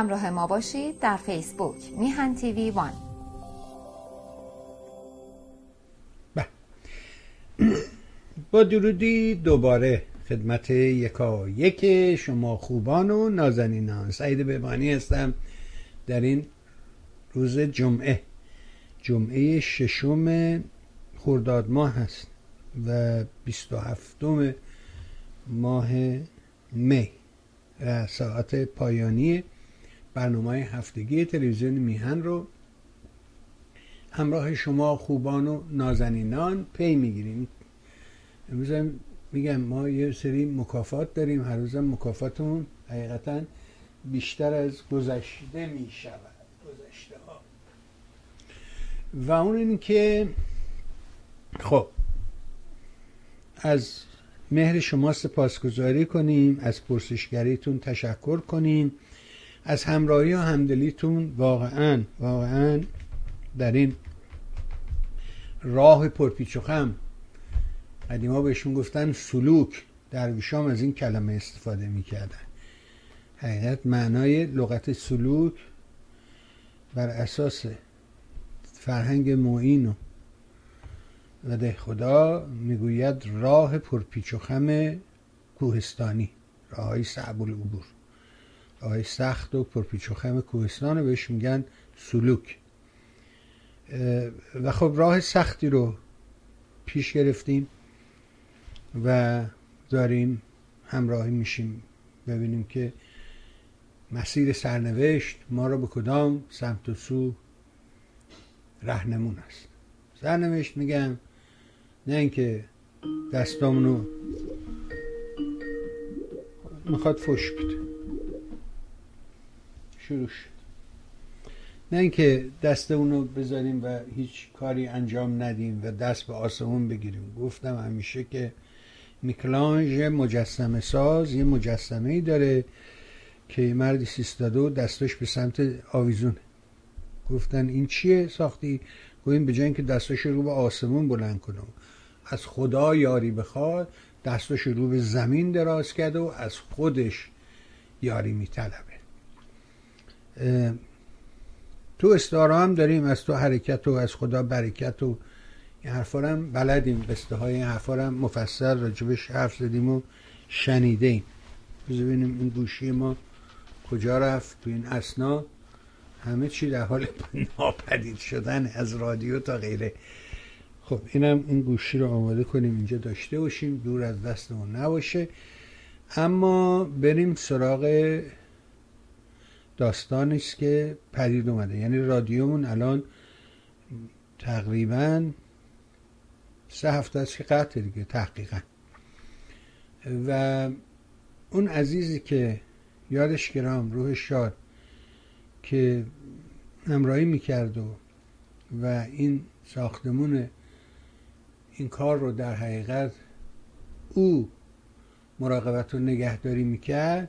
همراه ما باشید در فیسبوک میهن تیوی وان. با درودی دوباره خدمت یکا یک شما خوبان و نازنینان. سعید ببانی هستم در این روز جمعه جمعه ششم خرداد ماه هست و 27 ماه می ساعت پایانی برنامه هفتگی تلویزیون میهن رو همراه شما خوبان و نازنینان پی می‌گیریم. امروز میگم ما یه سری مکافات داریم. هر روزم مکافاتمون حقیقتا بیشتر از گذشته می‌شود. گذشته ها و اون این که خب. از مهر شما سپاسگزاری کنیم از پرسشگریتون تشکر کنیم. از همراهی و همدلیتون واقعا واقعا در این راه پرپیچ و خم قدیما بهشون گفتن سلوک درویشام از این کلمه استفاده می‌کردن. حقیقت معنای لغت سلوک بر اساس فرهنگ معین و و ده خدا می‌گوید راه پرپیچ و خم کوهستانی. راه های صعب العبور. راه های سخت و پرپیچ و خم کوهستان رو بهش میگن سلوک. و خب راه سختی رو پیش گرفتیم و داریم همراهی میشیم. ببینیم که مسیر سرنوشت ما رو به کدام سمت و سو رهنمون است. سرنوشت میگم نه اینکه دستامونو می‌خواد فش بده. شروع شد. نه اینکه دست اونو بذاریم و هیچ کاری انجام ندیم و دست به آسمون بگیریم. گفتم همیشه که میکلانج مجسمه ساز یه مجسمه ای داره که مردی سیستاده دستش به سمت آویزونه گفتن این چیه؟ ساختی؟ گوییم به جای اینکه دستش رو به آسمون بلند کنه از خدا یاری بخواد دستش رو به زمین دراز کرده و از خودش یاری میطلبه. تو استعاره هم داریم از تو حرکت و از خدا برکت و این حرفا هم بلدیم. قصه های این حرفا هم مفصل راجبش حرف زدیم و شنیده ایم ببینیم این گوشی ما کجا رفت تو این اسنا. همه چی در حال ناپدید شدن از رادیو تا غیره. خب اینم این گوشی رو آماده کنیم اینجا داشته باشیم دور از دستمون نباشه. اما بریم سراغ داستانی است که پدید اومده. یعنی رادیومون الان تقریبا سه هفته است که قطع دیگه تحقیقا. و اون عزیزی که یادش گرام روح شاد که همراهی می‌کرد و و این ساختمون این کار رو در حقیقت او مراقبت و نگهداری می‌کرد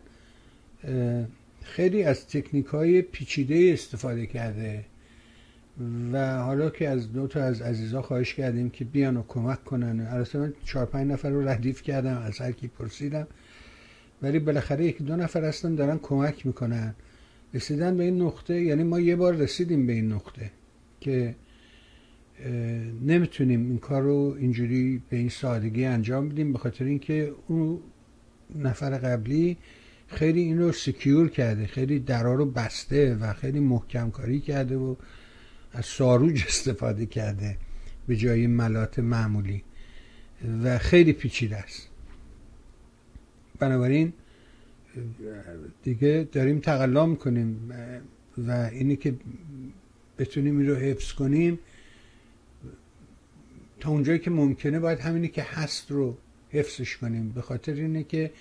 خیلی از تکنیک های پیچیده استفاده کرده و حالا که از دو تا از عزیزا خواهش کردیم که بیان و کمک کنن. البته من چهار پنج نفر رو ردیف کردم از هر کی پرسیدم. ولی بالاخره یک دو نفر هستن دارن کمک می‌کنن. رسیدن به این نقطه یعنی ما یه بار رسیدیم به این نقطه که نمی‌تونیم این کار رو اینجوری به این سادگی انجام بدیم به خاطر اینکه اون نفر قبلی خیلی این رو سکیور کرده خیلی درا رو بسته و خیلی محکم کاری کرده و از ساروج استفاده کرده به جای ملات معمولی و خیلی پیچیده است. بنابراین دیگه داریم تقلا می‌کنیم و اینی که بتونیم این رو حفظ کنیم تا اونجایی که ممکنه باید همینی که هست رو حفظش کنیم. به خاطر اینه که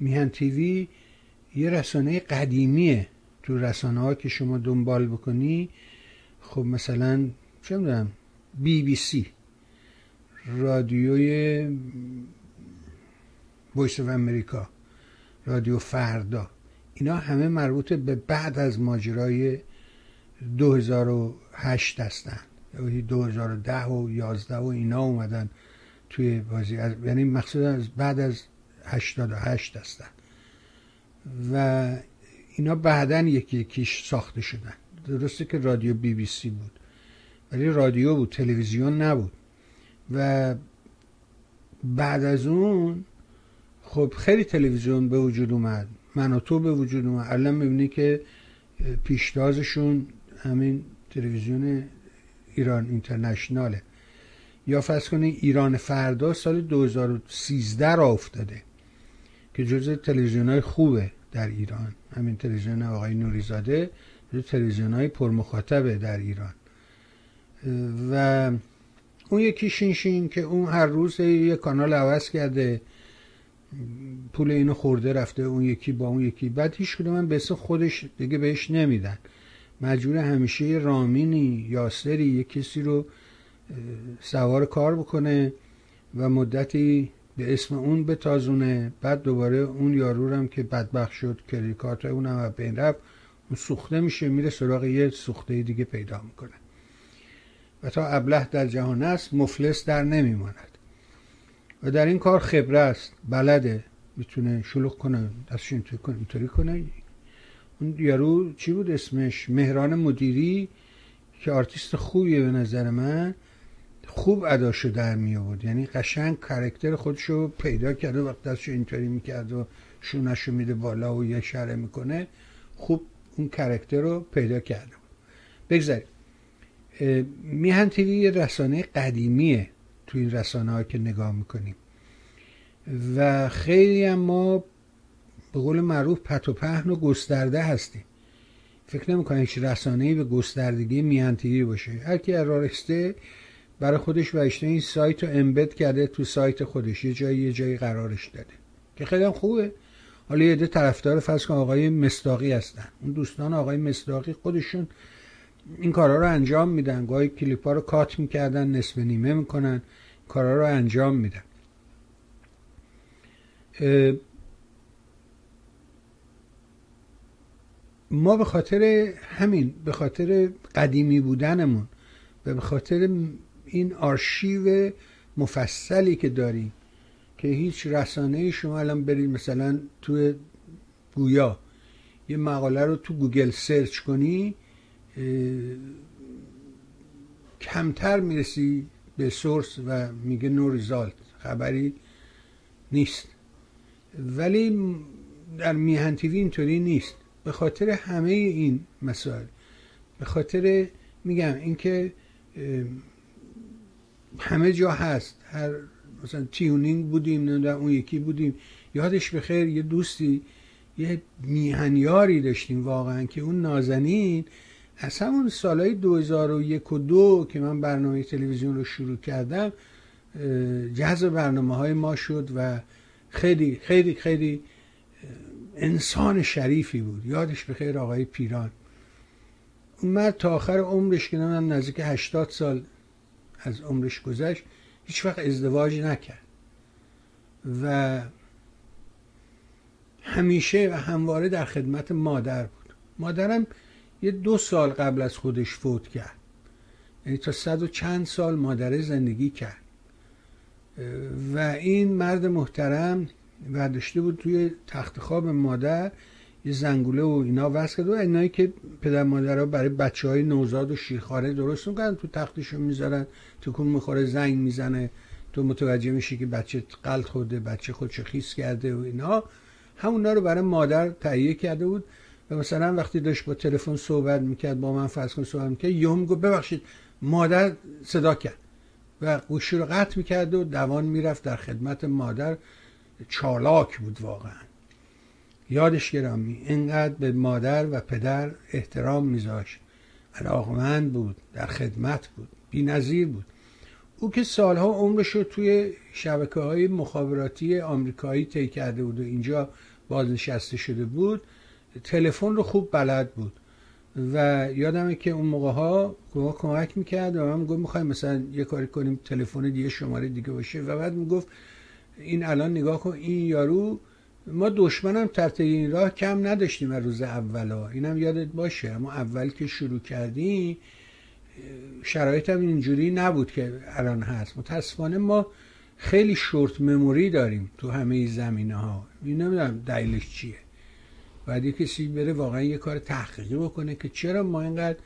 میهن تیوی یه رسانه قدیمیه. تو رسانه ها که شما دنبال بکنی خب مثلا چه می‌دونم بی بی سی رادیوی ویس و امریکا رادیو فردا. اینا همه مربوط به بعد از ماجرای 2008 هستن. 2010 و 11 و اینا اومدن توی بازی. یعنی مقصود از بعد از 88 هستن. و اینا بعدا یکی یکیش ساخته شدن. درسته که رادیو بی بی سی بود. ولی رادیو بود تلویزیون نبود. و بعد از اون خب خیلی تلویزیون به وجود اومد. من و تو به وجود اومد. الان می‌بینی که پیشتازشون همین تلویزیون ایران اینترنشناله. یا فرض کنید ایران فردا سال 2013 را افتاده که جز تلویزیون های خوبه در ایران. همین تلویزیون آقای نوریزاده تلویزیون های پرمخاطبه در ایران. و اون یکی شینشین که اون هر روز یه کانال عوض کرده پول اینو خورده رفته اون یکی با اون یکی. بعد هیچ کدوم به خودش دیگه بهش نمیدن. مجبور همیشه یه رامینی یاسری یه کسی رو سوار کار بکنه و مدتی به اسم اون بتازونه. بعد دوباره اون یارو هم که بدبخ شد کریکات اونم و بین رفت اون سوخته میشه میره سراغ یه سوخته دیگه پیدا می‌کنه. و تا ابله در جهان است مفلس در نمیماند. و در این کار خبره است بلده. می‌تونه شلوغ کنه دستش اینطوری کنه. اون یارو چی بود اسمش؟ مهران مدیری که آرتیست خوبیه به نظر من. خوب اداشو در می آورد. یعنی قشنگ character خودشو پیدا کرده وقت دستشو اینطوری می‌کرد و شونشو میده بالا و یه shrug می‌کنه. خوب اون character رو پیدا کرده بود بگذاریم میهن TV یه رسانه قدیمیه تو این رسانه که نگاه می‌کنیم. و خیلی هم ما به قول معروف پت و پهن و گسترده هستیم فکر نمی‌کنم هیچ رسانه‌ای به گستردگی میهن تیوی باشه. هر کی راسته برای خودش وشته این سایت رو امبد کرده تو سایت خودش. یه جایی یه جایی قرارش داده. که خیلی خوبه. حالا یه ده طرفدار فرض کن آقای مستاقی هستن. اون دوستان آقای مستاقی خودشون این کارا رو انجام میدن. گاهی کلیپ ها رو کات می‌کردن نصف نیمه می‌کنن. کارا رو انجام میدن. ما به خاطر همین به خاطر قدیمی بودنمون و به خاطر این آرشیو مفصلی که داریم که هیچ رسانه شما الان برید مثلا تو گویا یه مقاله رو تو گوگل search کنی کمتر می‌رسی به سورس و میگه نو ریزالت خبری نیست. ولی در میهن تیوی اینطوری نیست. به خاطر همه این مسائل به خاطر میگم اینکه همه جا هست. هر مثلا تیونینگ بودیم نه اون یکی بودیم. یادش به خیر یه دوستی یه میهنیاری داشتیم واقعا که اون نازنین از همون سالهای 2001 و دو که من برنامه تلویزیون رو شروع کردم جذب برنامه های ما شد و خیلی خیلی خیلی انسان شریفی بود. یادش به خیر آقای پیران. اون مرد تا آخر عمرش که من نزدیک 80 سال از عمرش گذشت هیچ وقت ازدواج نکرد. و همیشه و همواره در خدمت مادر بود. مادرم یه دو سال قبل از خودش فوت کرد. یعنی تا صد و چند سال مادره زندگی کرد. و این مرد محترم ورداشته بود توی تخت خواب مادر یه زنگوله و اینا وصل کرد و اینایی که پدر مادر ها برای بچه های نوزاد و شیرخواره درست می‌کنن تو تختشون می‌ذارن تکون می‌خوره زنگ می‌زنه تو متوجه میشی که بچه قلط خورده بچه خودشو خیس کرده و اینا. همونا رو برای مادر تهیه کرده بود و مثلا وقتی داشت با تلفن صحبت می‌کرد با من فرض کن صحبت می‌کرد یوم گفت ببخشید مادر صدا کرد و گوشی رو قطع می‌کرد و دوان می‌رفت در خدمت مادر. چالاک بود واقعا. یادش گرامی اینقدر به مادر و پدر احترام میذاشت. علاقمند بود در خدمت بود بی نظیر بود. او که سالها عمرش رو توی شبکه های مخابراتی آمریکایی طی کرده بود و اینجا بازنشسته شده بود تلفن رو خوب بلد بود. و یادمه که اون موقع ها کمک می‌کرد و من می‌گفت می‌خوایم مثلا یه کاری کنیم تلفن دیگه شماره دیگه باشه. و بعد می‌گفت این الان نگاه کن این یارو ما دشمنم تحت این راه کم نداشتیم از روز اولا. اینم یادت باشه اما اول که شروع کردیم شرایط هم اینجوری نبود که الان هست. متاسفانه ما خیلی شورت مموری داریم تو همه زمینه ها این نمی‌دونم دلیلش چیه. باید کسی بره واقعا یه کار تحقیقی بکنه که چرا ما اینقدر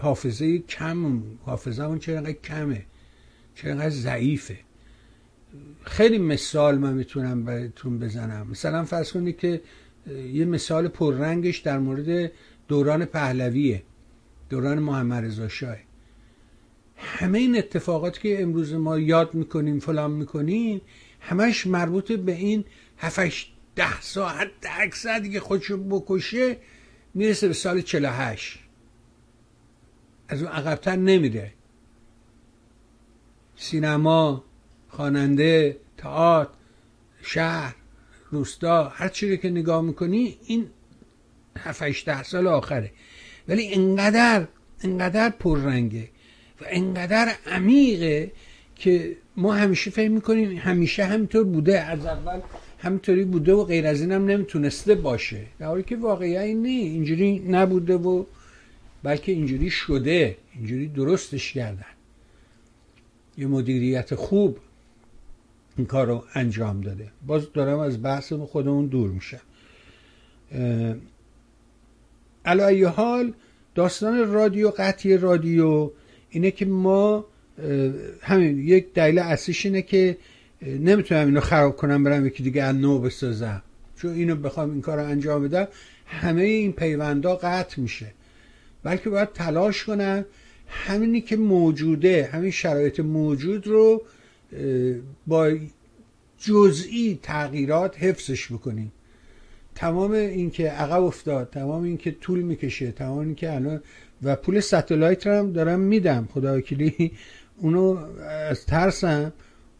حافظه کم حافظه چرا اینقدر کمه چرا اینقدر ضعیفه. خیلی مثال من می‌تونم بهتون بزنم. مثلا فرض کنید که یه مثال پررنگش در مورد دوران پهلویه دوران محمد رضا شاه. همه این اتفاقاتی که امروز ما یاد می‌کنیم فلان می‌کنیم همش مربوط به این هفتش ده ساعت اکثر دیگه خودشو بکشه می‌رسه به سال 48 از اون عقبتر نمیره. سینما خواننده تئاتر شهر روستا هر چیزی که نگاه می‌کنی این 7 ده سال آخره. ولی انقدر انقدر پررنگه و انقدر عمیقه که ما همیشه فهم می‌کنیم همیشه همینطور بوده. از اول همینطوری بوده و غیر از این هم نمی‌تونسته باشه. در حالی که واقعی نه اینجوری نبوده و بلکه اینجوری شده. اینجوری درستش کردن. یه مدیریت خوب. این کار رو انجام داده. باز دارم از بحث خودمون دور میشم. علایه حال داستان رادیو قطعی رادیو اینه که ما همین یک دلیل اصلیش اینه که نمی‌تونم اینو خراب کنم برم یکی دیگه از نو بسازم. چون اینو بخوام این کار رو انجام بدم همه این پیوندا قطع میشه. بلکه باید تلاش کنم همینی که موجوده همین شرایط موجود رو با جزئی تغییرات حفظش بکنیم. تمام این که عقب افتاد تمام این که طول می‌کشه تمام این که الان و پول ستلایت رو هم دارم میدم. خدا وکیلی اونو از ترسم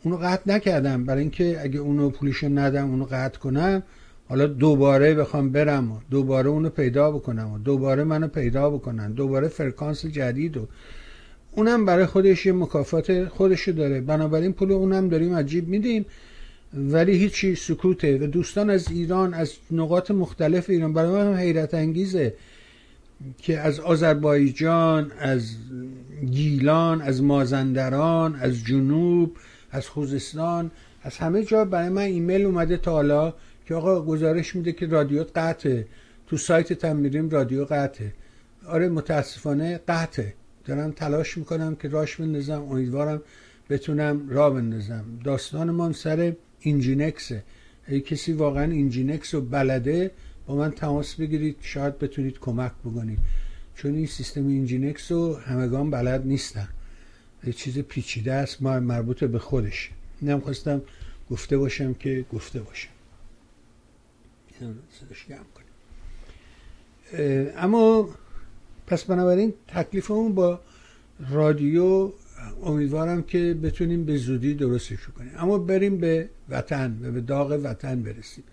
اونو قطع نکردم. برای اینکه اگه اونو پولشو ندم اونو قطع کنم حالا دوباره بخوام برم و دوباره اونو پیدا بکنم و دوباره منو پیدا بکنن دوباره فرکانس جدید و اونم برای خودش یه مکافات خودشو داره. بنابراین پول اونم داریم عجیب میدیم. ولی هیچی سکوته و دوستان از ایران از نقاط مختلف ایران برای من هم حیرت انگیزه که از آذربایجان از گیلان از مازندران از جنوب از خوزستان از همه جا برای من ایمیل اومده تا حالا که آقا گزارش میده که رادیو قطعه. تو سایتتم میریم رادیو قطعه. آره متاسفانه قطعه. دارم تلاش می‌کنم که راش بندازم امیدوارم بتونم راه بندازم. داستان من سر nginx ه. اگه کسی واقعا nginx رو بلده با من تماس بگیرید شاید بتونید کمک بکنید. چون این سیستم nginx رو همگان بلد نیستن. یه چیز پیچیده است ما مربوط به خودش اینم خواستم گفته باشم که گفته باشم. اما پس بنابراین تکلیفمون با رادیو امیدوارم که بتونیم به زودی درستش کنیم. اما بریم به وطن و به داغ وطن برسیم.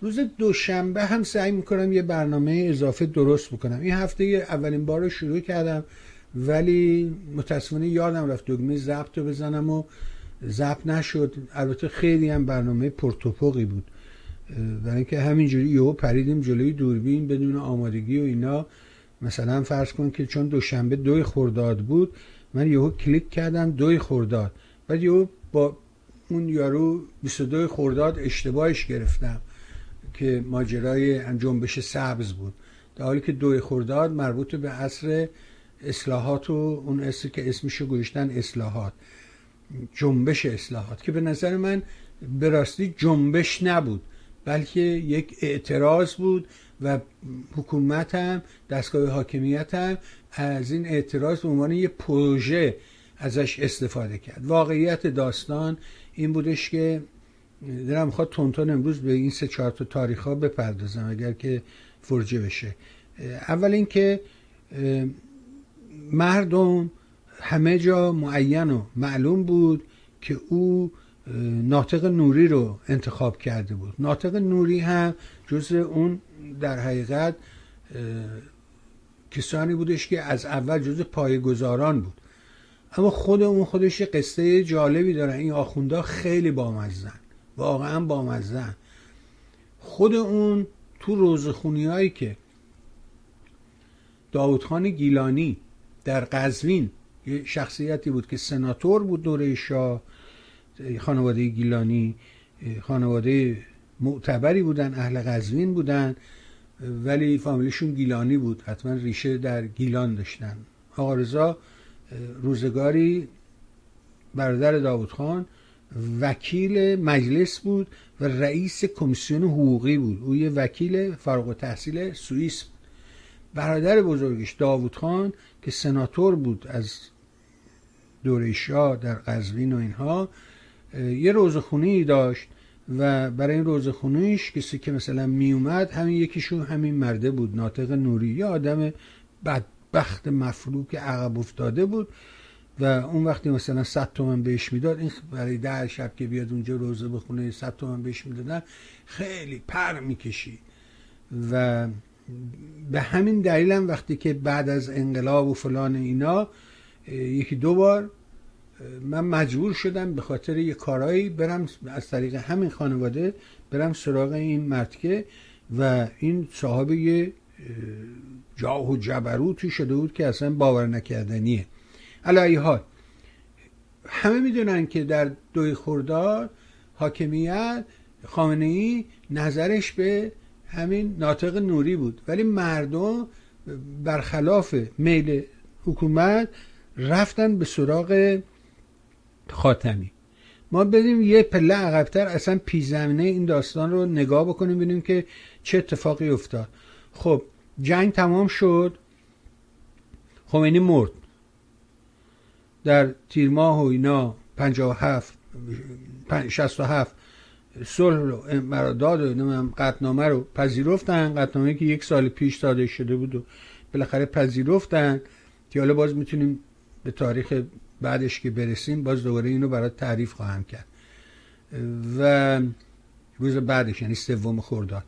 روز دوشنبه هم سعی می‌کنم یه برنامه اضافه درست بکنم. این هفته اولین بار رو شروع کردم ولی متاسفانه یادم رفت دگمه ضبط رو بزنم و ضبط نشد. البته خیلی هم برنامه پرتوپقی بود. برای اینکه همینجوری یهو پریدیم جلوی دوربین بدون آمادگی و اینا. مثلا فرض کن که چون دوشنبه دوی خورداد بود من یهو کلیک کردم دوی خورداد بعد یهو با اون یارو 22 خورداد اشتباهش گرفتم که ماجرای جنبش سبز بود. در حالی که دوی خورداد مربوط به عصر اصلاحات و اون اصر که اسمشو گوشتن اصلاحات جنبش اصلاحات که به نظر من به راستی جنبش نبود بلکه یک اعتراض بود و حکومت هم دستگاه حاکمیت هم از این اعتراض به عنوان یه پروژه ازش استفاده کرد. واقعیت داستان این بودش که دارم می‌خواد تونتون امروز به این سه چهار تا تاریخ ها بپردازم اگر که فرجه بشه. اول اینکه مردم همه جا معین و معلوم بود که او ناطق نوری رو انتخاب کرده بود. ناطق نوری هم جز اون در حقیقت کسانی بودش که از اول جز پایگزاران بود. اما خود اون خودش قصه جالبی داره. این آخونده خیلی بامزن واقعا بامزن خود اون تو روزخونی هایی که داودخان گیلانی در قزوین یه شخصیتی بود که سناتور بود دوره شاه خانواده گیلانی خانواده معتبری بودن اهل قزوین بودن ولی فامیلیشون گیلانی بود. حتما ریشه در گیلان داشتن. آقا رضا روزگاری برادر داوود خان وکیل مجلس بود و رئیس کمیسیون حقوقی بود. او یه وکیل فارغ تحصیل سوئیس برادر بزرگش داوود خان که سناتور بود از دوره شاه در قزوین و اینها یه روزخونی داشت و برای این روزخونیش کسی که مثلا میومد همین یکیشون همین مرده بود ناطق نوری. یه آدم بدبخت مفلوک عقب افتاده بود و اون وقتی مثلا 100 تومن بهش می‌داد این برای ده شب که بیاد اونجا روزه بخونه 100 تومن بهش می‌دادن خیلی پر می‌کشی و به همین دلیل هم وقتی که بعد از انقلاب و فلان اینا یکی دو بار من مجبور شدم به خاطر یه کارایی برم از طریق همین خانواده برم سراغ این مرتکه و این صاحب یه جاه و جبروتی شده بود که اصلا باور نکردنیه. علایی حال همه می‌دونن که در دوی خوردار حاکمیت خامنه ای نظرش به همین ناطق نوری بود. ولی مردم برخلاف میل حکومت رفتن به سراغ خاتمی. ما بدیم یه پله عقبتر اصلا پیزمینه این داستان رو نگاه بکنیم ببینیم که چه اتفاقی افتاد. خب جنگ تمام شد. خمینی مرد. در تیر ماه و اینا 57 67 صلح رو مراداد و قطنامه رو پذیرفتن. قطنامه که یک سال پیش داده شده بود و بالاخره پذیرفتن. که حالا باز می‌تونیم به تاریخ بعدش که برسیم باز دوباره اینو برای تعریف خواهم کرد. و روز بعدش یعنی سوم خرداد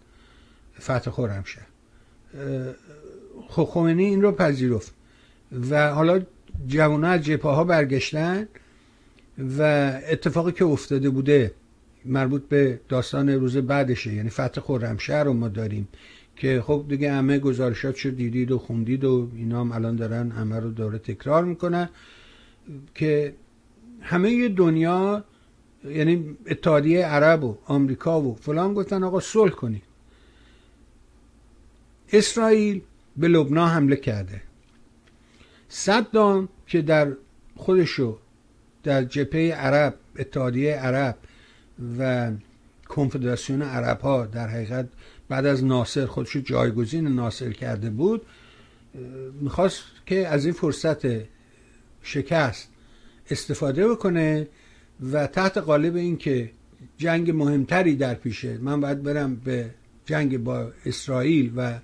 فتح خرمشهر خب خمینی این رو پذیرفت. و حالا جوانها از جپه ها برگشتن و اتفاقی که افتاده بوده مربوط به داستان روز بعدشه. یعنی فتح خرمشهر رو ما داریم که خب دیگه همه گزارشات شد دیدید و خوندید و اینا هم الان دارن همه رو داره تکرار می‌کنن. که همه دنیا یعنی اتحادیه عرب و آمریکا و فلان گفتن آقا صلح کنید. اسرائیل به لبنان حمله کرده. صدام که در خودشو در جبهه عرب اتحادیه عرب و کنفدراسیون عرب ها در حقیقت بعد از ناصر خودشو جایگزین ناصر کرده بود می‌خواست که از این فرصت شکست استفاده بکنه و تحت قالب اینکه جنگ مهمتری در پیشه من باید برم به جنگ با اسرائیل و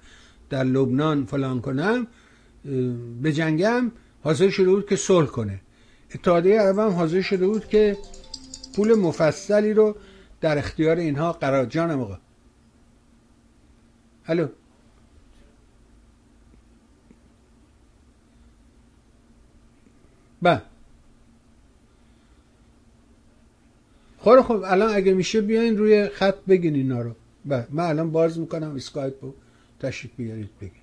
در لبنان فلان کنم به جنگم حاضر شده بود که صلح کنه. اتحادیه عرب هم حاضر شده بود که پول مفصلی رو در اختیار اینها قرار جانم آقا. الو؟ با خب خب الان اگه میشه بیاین روی خط بگین اینا رو. با من الان باز می‌کنم اسکایپ رو تشریف بیارید بگین.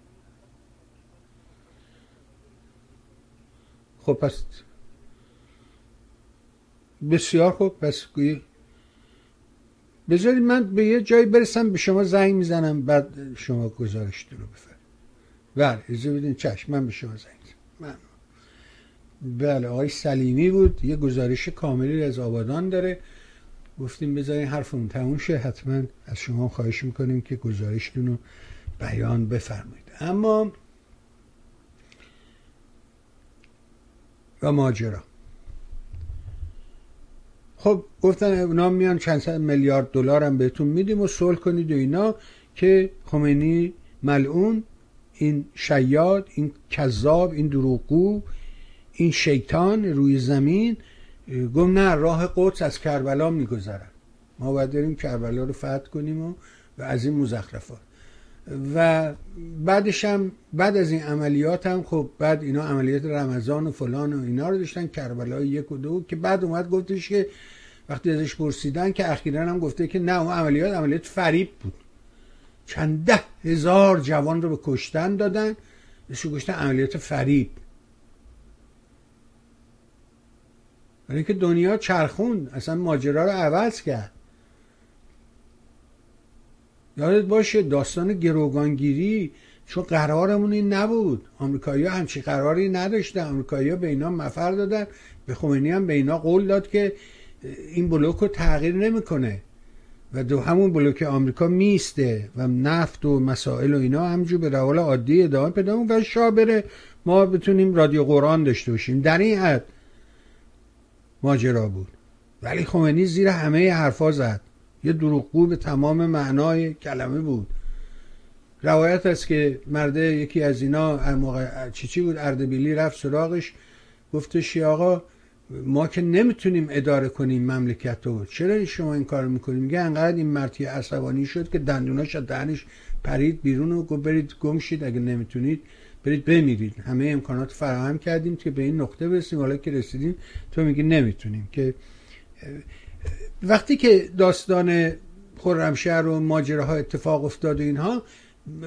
خب پس بسیار خوب پس گویی. بذارید من به یه جایی برسم به شما زنگ می‌زنم بعد شما گزارشتون رو بفرد بله اجازه بدین چشم من به شما زنگ من بله آقای سلیمی بود. یه گزارش کاملی از آبادان داره. گفتیم بذارین حرفمون تموم شه. حتما از شما خواهش می‌کنیم که گزارشتون رو بیان بفرمایید. اما و ماجرا. خب گفتن اونا میان چند صد میلیارد دلار هم بهتون میدیم و صلح کنید و اینا که خمینی ملعون این شیاد این کذاب این دروغگو این شیطان روی زمین گم نه راه قدس از کربلا میگذرن ما باید داریم کربلا رو فتح کنیم و, و از این مزخرفات. و بعدش هم بعد از این عملیات هم خب بعد اینا عملیات رمضان و فلان و اینا رو داشتن کربلا یک و دو که بعد اومد گفتش که وقتی ازش پرسیدن که اخیرا هم گفته که نه اون عملیات عملیات فریب بود. چند ده هزار جوان رو به کشتن دادن. بهش گشتن عملیات فریب. برای اینکه دنیا چرخوند اصلا ماجرا رو عوض کرد. یادت باشه داستان گروگانگیری چون قرارمون این نبود. آمریکایی‌ها همچی قراری نداشتن. آمریکایی‌ها به اینا مفر دادن. به خمینی هم به اینا قول داد که این بلوک رو تغییر نمی‌کنه. و دو همون بلوک آمریکا میسته و نفت و مسائل و اینا همجور به روال عادی ادامه پیدا و شاه بره. ما بتونیم رادیو قرآن داشته باشیم. در این حد ماجرا بود. ولی خمینی زیر همه حرفا زد. یه دروغگو به تمام معنای کلمه بود. روایت است که مرده یکی از اینا موقع چی چی بود؟ اردبیلی رفت سراغش. گفتش آقا ما که نمی‌تونیم اداره کنیم مملکت رو. چرا شما این کار می‌کنیم میگه انقدر این مرتی عصبانی شد که دندوناش از دهنش پرید بیرون و گفت برید گم شید اگه نمی‌تونید. برید بمیرید. همه امکانات فراهم کردیم که به این نقطه برسیم. حالا که رسیدیم تو میگی نمی‌تونیم که وقتی که داستان خرمشهر و ماجراها اتفاق افتاد و اینها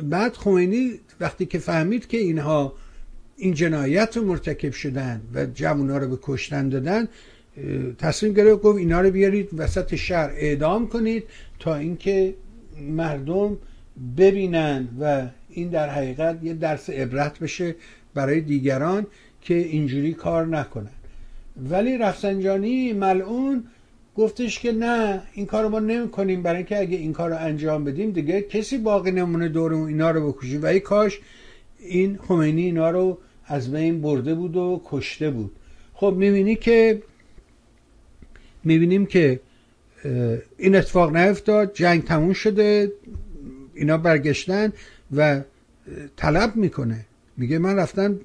بعد خمینی وقتی که فهمید که اینها این جنایت رو مرتکب شدن و جوونا رو به کشتن دادن تصمیم گرفت گفت اینا رو بیارید وسط شهر اعدام کنید تا اینکه مردم ببینن و این در حقیقت یه درس عبرت بشه برای دیگران که اینجوری کار نکنن. ولی رفسنجانی ملعون گفتش که نه این کار رو ما نمی کنیم برای اینکه اگه این کار رو انجام بدیم دیگه کسی باقی نمونه دور اینا رو بکشیم و ای کاش این خمینی اینا رو از بین برده بود و کشته بود. خب می‌بینی که می‌بینیم که این اتفاق نیفتاد جنگ تموم شده اینا برگشتن. و طلب می‌کنه. میگه من رفتم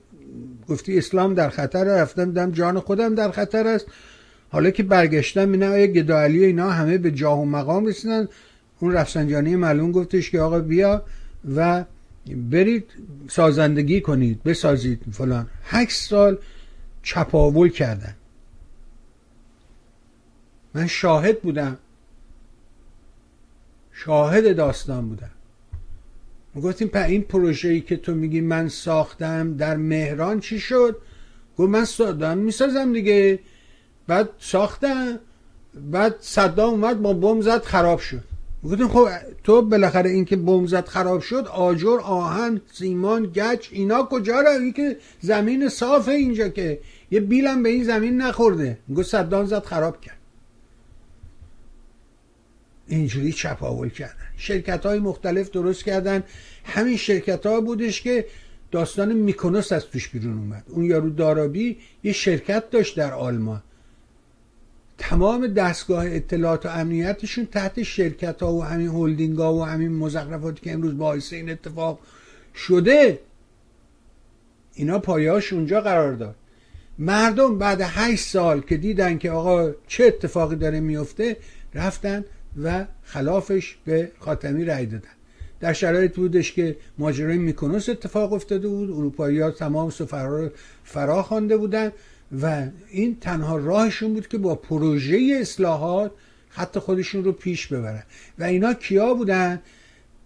گفتی اسلام در خطر رفتم دیدم جان خودم در خطر است. حالا که برگشتم اینا آیا گداعلی اینا همه به جاه و مقام رسیدن. اون رفسنجانی معلوم گفتش که آقا بیا و برید سازندگی کنید بسازید فلان. هشت سال چپاول کردن. من شاهد بودم. شاهد داستان بودم. ما گفتیم په این پروژه ای که تو میگی من ساختم در مهران چی شد؟ گفت من ساختم می‌سازم دیگه. بعد ساختم. بعد صدام اومد با بم زد خراب شد. گفتیم خب تو بالاخره این که بم زد خراب شد آجر آهن سیمان گچ اینا کجا را؟ این که زمین صافه اینجا که یه بیلم به این زمین نخورده. گفت صدام زد خراب کرد. اینجوری چپاول کردن. شرکت های مختلف درست کردن. همین شرکت ها بودش که داستان میکنوس از توش بیرون اومد. اون یارو دارابی یه شرکت داشت در آلمان. تمام دستگاه اطلاعات و امنیتشون تحت شرکت ها و همین هلدینگ ها و همین مزخرفاتی که امروز باعث این اتفاق شده. اینا پایهاش اونجا قرار داد. مردم بعد هشت سال که دیدن که آقا چه اتفاقی داره میفته رفتن و خلافش به خاتمی رأی دادن. در شرایط بودش که ماجرای میکنوس اتفاق افتاده بود. اروپایی ها تمام سفرها رو فرا خوانده بودن و این تنها راهشون بود که با پروژه اصلاحات حتی خودشون رو پیش ببرن. و اینا کیا بودن؟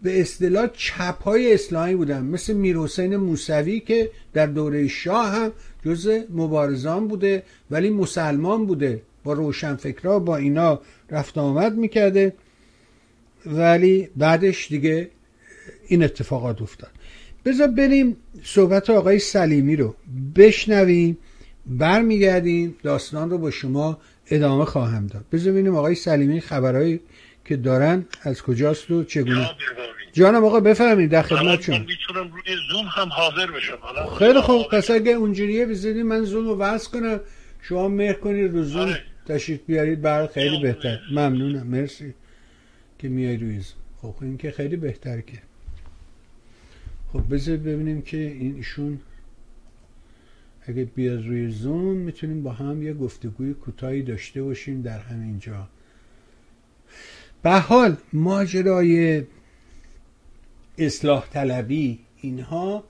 به اصطلاح چپ های اصلاحی بودن. مثل میرحسین موسوی که در دوره شاه هم جز مبارزان بوده ولی مسلمان بوده. با روشنفکرها با اینا رفت آمد می‌کرده. ولی بعدش دیگه این اتفاقات افتاد. بذار بریم صحبت آقای سلیمی رو بشنویم برمیگردیم داستان رو با شما ادامه خواهم داد. بذار ببینیم آقای سلیمی خبرهایی که دارن از کجاست و چگونه. جانم آقا بفهمید در خدمت شما می‌تونم روی زوم هم حاضر بشم. خیلی خوب. پس اگه اونجوریه بذارید من زوم رو وصل کنم. شما مهر کنید رو زوم آره. تشریف بیارید برای خیلی بهتر. ممنونم مرسی که میای روی زوم خب این که خیلی بهتر که. خب بذار ببینیم که این ایشون اگه بیاد روی زوم می‌تونیم با هم یه گفتگوی کوتاهی داشته باشیم در همین جا به حال ماجرای اصلاح طلبی اینها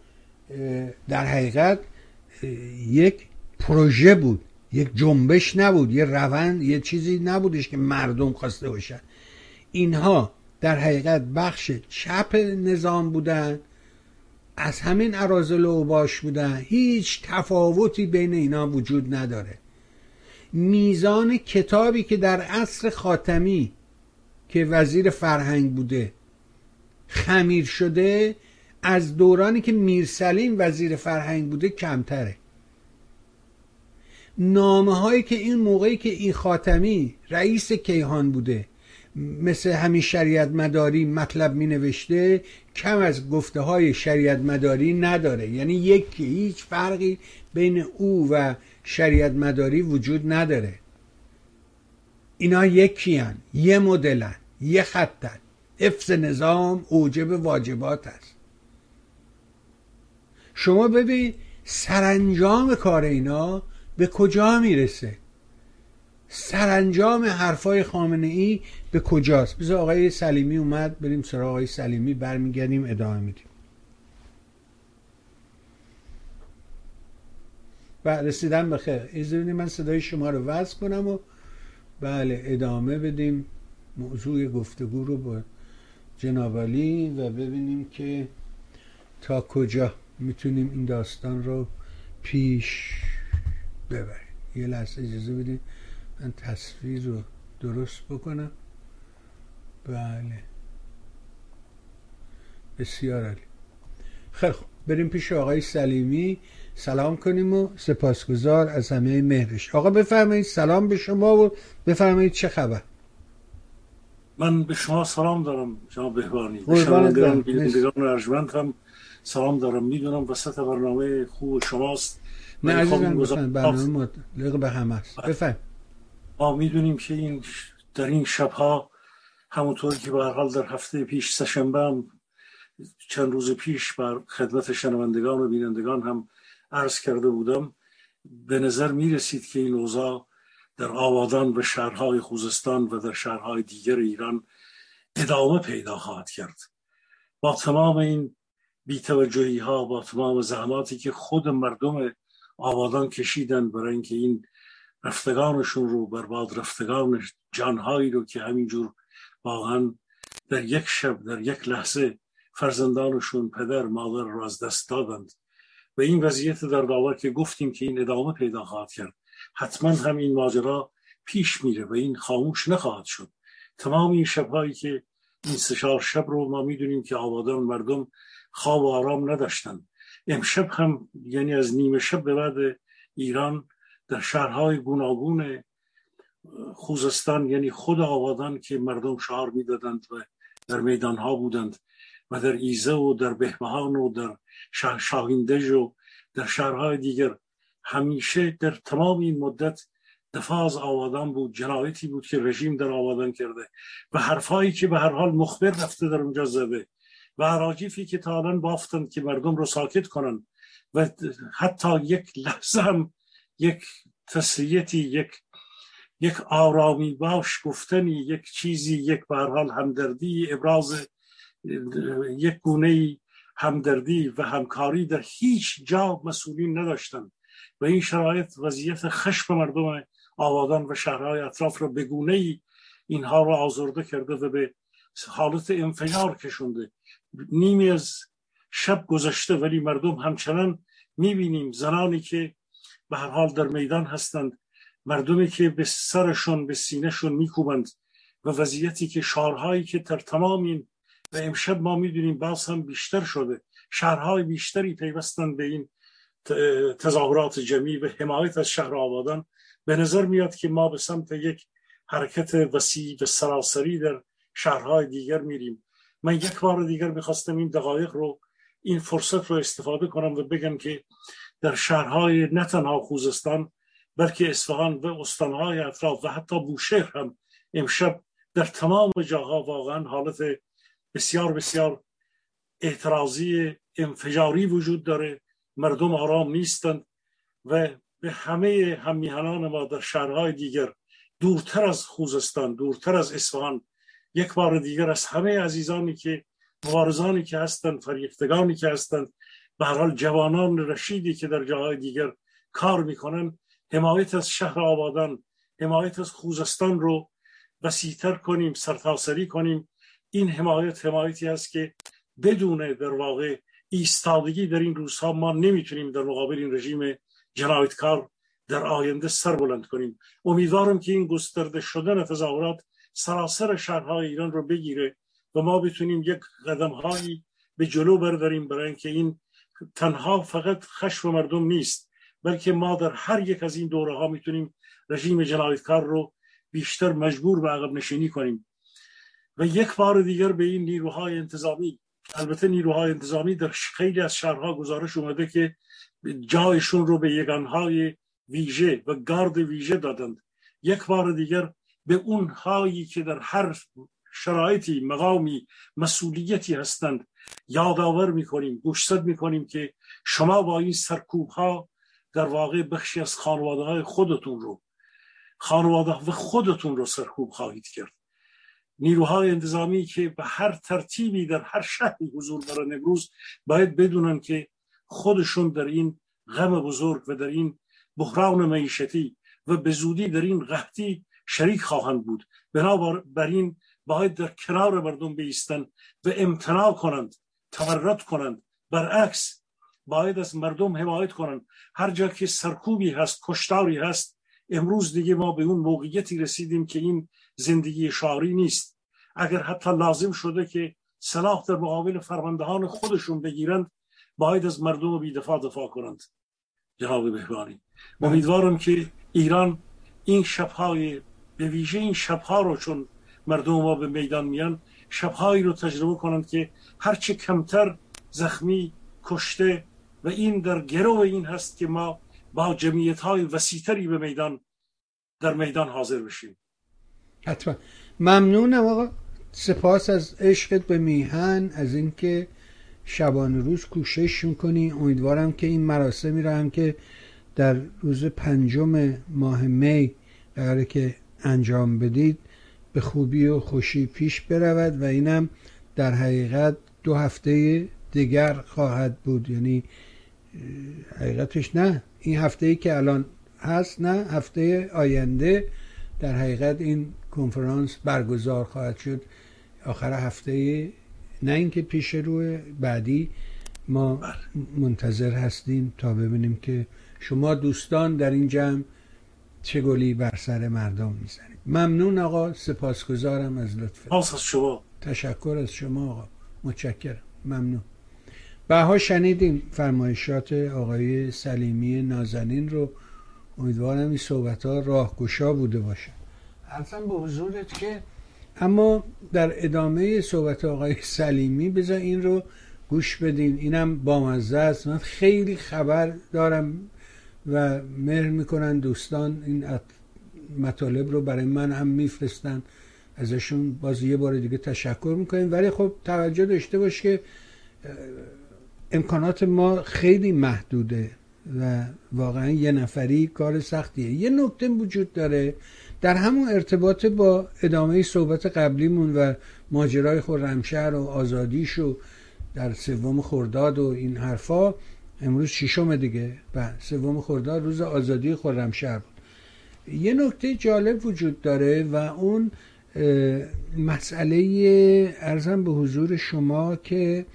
در حقیقت یک پروژه بود. یک جنبش نبود یه روند یه چیزی نبودش که مردم خواسته باشن. اینها در حقیقت بخش چپ نظام بودن از همین عرازل و باش بودن. هیچ تفاوتی بین اینا وجود نداره. میزان کتابی که در عصر خاتمی که وزیر فرهنگ بوده خمیر شده از دورانی که میرسلیم وزیر فرهنگ بوده کمتره. نامه هایی که این موقعی که این خاتمی رئیس کیهان بوده مثل همین شریعت مداری مطلب می نوشته کم از گفته های شریعت مداری نداره. یعنی یک هیچ فرقی بین او و شریعت مداری وجود نداره. اینا یکی هن. یه مدلن یه خطن حفظ نظام اوجب واجبات است. شما ببین سرانجام کار اینا به کجا می‌رسه؟ سرانجام حرفای خامنه ای به کجاست؟ بذار آقای سلیمی اومد بریم سراغ آقای سلیمی برمیگردیم ادامه میدیم. بله رسیدم به خیر. ایزونی من صدای شما رو وضع کنم و بله ادامه بدیم. موضوع گفتگو رو با جنابالی و ببینیم که تا کجا می‌تونیم این داستان رو پیش ببریم یه لحظه اجازه بدیم من تصویر رو درست بکنم. بله. بسیار عالی. خیلی خوب. بریم پیش آقای سلیمی. سلام کنیم و سپاسگزار از همه مهرش. آقا بفرمایید سلام به شما و بفرمایید چه خبر؟ من به شما سلام دارم جناب بهبانی به بینندگان ارجمند هم سلام دارم. می‌دونم وسط برنامه خوب شماست. نه عزیزم بفرم برنامه لغ به همه است. بفرم. ما می‌دونیم که این در این شبها همونطور که به حال در هفته پیش سشنبه هم چند روز پیش بر خدمت شنوندگان و بینندگان هم عرض کرده بودم به نظر می رسید که این اوضاع در آبادان و شهرهای خوزستان و در شهرهای دیگر ایران ادامه پیدا خواهد کرد. با تمام این بیتوجهی ها با تمام زحماتی که خود مردم آبادان کشیدن برای اینکه این رفتگانشون رو برباد رفتگان جانهایی رو که همینجور واقعا در یک شب در یک لحظه فرزندانشون پدر مادر رو از دست دادند. و این وضعیت در داور که گفتیم که این ادامه پیدا خواهد کرد. حتما هم ماجرا پیش میره و این خاموش نخواهد شد. تمام این شبهایی که این سه شب رو ما می‌دونیم که آبادان مردم خواب و آرام نداشتن امشب هم یعنی از نیمه شب به بعد ایران در شهرهای گوناگون خوزستان یعنی خود آبادان که مردم شعار می‌دادند و در میدانها بودند و در ایزه و در بهبهان و در شاهیندج و در شهرهای دیگر همیشه در تمام این مدت دفاع از آبادان بود جنایتی بود که رژیم در آبادان کرده و حرفهایی که به هر حال مخبر رفته در اونجا زده. و عراجیفی که تا الان بافتند که مردم رو ساکت کنن و حتی یک لحظه هم یک تسلیتی یک یک آرامی باش گفتنی یک چیزی یک به حال همدردی ابراز یک گونه همدردی و همکاری در هیچ جا مسئولین نداشتند و این شرایط وضعیت خشم مردم آبادان و شهرهای اطراف را بگونه ای اینها را آزرده کرده و به حالت انفجار کشونده. نیمی از شب گذشته ولی مردم همچنان می‌بینیم زنانی که به هر حال در میدان هستند مردمی که به سرشون به سینهشون میکوبند و وضعیتی که شهرهایی که در تمام این و امشب ما می‌دونیم باز هم بیشتر شده. شهرهای بیشتری پیوستند به این تظاهرات جمعی و حمایت از شهر آبادان. به نظر میاد که ما به سمت یک حرکت وسیع و سراسری در شهرهای دیگر میریم. من یک بار دیگر می‌خواستم این دقایق رو این فرصت رو استفاده کنم و بگم که در شهرهای نه تنها خوزستان بلکه اصفهان و استانهای اطراف و حتی بوشهر هم امشب در تمام جاها واقعا حالت بسیار بسیار اعتراضی انفجاری وجود داره. مردم آرام نیستند و به همه همیهنان ما در شهرهای دیگر دورتر از خوزستان دورتر از اصفهان یک بار دیگر از همه عزیزانی که مبارزانی که هستند فریفتگانی که هستند به حال جوانان رشیدی که در جاهای دیگر کار می‌کنن حمایت از شهر آبادان حمایت از خوزستان رو وسیعتر کنیم سرتاسری کنیم. این حمایت حمایتی است که بدون در واقع ایستادگی در این روزها ما نمی‌تونیم در مقابل این رژیم جنایتکار در آینده سر بلند کنیم. امیدوارم که این گسترده شدن تظاهرات سراسر شهرهای ایران رو بگیره و ما بتونیم یک قدم هایی به جلو برداریم برای اینکه این تنها فقط خشم مردم نیست بلکه ما در هر یک از این دوره ها می‌تونیم رژیم جنایتکار رو بیشتر مجبور به عقب نشینی کنیم. و یک بار دیگر به این نیروهای انتظامی البته نیروهای انتظامی در خیلی از شهرها گزارش اومده که جایشون رو به یگانهای ویژه و گارد ویژه دادند. یک بار دیگر به اون هایی که در هر شرایطی مقامی مسئولیتی هستند یادآور می‌کنیم گوشزد می‌کنیم که شما با این سرکوب ها در واقع بخشی از خانواده های خودتون رو خانواده و خودتون رو سرکوب خواهید کرد. نیروهای انتظامی که به هر ترتیبی در هر شهری حضور دارن امروز باید بدونن که خودشون در این غم بزرگ و در این بحران معیشتی و به زودی در این قحطی شریک خواهند بود. بنابراین باید در کنار مردم بیستن و امتناع کنند تورد کنند. برعکس باید از مردم حمایت کنند. هر جا که سرکوبی هست کشتاری هست امروز دیگه ما به اون موقعیتی رسیدیم که این زندگی شعاری نیست. اگر حتی لازم شده که سلاح در مقابل فرماندهان خودشون بگیرند باید از مردم بی دفاع دفاع کنند. جناب بهبانی امیدوارم که ایران این شبهای به ویژه این شبها رو چون مردم ما به میدان میان شبهایی رو تجربه کنند که هرچه کمتر زخمی کشته و این در گرو این هست که ما با جمعیت های وسیتری به میدان در میدان حاضر بشیم. حتما. ممنونم آقا. سپاس از عشقت به میهن از اینکه شبان روز کوشش می‌کنی. امیدوارم که این مراسمی رو هم که در روز پنجم ماه می قراره که انجام بدید به خوبی و خوشی پیش برود و اینم در حقیقت دو هفته دیگر خواهد بود. یعنی حقیقتش نه. این هفته ای که الان هست نه هفته آینده. در حقیقت این کنفرانس برگزار خواهد شد. آخر هفته نه اینکه پیش روی بعدی ما بله. منتظر هستیم تا ببینیم که شما دوستان در این جمع چه گلی بر سر مردم می‌زنید ممنون آقا سپاسگزارم از لطف. از شما. تشکر از شما آقا. متشکرم. ممنون. بها شنیدیم فرمایشات آقای سلیمی نازنین رو. امیدوارم این صحبت ها راهگشا بوده باشه. ارزم به حضورت که اما در ادامه صحبت آقای سلیمی بذار این رو گوش بدین. اینم بامزه است. من خیلی خبر دارم. و مهر می‌کنن دوستان. این مطالب رو برای من هم میفرستن. ازشون باز یه بار دیگه تشکر می‌کنیم. ولی خب توجه داشته باش که امکانات ما خیلی محدوده و واقعا یه نفری کار سختیه. یه نکته وجود داره. در همون ارتباط با ادامه صحبت قبلیمون و ماجرای خرمشهر و آزادیش و در سوم خرداد و این حرفا امروز ششم دیگه. و سوم خرداد روز آزادی خرمشهر بود. یه نکته جالب وجود داره و اون مسئله ارزم به حضور شما که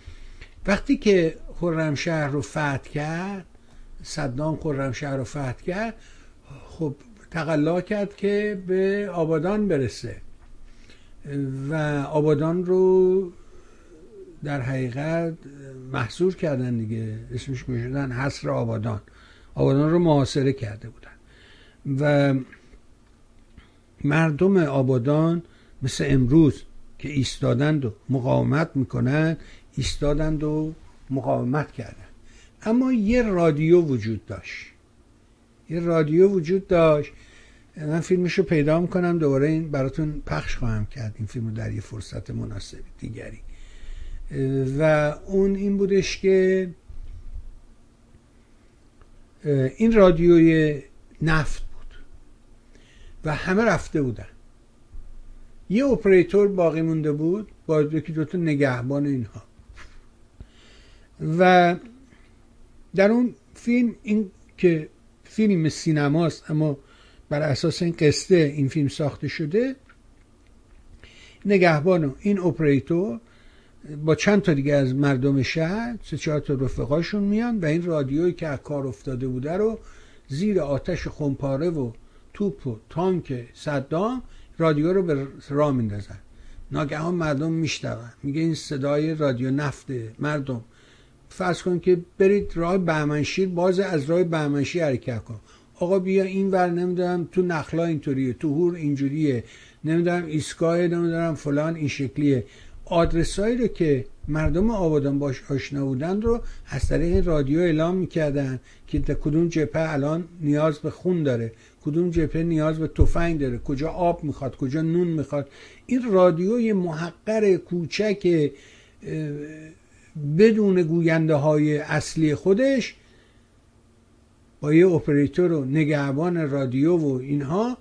وقتی که خرمشهر رو فتح کرد صدام خرمشهر رو فتح کرد خب تقلا کرد که به آبادان برسه. و آبادان رو در حقیقت محصور کردن دیگه اسمش می‌شدن حصر آبادان. آبادان رو محاصره کرده بودن. و مردم آبادان مثل امروز که ایستادند و مقاومت می‌کنن ایستادند و مقاومت کردن اما یه رادیو وجود داشت. یه رادیو وجود داشت. من فیلمش رو پیدا می‌کنم دوباره این براتون پخش خواهم کرد. این فیلم رو در یه فرصت مناسب دیگری. و اون این بودش که این رادیوی نفت بود و همه رفته بودن. یه اپریتور باقی مونده بود با یکی دوتا نگهبان اینها. و در اون فیلم این که فیلم سینماست اما بر اساس این قصه این فیلم ساخته شده نگهبان و این اپریتور با چند تا دیگه از مردم شهر سه چهار تا رفقاشون میان و این رادیویی که کار افتاده بوده رو زیر آتش خمپاره و توپ و تانک صدام رادیو رو به راه میندازن. ناگهان مردم میشنون. میگه این صدای رادیو نفته مردم. فرض کن که برید راه بهمنشیر باز از راه بهمنشیر حرکت کن. آقا بیا این ور نمی‌دونم تو نخلا اینطوریه تو هور اینجوریه نمی‌دونم ایستگاه نمی‌دونم فلان این شکلیه. آدرسایی رو که مردم آبادان باش آشنا بودن رو از طریق رادیو اعلام می‌کردن که در کدوم جبهه الان نیاز به خون داره کدوم جبهه نیاز به تفنگ داره کجا آب می‌خواد کجا نون می‌خواد. این رادیوی محقر کوچک بدون گوینده های اصلی خودش با یه اپریتور و نگهبان رادیو و اینها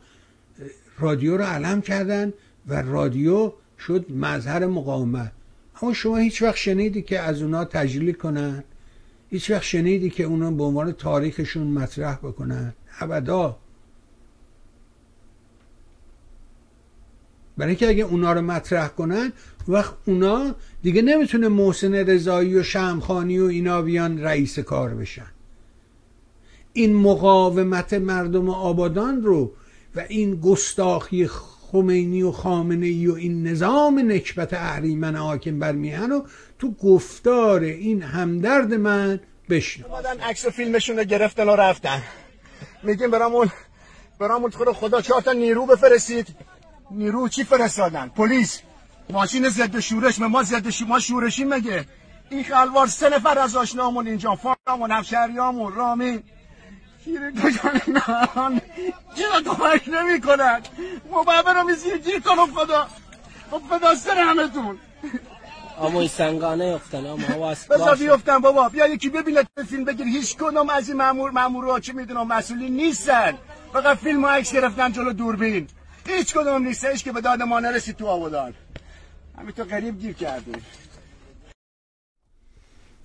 رادیو رو علم کردن و رادیو شد مظهر مقاومت. اما شما هیچ وقت شنیدی که از اونا تجلیل کنن؟ هیچ وقت شنیدی که اونا به عنوان تاریخشون مطرح بکنن؟ ابدا. برای اینکه اگه اونا رو مطرح کنن وقت اونا دیگه نمی‌تونه محسن رضایی و شمخانی و اینا بیان رئیس کار بشن. این مقاومت مردم آبادان رو و این گستاخی خمینی و خامنه ای و این نظام نکبت اهریمن حاکم بر میهن رو تو گفتار این همدرد من بشنو. اومدن عکس فیلمشون رو گرفتن و رفتن. میگیم برامون برامون خود خدا چهار تا نیرو بفرستید. نیرو چی فرستادن؟ پلیس. ماشین ضد شورش ما ضد ما شورشی مگه؟ این خلوار سه نفر از آشنامون اینجا فارمون همشهریامون رامین. گیر کجان چرا کمک نمی کنن مبابه رو میزیر گیر کن خدا. خب فدا سر همتون. اما سنگانه افتن اما بذار بیفتن بابا. بیا یکی ببینه فیلم بگیر. هیچ کدوم از این مامور مامورا چه می‌دونم مسئولی نیستن. فقط فیلم و عکس گرفتن جلو دوربین. هیچ کدوم نیستش که به داد ما نرسید تو آبادان. همین تو غریب گیر کرده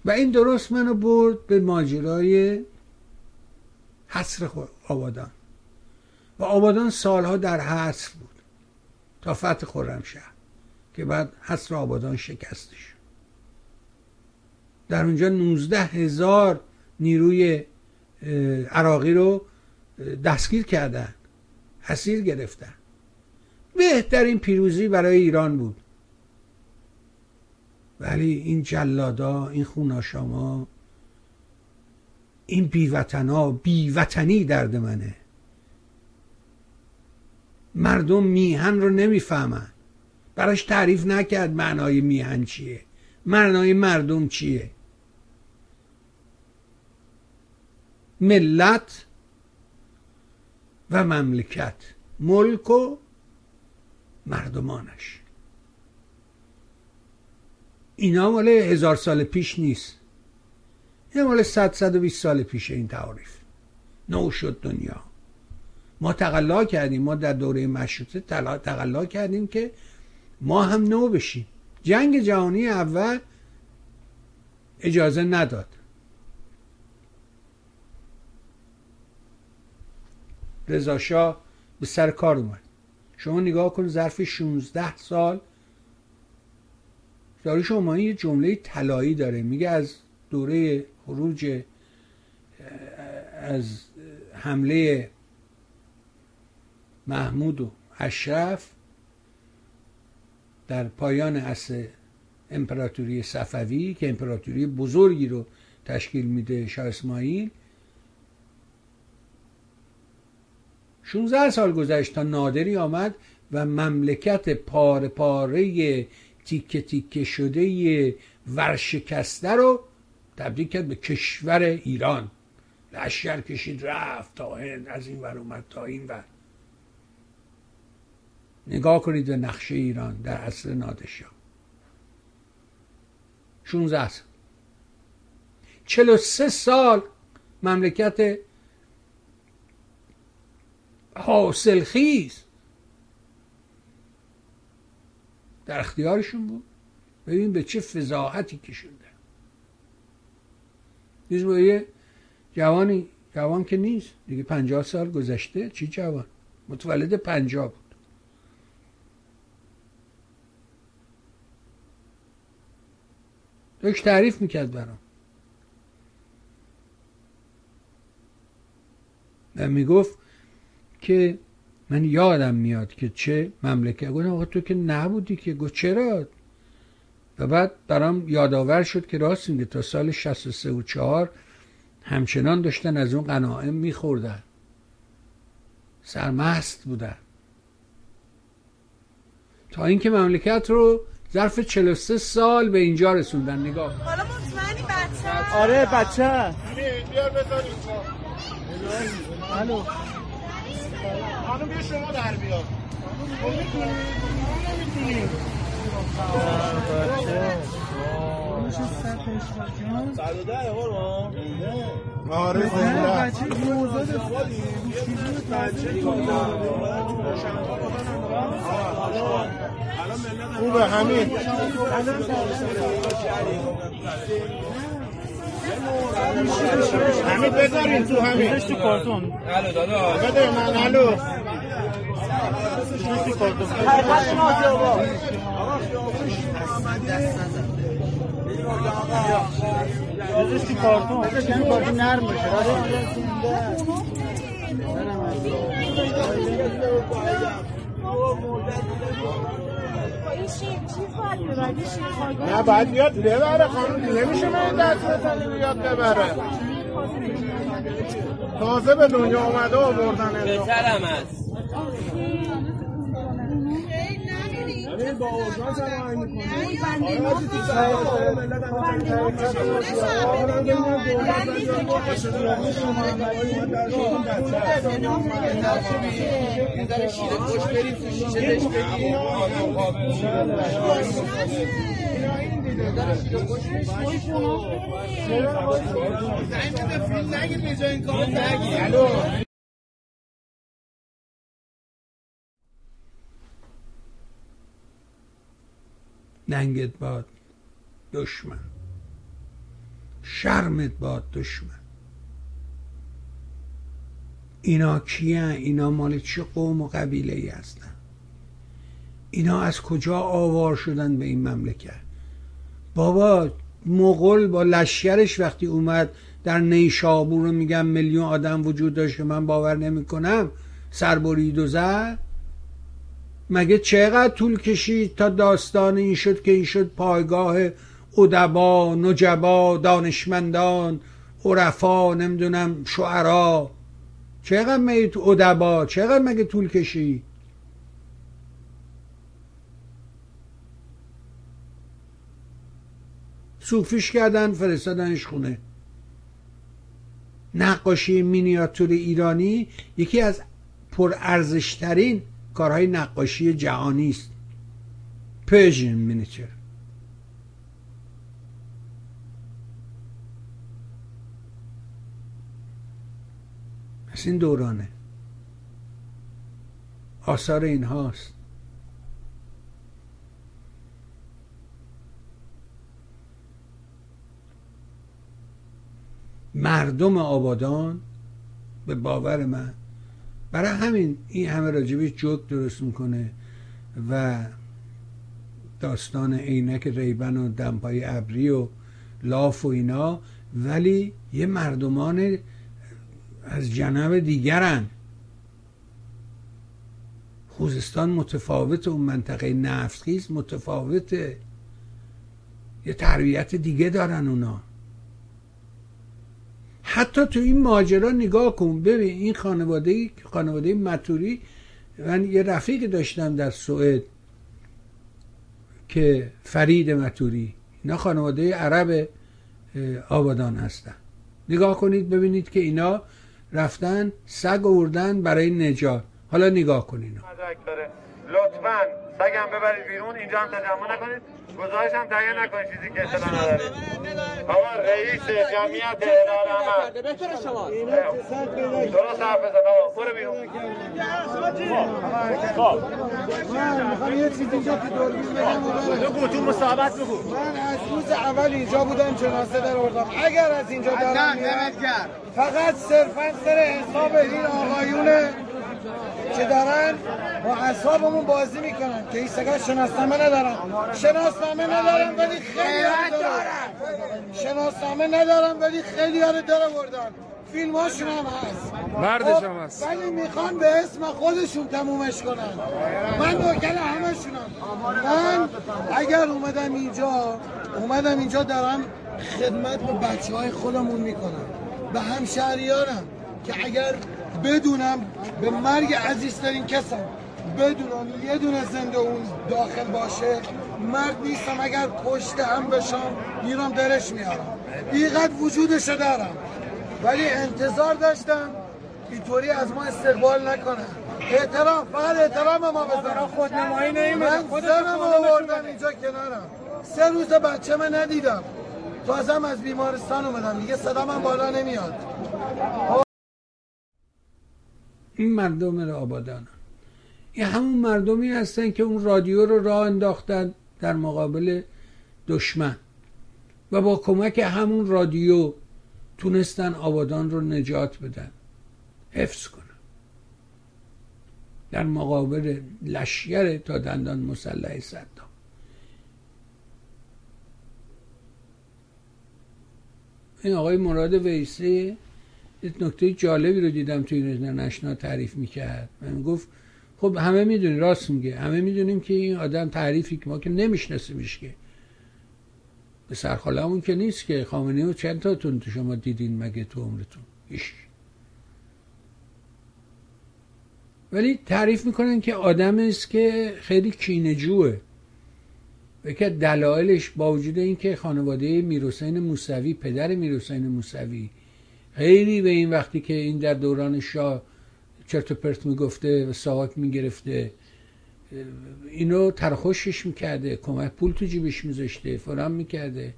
و این درست منو برد به ماجرای حصر آبادان. و آبادان سالها در حصر بود تا فتح خرمشهر که بعد حصر آبادان شکستش. در اونجا 19 هزار نیروی عراقی رو دستگیر کردن حسیر گرفتن. بهترین پیروزی برای ایران بود. ولی این جلادا این خوناشاما این بیوطنا بیوطنی درد منه. مردم میهن رو نمی‌فهمن. براش تعریف نکرد معنای میهن چیه. معنای مردم چیه؟ ملت و مملکت. ملک و مردمانش. اینا مال هزار سال پیش نیست. یه مال 100 120 سال پیش این تعاریف نو شد دنیا. ما تقلا کردیم ما در دوره مشروطه تقلا کردیم که ما هم نو بشیم. جنگ جهانی اول اجازه نداد. رضا به سر کار اومد. شما نگاه کن ظرف 16 سال. داری شما یه جمله طلایی داره. میگه از دوره خروج از حمله محمود و اشرف در پایان اصل امپراتوری صفوی که امپراتوری بزرگی رو تشکیل میده شاه اسماعیل. 16 سال گذشت تا نادری آمد و مملکت پاره پاره تیکه تیکه شده ورشکسته رو تبدیل کرد به کشور ایران. لشکر کشید رفت تا هند از این ور اومد تا این ور. نگاه کنید به نقشه ایران در عصر نادشاه 16 سال. 43 سال مملکت حاصل خیز در اختیارشون بود. ببین به چه فضاحتی کشونده یه جوانی جوان که نیست. دیگه پنجاه سال گذشته. چی جوان؟ متولد پنجاه بود. داشت تعریف می‌کرد برام. و می‌گفت که من یادم میاد که چه مملکت. گفتم آقا تو که نبودی که. گفت چرا؟ و بعد برام یادآور شد که راست میگه تا سال 63 و 4 همچنان داشتن از اون قناعم میخوردن. سرمست بودن. تا اینکه مملکت رو ظرف 43 سال به اینجا رسوندن. نگاه حالا مطمئنی بچه؟ آره بچه. بیار بذار الو. خانم بیا شما در بیار. آره خوبه همین همین بذارین تو همین. تو کارتون. بده من الو. بذارش تو کارتون بذارش تو کارتون نرم بشه نه باید بیاد ببره خانم نمیشه من دست بزنی بیاد ببره. تازه به دنیا اومده و بردن بهترم است دارید با اورژانس هم آهنگ می‌کنید بنده ما بنده ما ننگت باد دشمن. شرمت باد دشمن. اینا کیه؟ اینا مال چه قوم و قبیله ای هستن؟ اینا از کجا آوار شدن به این مملکت؟ بابا مغول با لشکرش وقتی اومد در نیشابور رو میگم میلیون آدم وجود داشت که من باور نمی‌کنم سربرید و زد. مگه چقدر طول کشید تا داستان این شد که این شد پایگاه ادبا نجبا دانشمندان عرفا نمی‌دونم شعرا؟ چقدر مگه تو ادبا؟ چقدر مگه طول کشید؟ صوفیش کردن فرستادنش خونه. نقاشی مینیاتور ایرانی یکی از پرارزشترین کارهای نقاشی جهانی است. پرژین مینیچر از این دورانه. آثار این هاست مردم آبادان به باور من برای همین این همه راجبش جوک درست می‌کنه و داستان عینک ریبن و دمپای ابری و لاف و اینا ولی یه مردمان از جنب دیگرن. خوزستان متفاوت اون منطقه نفتخیز متفاوته. یه تربیت دیگه دارن اونا. حتی تو این ماجرا نگاه کن. ببین این خانواده خانواده متوری من یه رفیق داشتم در سوئد که فرید متوری. اینا خانواده عرب آبادان هستن. نگاه کنید ببینید که اینا رفتن سگ آوردن برای نجات. حالا نگاه کنید لطفا سگم ببرید بیرون اینجا هم تجمع نکنید. گزارش هم تهیه نکنید چیزی که اطلاع ندارید. آقا رئیس جمعیت اداره عمل. درست حرف بزن آقا برو بیرون. من می‌خوام یه چیزی اینجا تو دوربین بگم بگو تو مصاحبت بگو. من از روز اول اینجا بودم جنازه در آوردم. اگر از اینجا دارم میرم فقط صرفا سر حساب این آقایونه که دارن؟ با اعصابمون بازی می‌کنن. که این سگا شناسنامه ندارن. شناسنامه ندارن ولی خیلی ها دارن. شناسنامه ندارن ولی خیلی ها رو داره بردن فیلم هاشون هم هست. مردش هم هست. خب، ولی می‌خوان به اسم خودشون تمومش کنن. من نوکر همشونم. من اگر اومدم اینجا اومدم اینجا دارم خدمت به بچه های خودمون می‌کنم. به همشهریانم که اگر بدونم به مرگ عزیزترین کسم. بدونم یه دونه زنده اون داخل باشه مرد نیستم اگر پشت هم بشم میرم درش میارم. اینقدر وجودشو دارم. ولی انتظار داشتم اینطوری از ما استقبال نکنن احترام فقط احترام ما بذارم خود نمایی من زنم آوردم اینجا کنارم. سه روز بچه من ندیدم. تازم از بیمارستان اومدم. دیگه صدا من بالا نمیاد. این مردم آبادان این همون مردمی هستن که اون رادیو رو راه انداختن در مقابل دشمن. و با کمک همون رادیو تونستن آبادان رو نجات بدن. حفظ کنن. در مقابل لشگر تا دندان مسلح صدام. این آقای مراد ویسی یه نکته جالبی رو دیدم توی نشنا تعریف می‌کرد. من گفت خب همه می‌دونیم راست میگه. همه می‌دونیم که این آدم تعریفی که ما که نمیشناسیمش که به سرخالمون که نیست که. خامنه و چند تاتون تو شما دیدین مگه تو عمرتون؟ ایش ولی تعریف می‌کنن که آدم است که خیلی کینجوه و که دلایلش با وجود اینکه خانواده میرحسین موسوی پدر میرحسین موسوی خیلی به این وقتی که این در دوران شاه چرت و پرت می‌گفته و ساواک می‌گرفته اینو ترخوشش می‌کرده کمک پول تو جیبش میذاشته فرام می‌کرده.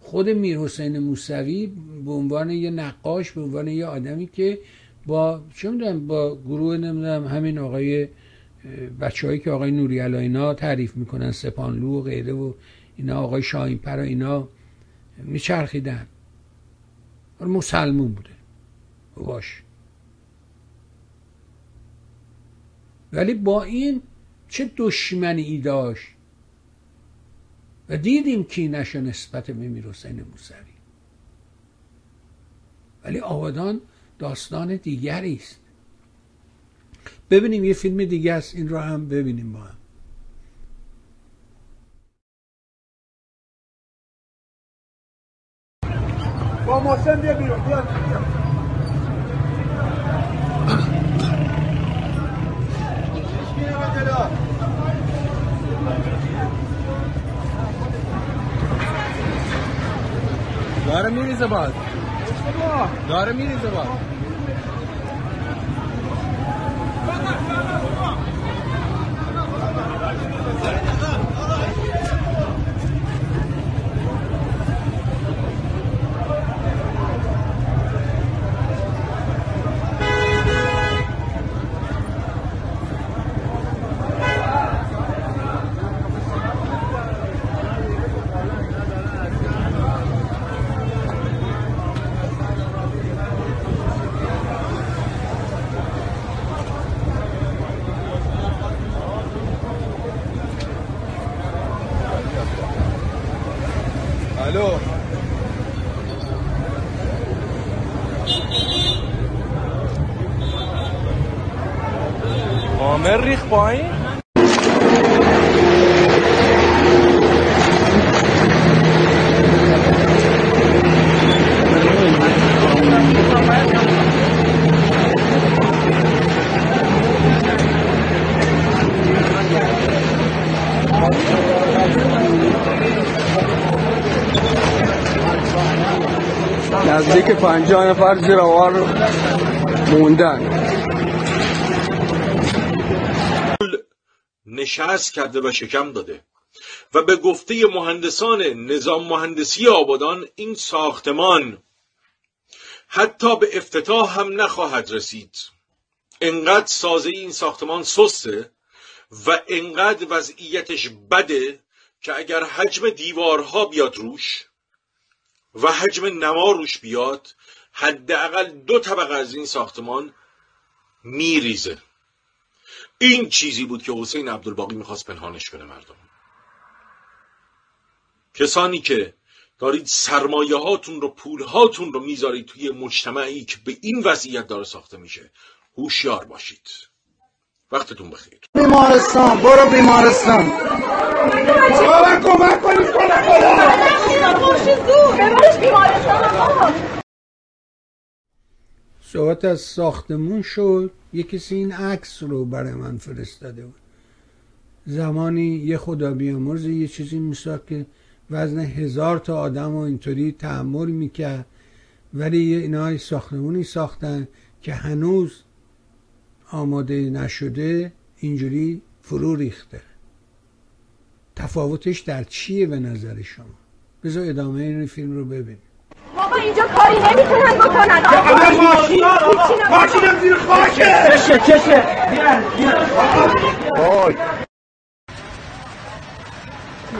خود میر حسین موسوی به عنوان یه نقاش به عنوان یه آدمی که با چه می‌دونم با گروه نمی‌دونم همین آقای بچه که آقای نوری اینا تعریف می‌کنن سپانلو و غیره و اینا آقای شاهین پر اینا میچرخیدن. مسلمون بوده. باش. ولی با این چه دشمنی ای داشت؟ و دیدیم کی نشه نسبت به میر حسین موسوی. ولی آبادان داستان دیگری است. ببینیم یه فیلم دیگه است این رو هم ببینیم با هم. با محسن بیا بیرون بیا داره میریزه باز داره میریزه باز پایین. نزدیک پنجاه نفر زیر موندن. نشست کرده و شکم داده. و به گفته مهندسان نظام مهندسی آبادان این ساختمان حتی به افتتاح هم نخواهد رسید. انقدر سازه این ساختمان سسته و انقدر وضعیتش بده که اگر حجم دیوارها بیاد روش و حجم نما روش بیاد حداقل دو طبقه از این ساختمان میریزه. این چیزی بود که حسین عبدالباقی می‌خواست پنهانش کنه مردم. کسانی که دارید سرمایه هاتون رو پول هاتون رو می‌ذارید توی مجتمعی که به این وضعیت داره ساخته میشه هوشیار باشید. وقتتون بخیر. بیمارستان برو بیمارستان. کمک کنید صحبت از ساختمون شد یه کسی این عکس رو برای من فرستاده بود. زمانی یه خدا بیامرز یه چیزی میساخت که وزن هزار تا آدم و اینطوری تحمل می‌کرد. ولی یه اینا ساختمونی ساختن که هنوز آماده نشده اینجوری فرو ریخته. تفاوتش در چیه به نظر شما؟ بذار ادامه این فیلم رو ببینیم. بابا اینجا کاری نمی‌تونن بکنن. ماشین ماشینم زیر خاکه. چشه چشه.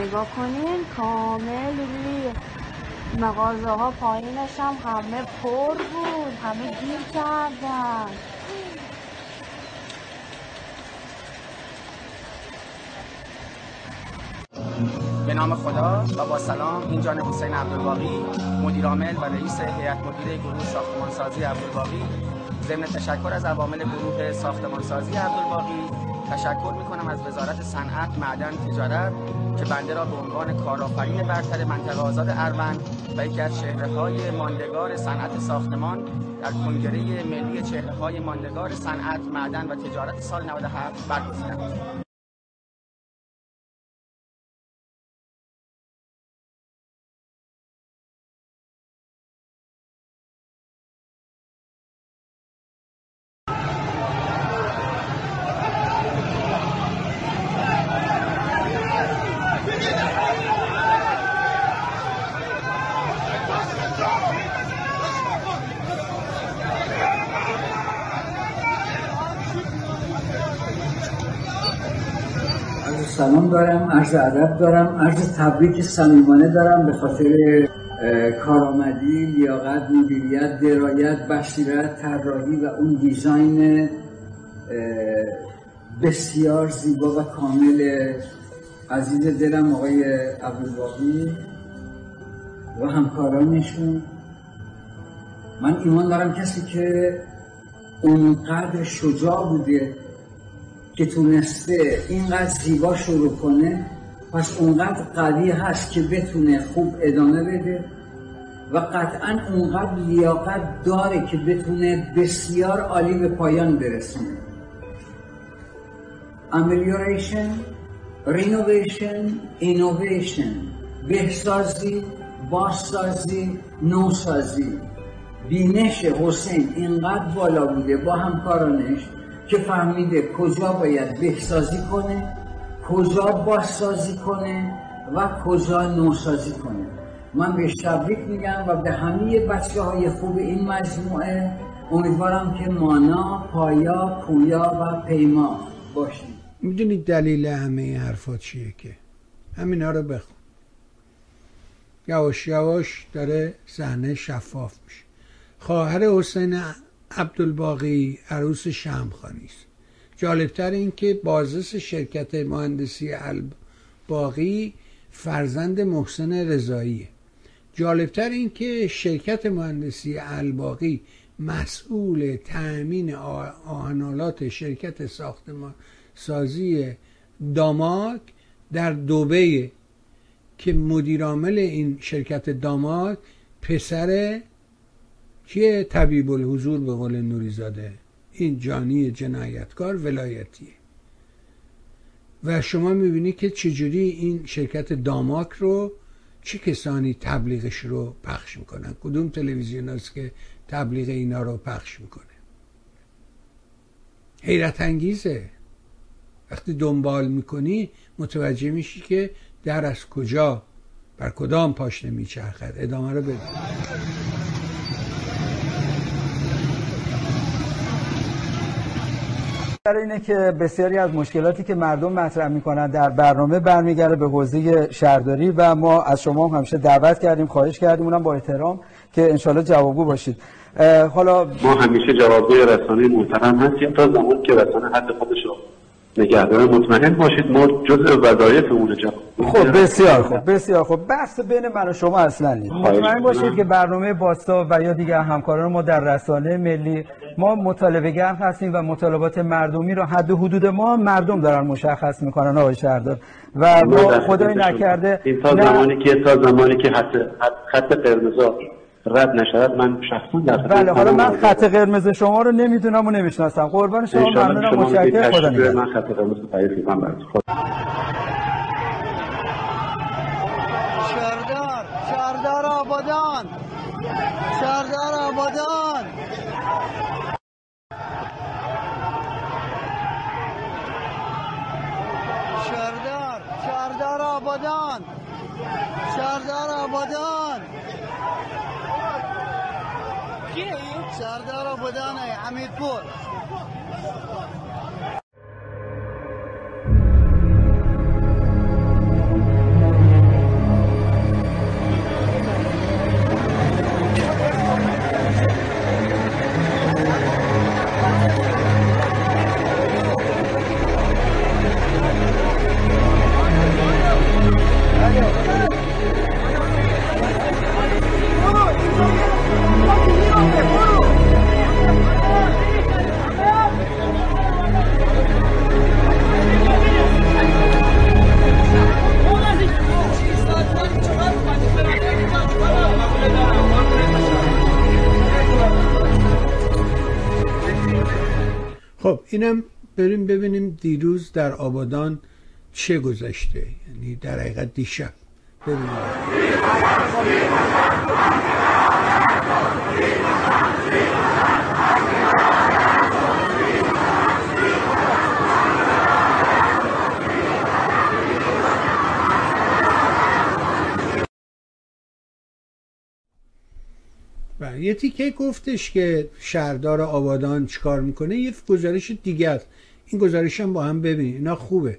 نگاه کنین کامل مغازه ها پایینش هم همه پر بود همه گیر کردن. به نام خدا و با سلام این جان حسین عبدالباقی مدیر عامل و رئیس هیئت مدیره گروه ساختمانسازی عبدالباقی. ضمن تشکر از عوامل گروه ساختمانسازی عبدالباقی تشکر می‌کنم از وزارت صنعت معدن تجارت که بنده را به عنوان کارآفرین برتر منطقه آزاد اروند و یکی از چهره‌های ماندگار صنعت ساختمان در کنگره ملی چهره‌های ماندگار صنعت معدن و تجارت سال 97 برگزیدم عرض سلام دارم عرض ادب دارم عرض تبریک صمیمانه دارم به خاطر کارآمدی لیاقت مدیریت درایت بصیرت طراحی و اون دیزاین بسیار زیبا و کامل. عزیز دلم آقای عبدالباقی و همکارانشون. من ایمان دارم کسی که اونقدر شجاع بوده که تونسته اینقدر زیبا شروع کنه پس اونقدر قوی هست که بتونه خوب ادامه بده و قطعا اونقدر لیاقت داره که بتونه بسیار عالی به پایان برسونه. amelioration renovation innovation بهسازی بازسازی نوسازی. بینش حسین اینقدر بالا بوده با همکارانش که فهمیده کجا باید بهسازی کنه کجا بازسازی کنه و کجا نوسازی کنه. من بهش تبریک میگم و به همه بچه های خوب این مجموعه امیدوارم که مانا، پایا، پویا و پیما باشیم. می‌دونید دلیل همه این حرفا چیه که؟ همینا رو بخون. یواش یواش داره صحنه شفاف میشه. خواهر حسین عبدالباقی عروس شمخانی است. جالبتر این که بازرس شرکت مهندسی الباقی فرزند محسن رضاییه. جالبتر این که شرکت مهندسی الباقی مسئول تأمین آهنالات شرکت ساختمان سازی داماک در دوبه که مدیرعامل این شرکت داماک پسر کیه طبیب الحضور به قول نوریزاده؟ این جانی جنایتکار ولایتیه. و شما می‌بینی که چجوری این شرکت داماک رو چه کسانی تبلیغش رو پخش می‌کنن؟ کدوم تلویزیون هست که تبلیغ اینا رو پخش می‌کنه؟ حیرت انگیزه. وقتی دنبال می‌کنی متوجه میشی که در از کجا بر کدام پاشنه میچرخد. ادامه رو ببین در اینه که بسیاری از مشکلاتی که مردم مطرح می‌کنن در برنامه برمیگرده به حوزه شهرداری و ما از شما هم همیشه دعوت کردیم خواهش کردیم. اونم با احترام که انشالله جوابگو باشید. حالا ما همیشه جوابگوی رسانه محترم هستیم تا زمان که رسانه حد خودش رو نگه داره مطمئن باشید. ما جزء وظایفمون خب بسیار خوب. بسیار خوب. بحث بین من و شما اصلا نیست. مطمئن باشید که برنامه باستا و یا دیگر همکاران ما در رسانه ملی ما مطالبه گر هستیم و مطالبات مردمی رو حد و حدود ما مردم دارن مشخص می‌کنن آقای شهردار. و ما خدای نکرده این تا زمانی که تا زمانی که خط خط قرمزا رد نشود من شخصا در بله حالا من خط قرمز شما رو نمی‌دونم و نمی‌شناسم. قربان شما ممنونم متشکرم. خدا نگهدار. من خط قرمز رو تعریف آبادان. شهردار آبادان. شهردار شهردار آبادان. شهردار آبادان. شهردار آبادان حمیدپور خب اینم بریم ببینیم دیروز در آبادان چه گذشته. یعنی در حقیقت دیشب. ببینیم. یه تیکه گفتش که شهردار آبادان چیکار می‌کنه؟ یه گزارش دیگه است. این گزارش هم با هم ببینید. اینا خوبه.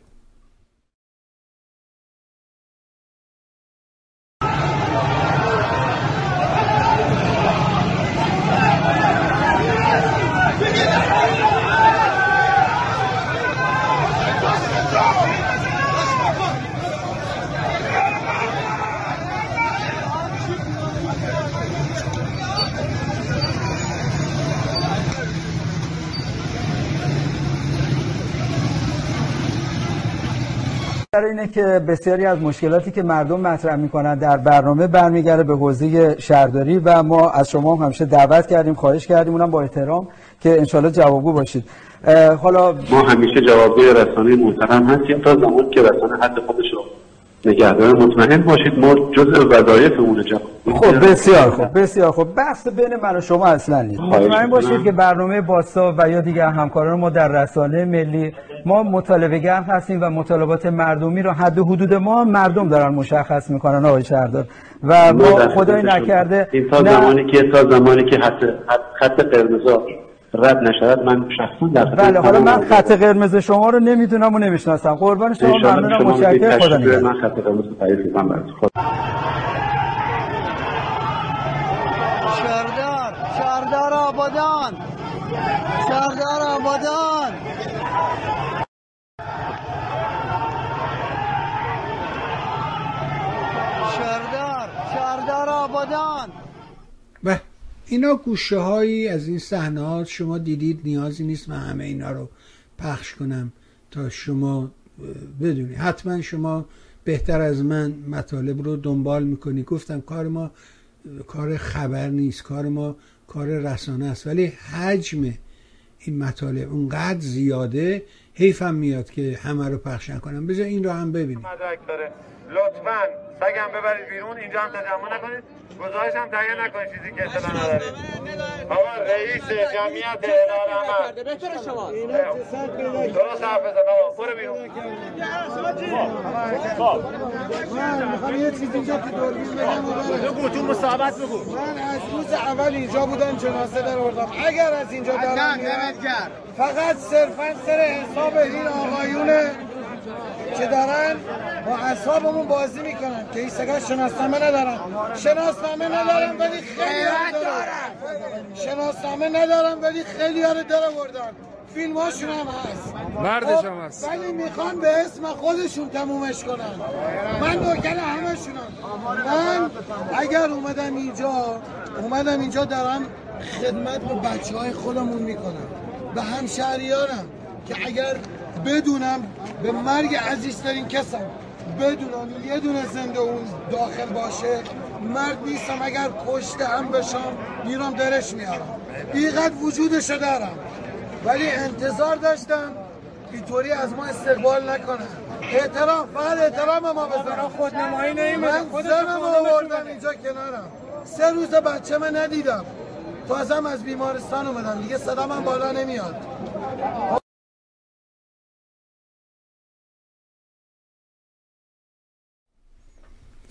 در اینه که بسیاری از مشکلاتی که مردم مطرح می‌کنن در برنامه برمیگرده به حوزه شهرداری و ما از شما هم همیشه دعوت کردیم خواهش کردیم. اونم با احترام که انشالله جوابگو باشید. حالا ما همیشه جوابگوی رسانه محترم هستیم تا زمانی که رسانه حد خودش نگهدار مطمئن باشید. ما جزء وظایفمون جواب خب بسیار خوب بسیار خوب. بحث بین من و شما اصلا نیست. مطمئن باشید که برنامه باستا و یا دیگر همکاران ما در رسانه ملی ما مطالبه گر هستیم و مطالبات مردمی رو حد و حدود ما مردم دارن مشخص می‌کنن آقای شهردار. و ما خدای نکرده این تا زمانی که تا زمانی که خط خط قرمزا. رد نشود من شخصا در بله حالا من خط قرمز شما رو نمی‌دونم و نمی‌شناسم. قربان شما ممنونم متشکرم. خدا نگهدار. من خط قرمز رو تعریف می‌کنم براتون. شهردار شهردار آبادان. شهردار آبادان. شهردار شهردار آبادان. اینا گوشه هایی از این صحنه شما دیدید نیازی نیست من همه اینا رو پخش کنم تا شما بدونی. حتما شما بهتر از من مطالب رو دنبال می‌کنی. گفتم کار ما کار خبر نیست کار ما کار رسانه است. ولی حجم این مطالب اونقدر زیاده حیفم میاد که همه رو پخش نکنم. بذار این رو هم ببینیم. لطفا سگم ببرید بیرون اینجا هم تجمع نکنید. گزارش هم تهیه نکنید چیزی که اطلاع ندارید آقا رئیس جمعیت هلال احمد درست حرف بزن آقا برو بیرون. من می‌خوام یه چیزی اینجا تو دوربین بگم بگو تو مصاحبت بگو. من از روز اول اینجا بودم جنازه در آوردم. اگر از اینجا دارم میرم فقط صرفا سر حساب این آقایونه که دارن؟ با اصحابمون بازی می‌کنن. که این سگا شناسنامه ندارن. شناسنامه ندارن ولی خیلی دارن. شناسنامه ندارن ولی خیلی ها رو داره بردن. فیلم هاشون هم هست. مردش هم هست. ولی می‌خوان به اسم خودشون تمومش کنن. من نوکر همشونم. من اگر اومدم اینجا اومدم اینجا دارم خدمت به بچه های خودمون می‌کنم. به همشهریانم که اگر بدونم به مرگ عزیزترین کسم. بدونم یه دونه زنده اون داخل باشه. مرد نیستم اگر کشته هم بشم میرم درش میارم. اینقدر وجودشو دارم ولی انتظار داشتم اینطوری از ما استقبال نکنه. احترام فقط احترام ما بزنم خود نمایی من زنم آوردم اینجا کنارم. سه روز بچه من ندیدم. تازم از بیمارستان اومدم. دیگه صدا من بالا نمیاد.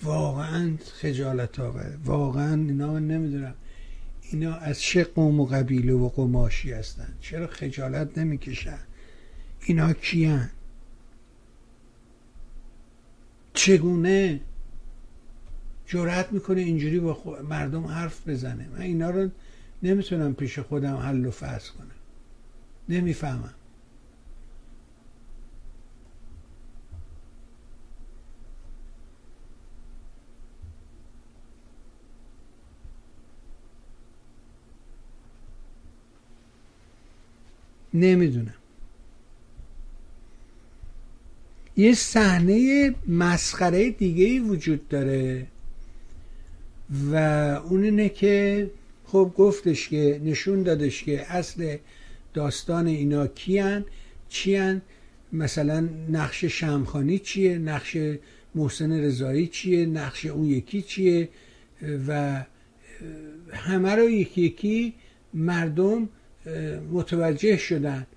واقعا خجالت آوره. واقعا اینا من نمی‌دونم. اینا از چه قوم و قبیله و قماشی هستن. چرا خجالت نمی‌کشن؟ اینا کیان؟ چگونه؟ جرأت می‌کنه اینجوری با مردم حرف بزنه. من اینا رو نمی‌تونم پیش خودم حل و فصل کنم. نمی‌فهمم. نمی‌دونم. یه صحنه مسخره دیگه ای وجود داره و اون اینه که خب گفتش که نشون دادش که اصل داستان اینا کیان چیان مثلا نقش شمخانی چیه نقش محسن رضایی چیه نقش اون یکی چیه و همه رو یکی یکی مردم متوجه شدن.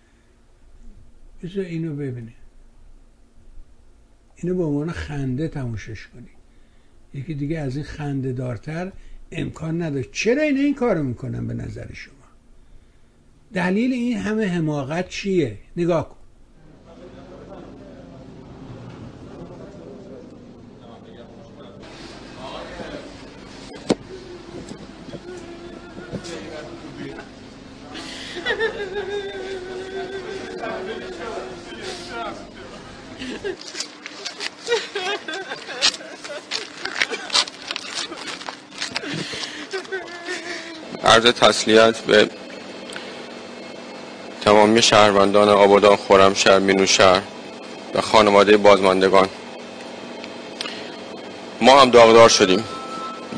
بذار اینو ببینه اینو به عنوان خنده تموشش کنی یکی دیگه از این خنده دارتر امکان نداره چرا این این کارو می‌کنن به نظر شما؟ دلیل این همه حماقت چیه؟ نگاه کن. عرض تسلیت به تمامی شهروندان آبادان خرمشهر مینوشهر و خانواده بازماندگان. ما هم داغدار شدیم.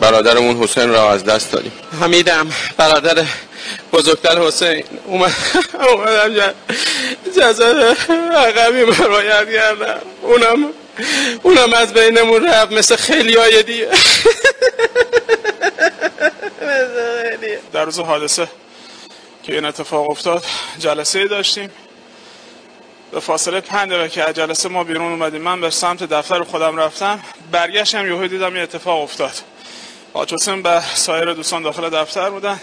برادرمون حسین را از دست دادیم. حمیدم برادر بزرگتر حسین. اومد اومدم جزا عقبی مرایت کردم اونم اونم از بینمون رفت مثل خیلی های دیگه. در روز حادثه که این اتفاق افتاد جلسه داشتیم. به فاصله پنج دقیقه که از جلسه ما بیرون اومدیم من به سمت دفتر خودم رفتم. برگشتم یهو دیدم این اتفاق افتاد. حاج حسین و سایر دوستان داخل دفتر بودن.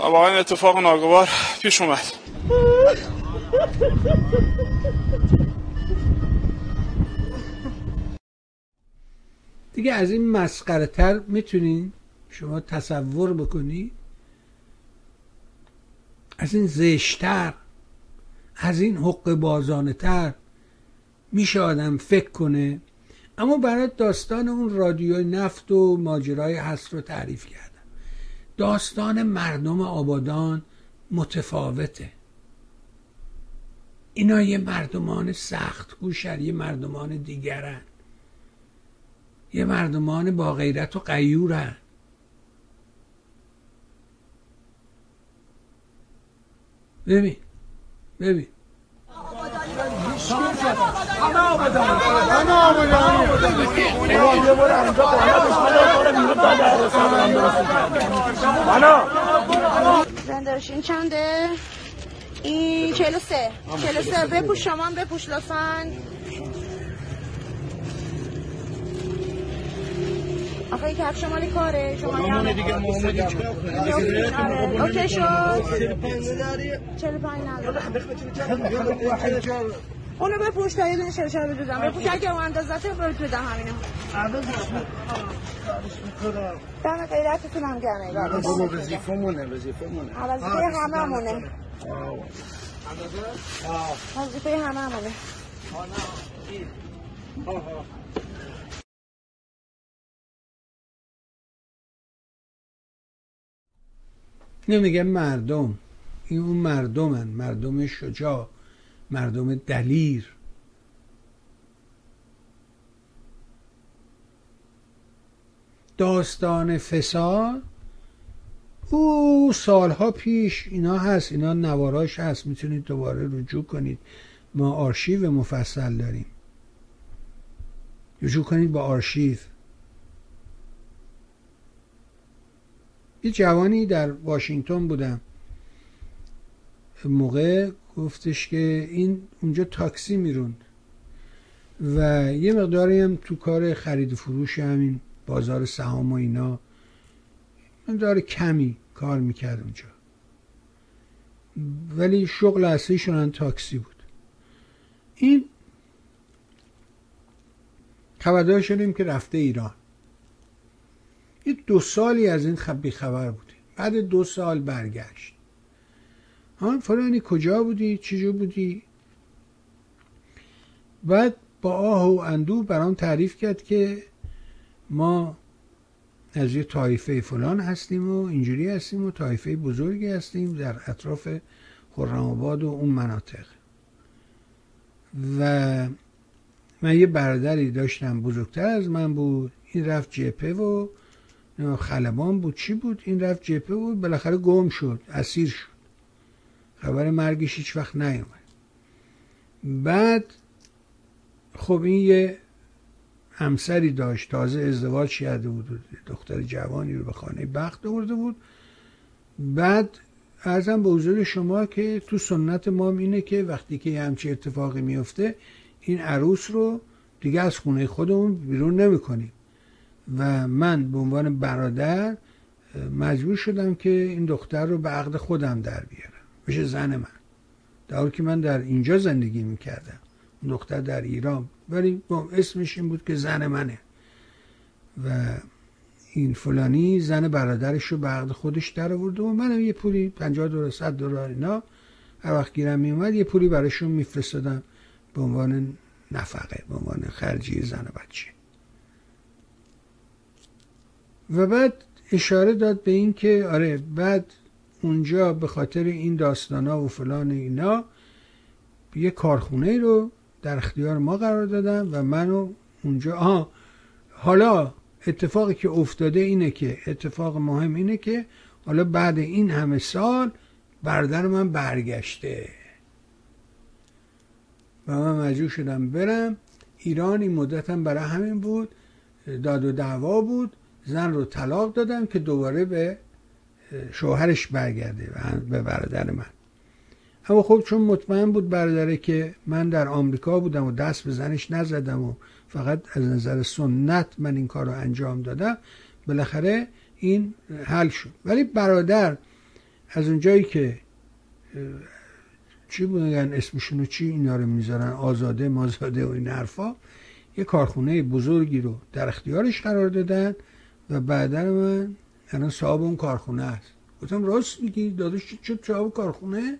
و واقعا اتفاق ناگوار پیش اومد. دیگه از این مسخره تر می‌تونین شما تصور بکنی از این زشتر از این حق بازانه تر میشه آدم فکر کنه. اما برای داستان اون رادیوی نفت و ماجرای هست رو تعریف کردم. داستان مردم آبادان متفاوته. اینا یه مردمان سخت گوشر یه مردمان دیگرن. یه مردمان با غیرت و قیورن ببین. ببین. زندرشین چنده؟ این چلو سه. چلو سه. بپوش شما بپوش لطفا. آخه این کفش مالی کاره. شما مامونه دیگه مامونه آره. اوکی شد. چلو پنج نداره اونو بپوش تا یه دونه چلو چلو بدوزم بپوش اگه اون اندازته تو بدم همینو دم غیرتتون هم گرمه. بابا وظیفه مونه وظیفه مونه وظیفه همه مونه وظیفه همه همونه. اینو میگه مردم. این اون مردمن. مردم شجاع. مردم دلیر. داستان فساد. او سالها پیش اینا هست. اینا نواراش هست. می‌تونید دوباره رجوع کنید. ما آرشیو مفصل داریم. رجوع کنید با آرشیو. یه جوانی در واشنگتن بودم. موقع گفتش که این اونجا تاکسی می‌روند و یه مقداری هم تو کار خرید و فروش همین بازار سهام و اینا مقدار کمی کار می‌کرد اونجا. ولی شغل اصلیشون هم تاکسی بود. این خبردار شدیم که رفته ایران. یه دو سالی از این خبی خبر بودیم بعد دو سال برگشت. ها فلانی کجا بودی؟ چجور بودی؟ بعد با آه و اندو برام تعریف کرد که ما از یه طایفه فلان هستیم و اینجوری هستیم و طایفه بزرگی هستیم در اطراف آباد و اون مناطق. و من یه برادری داشتم بزرگتر از من بود. این رفت جپه و خلبان بود چی بود؟ این رفت جپه بود بالاخره گم شد اسیر شد. خبر مرگش هیچ وقت نیومد. بعد خب این یه همسری داشت تازه ازدواج کرده بود دختر جوانی رو به خانه بخت آورده بود. بعد ارزم به حضور شما که تو سنت ما اینه که وقتی که همچی اتفاقی میفته این عروس رو دیگه از خونه خودمون بیرون نمی‌کنیم. و من به عنوان برادر مجبور شدم که این دختر رو به عقد خودم در بیارم. بشه زن من. در که من در اینجا زندگی می‌کردم. اون دختر در ایران. ولی اسمش این بود که زن منه. و این فلانی زن برادرش رو به عقد خودش در آورده و منم یه پولی 50 دلار 100 دلار اینا. هر وقت گیرم میومد یه پولی براشون میفرستادم به عنوان نفقه به عنوان خرجی زن و بچه. و بعد اشاره داد به این که آره بعد اونجا به خاطر این داستانا و فلان اینا یه کارخونه رو در اختیار ما قرار دادن و منو اونجا آها حالا اتفاقی که افتاده اینه که اتفاق مهم اینه که حالا بعد این همه سال برادر من برگشته. و من مجبور شدم برم. ایران این مدتم برای همین بود. داد و دعوا بود. زن رو طلاق دادم که دوباره به شوهرش برگرده به برادر من. اما خب چون مطمئن بود برادره که من در آمریکا بودم و دست به زنش نزدم و فقط از نظر سنت من این کار رو انجام دادم بالاخره این حل شد. ولی برادر از اونجایی که چی بودن اسمشونو چی اینا رو می‌ذارن؟ آزاده مازاده و این حرفا یه کارخونه بزرگی رو در اختیارش قرار دادن. و بعدا من الان صاحب اون کارخونه است. گفتم راست میگی داداش چه صاحب کارخونه؟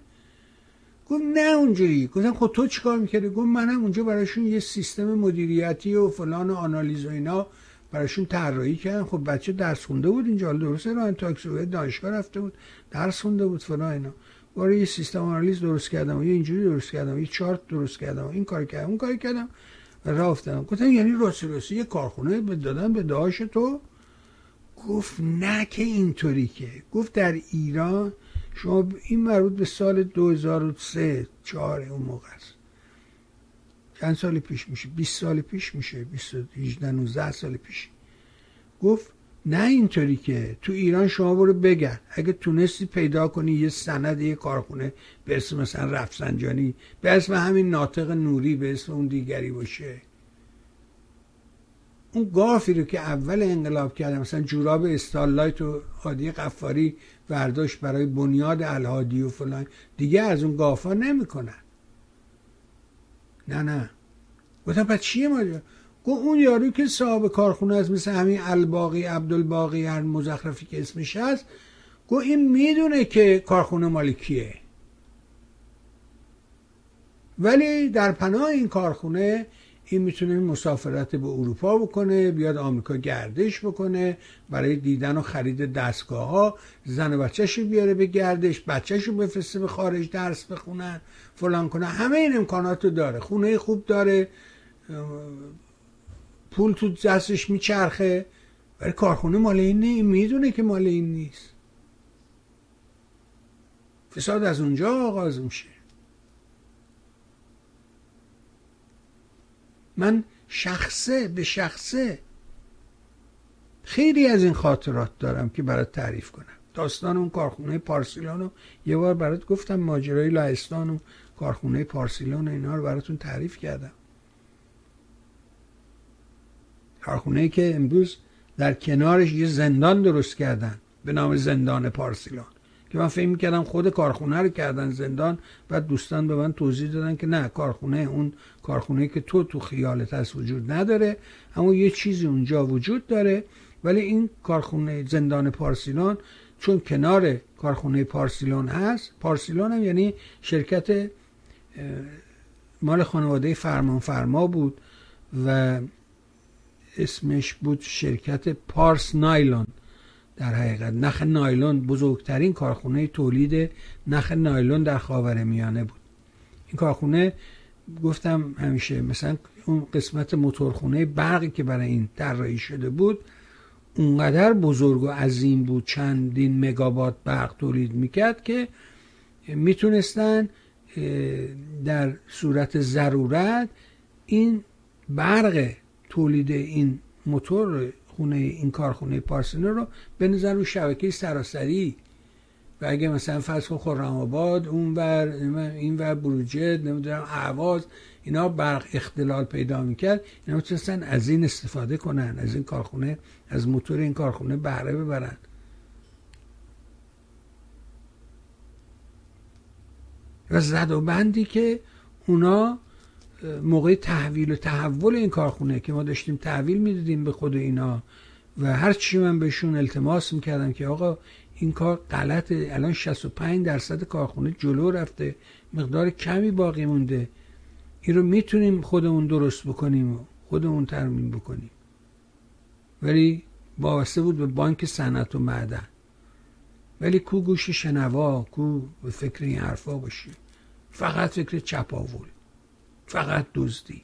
گفت نه اونجوری. گفتم خب تو چیکار می‌کردی؟ گفت منم اونجا براشون یه سیستم مدیریتی و فلان و آنالیز و اینا براشون طراحی کردم. خب بچه درس خونده بود اینجا. درسته راه تاکسی دانشگاه رفته بود. درس خونده بود فلان اینا. وارد یه سیستم آنالیز درست کردم یه اینجوری درست کردم یه چارت درست کردم این کار کردم اون کار کردم افتادم گفتم یعنی راستی راستی یه کارخونه دادن به داش تو. گفت نه که اینطوری که. گفت در ایران شما این مربوط به سال 2003 4 اون موقع است. چند سال پیش میشه؟ 20 سال پیش میشه. 20 18 19 سال پیش. گفت نه اینطوری که. تو ایران شما برو بگن اگه تونستی پیدا کنی یه سند یه کارخونه به اسم مثلا رفسنجانی به اسم همین ناطق نوری به اسم اون دیگری باشه. اون گافی رو که اول انقلاب کرده مثلا جوراب استاللایت و عادی قفاری برداشت برای بنیاد الهادی و فلان دیگه از اون گافا نمی‌کنن. نه نه. گفتم پس چیه ماجرا گفت اون یارو که صاحب کارخونه است مثل همین الباقی عبدالباقی هر مزخرفی که اسمش هست گفت این می‌دونه که کارخونه مال کیه. ولی در پناه این کارخونه این می‌تونه مسافرت به اروپا بکنه بیاد آمریکا گردش بکنه برای دیدن و خرید دستگاه ها زن و بچهش بیاره به گردش بچهش رو بفرسته به خارج درس بخونن فلان کنه. همه این امکانات رو داره. خونه خوب داره. پول تو دستش میچرخه. ولی کارخونه مال این نه می‌دونه که مال این نیست. فساد از اونجا آغاز میشه. من شخصه به شخصه. خیلی از این خاطرات دارم که برات تعریف کنم. داستان اون کارخونه پارسیلان رو یه بار برات گفتم ماجرای لهستان و کارخونه پارسیلان و اینا رو براتون تعریف کردم. کارخونه که امروز در کنارش یه زندان درست کردن به نام زندان پارسیلان. که من فکر می‌کردم خود کارخونه رو کردن زندان و دوستان به من توضیح دادن که نه کارخونه اون کارخونه که تو تو خیالت هست وجود نداره اما یه چیزی اونجا وجود داره. ولی این کارخونه زندان پارسیلان چون کنار کارخونه پارسیلان هست پارسیلان هم یعنی شرکت مال خانواده فرمان فرما بود و اسمش بود شرکت پارس نایلون. در حقیقت. نخ نایلون بزرگترین کارخونه تولید نخ نایلون در خاور میانه بود. این کارخونه گفتم همیشه مثلا اون قسمت موتورخونه برقی که برای این طراحی شده بود اونقدر بزرگ و عظیم بود چندین مگابات برق تولید می‌کرد که می‌تونستن در صورت ضرورت این برق تولید این موتور خونه این کارخونه پارسنو رو بنظر رو شبکه سراسری. و اگه مثلا فرض خرم آباد اون بر این ور بروجه نمی‌دونم اهواز اینا برق اختلال پیدا می‌کرد. اینا می‌تونستن از این استفاده کنن از این کارخونه از موتور این کارخونه بهره ببرن. و زد و بندی که اونا موقع تحویل و تحول این کارخونه که ما داشتیم تحویل می‌دادیم به خود اینا و هر چی من بهشون التماس می‌کردم که آقا این کار غلطه الان 65 درصد کارخونه جلو رفته مقدار کمی باقی مونده این رو می‌تونیم خودمون درست بکنیم و خودمون ترمیم بکنیم. ولی وابسته بود به بانک صنعت و معدن. ولی کو گوش شنوا کو به فکر این حرفا باشی. فقط فکر چپاول. فقط دزدی.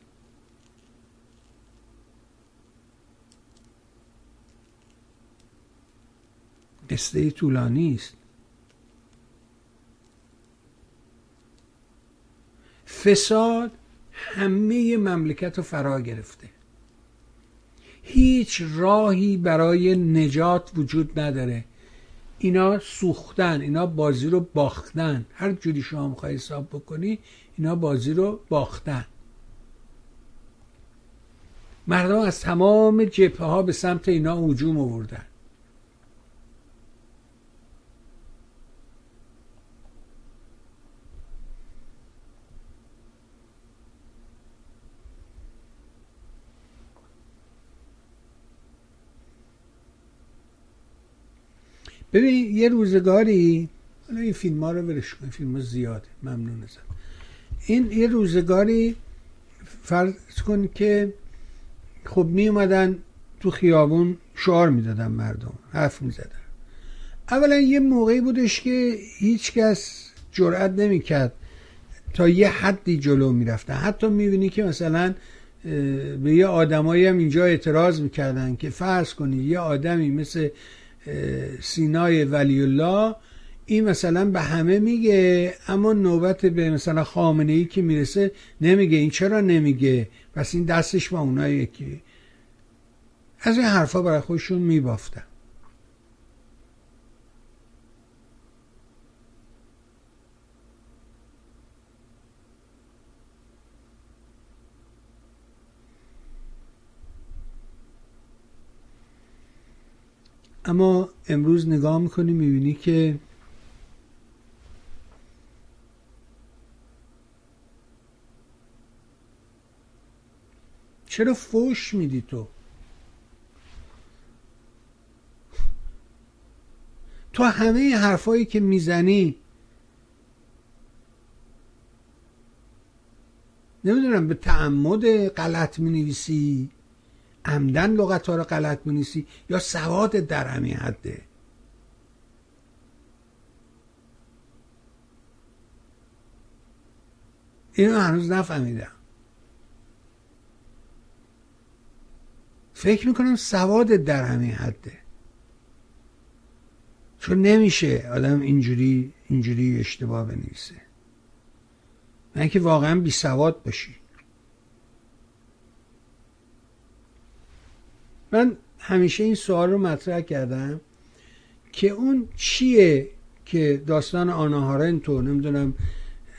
قصه طولانی است. فساد همه مملکت رو فرا گرفته. هیچ راهی برای نجات وجود نداره. اینا سوختن اینا بازی رو باختن. هر جوری شما می‌خوای حساب بکنی اینا بازی رو باختن. مردم از تمام جبهه ها به سمت اینا هجوم آوردن. ببین یه روزگاری این فیلم ها رو برش کن فیلم ها زیاده ممنون ازم این یه روزگاری فرض کن که خب می اومدن تو خیابون شعار می‌دادن مردم حرف می‌زدن اولا یه موقعی بودش که هیچ کس جرأت نمی‌کرد تا یه حدی جلو می‌رفتن حتی می‌بینی که مثلا به یه آدمایی هم اینجا اعتراض می‌کردن که فرض کنید یه آدمی مثل سینای ولی الله این مثلا به همه میگه اما نوبت به مثلا خامنه ای که می‌رسه نمیگه. این چرا نمیگه؟ پس این دستش با اونایی که از این حرفا برای خودشون میبافتن. اما امروز نگاه می‌کنی می‌بینی که چرا فوش میدی تو؟ تو همه حرفایی که می‌زنی نمی‌دونم به تعمد غلط می نویسی عمدن لغت ها رو غلط می نویسی یا سواد در همین حده؟ اینو هنوز نفهمیدم. فکر می‌کنم سواد در همین حده. چون نمیشه آدم اینجوری اینجوری اشتباه بنویسه. من که واقعا بی سواد باشی. من همیشه این سوال رو مطرح کردم که اون چیه که داستان آناهارنتو نمی‌دونم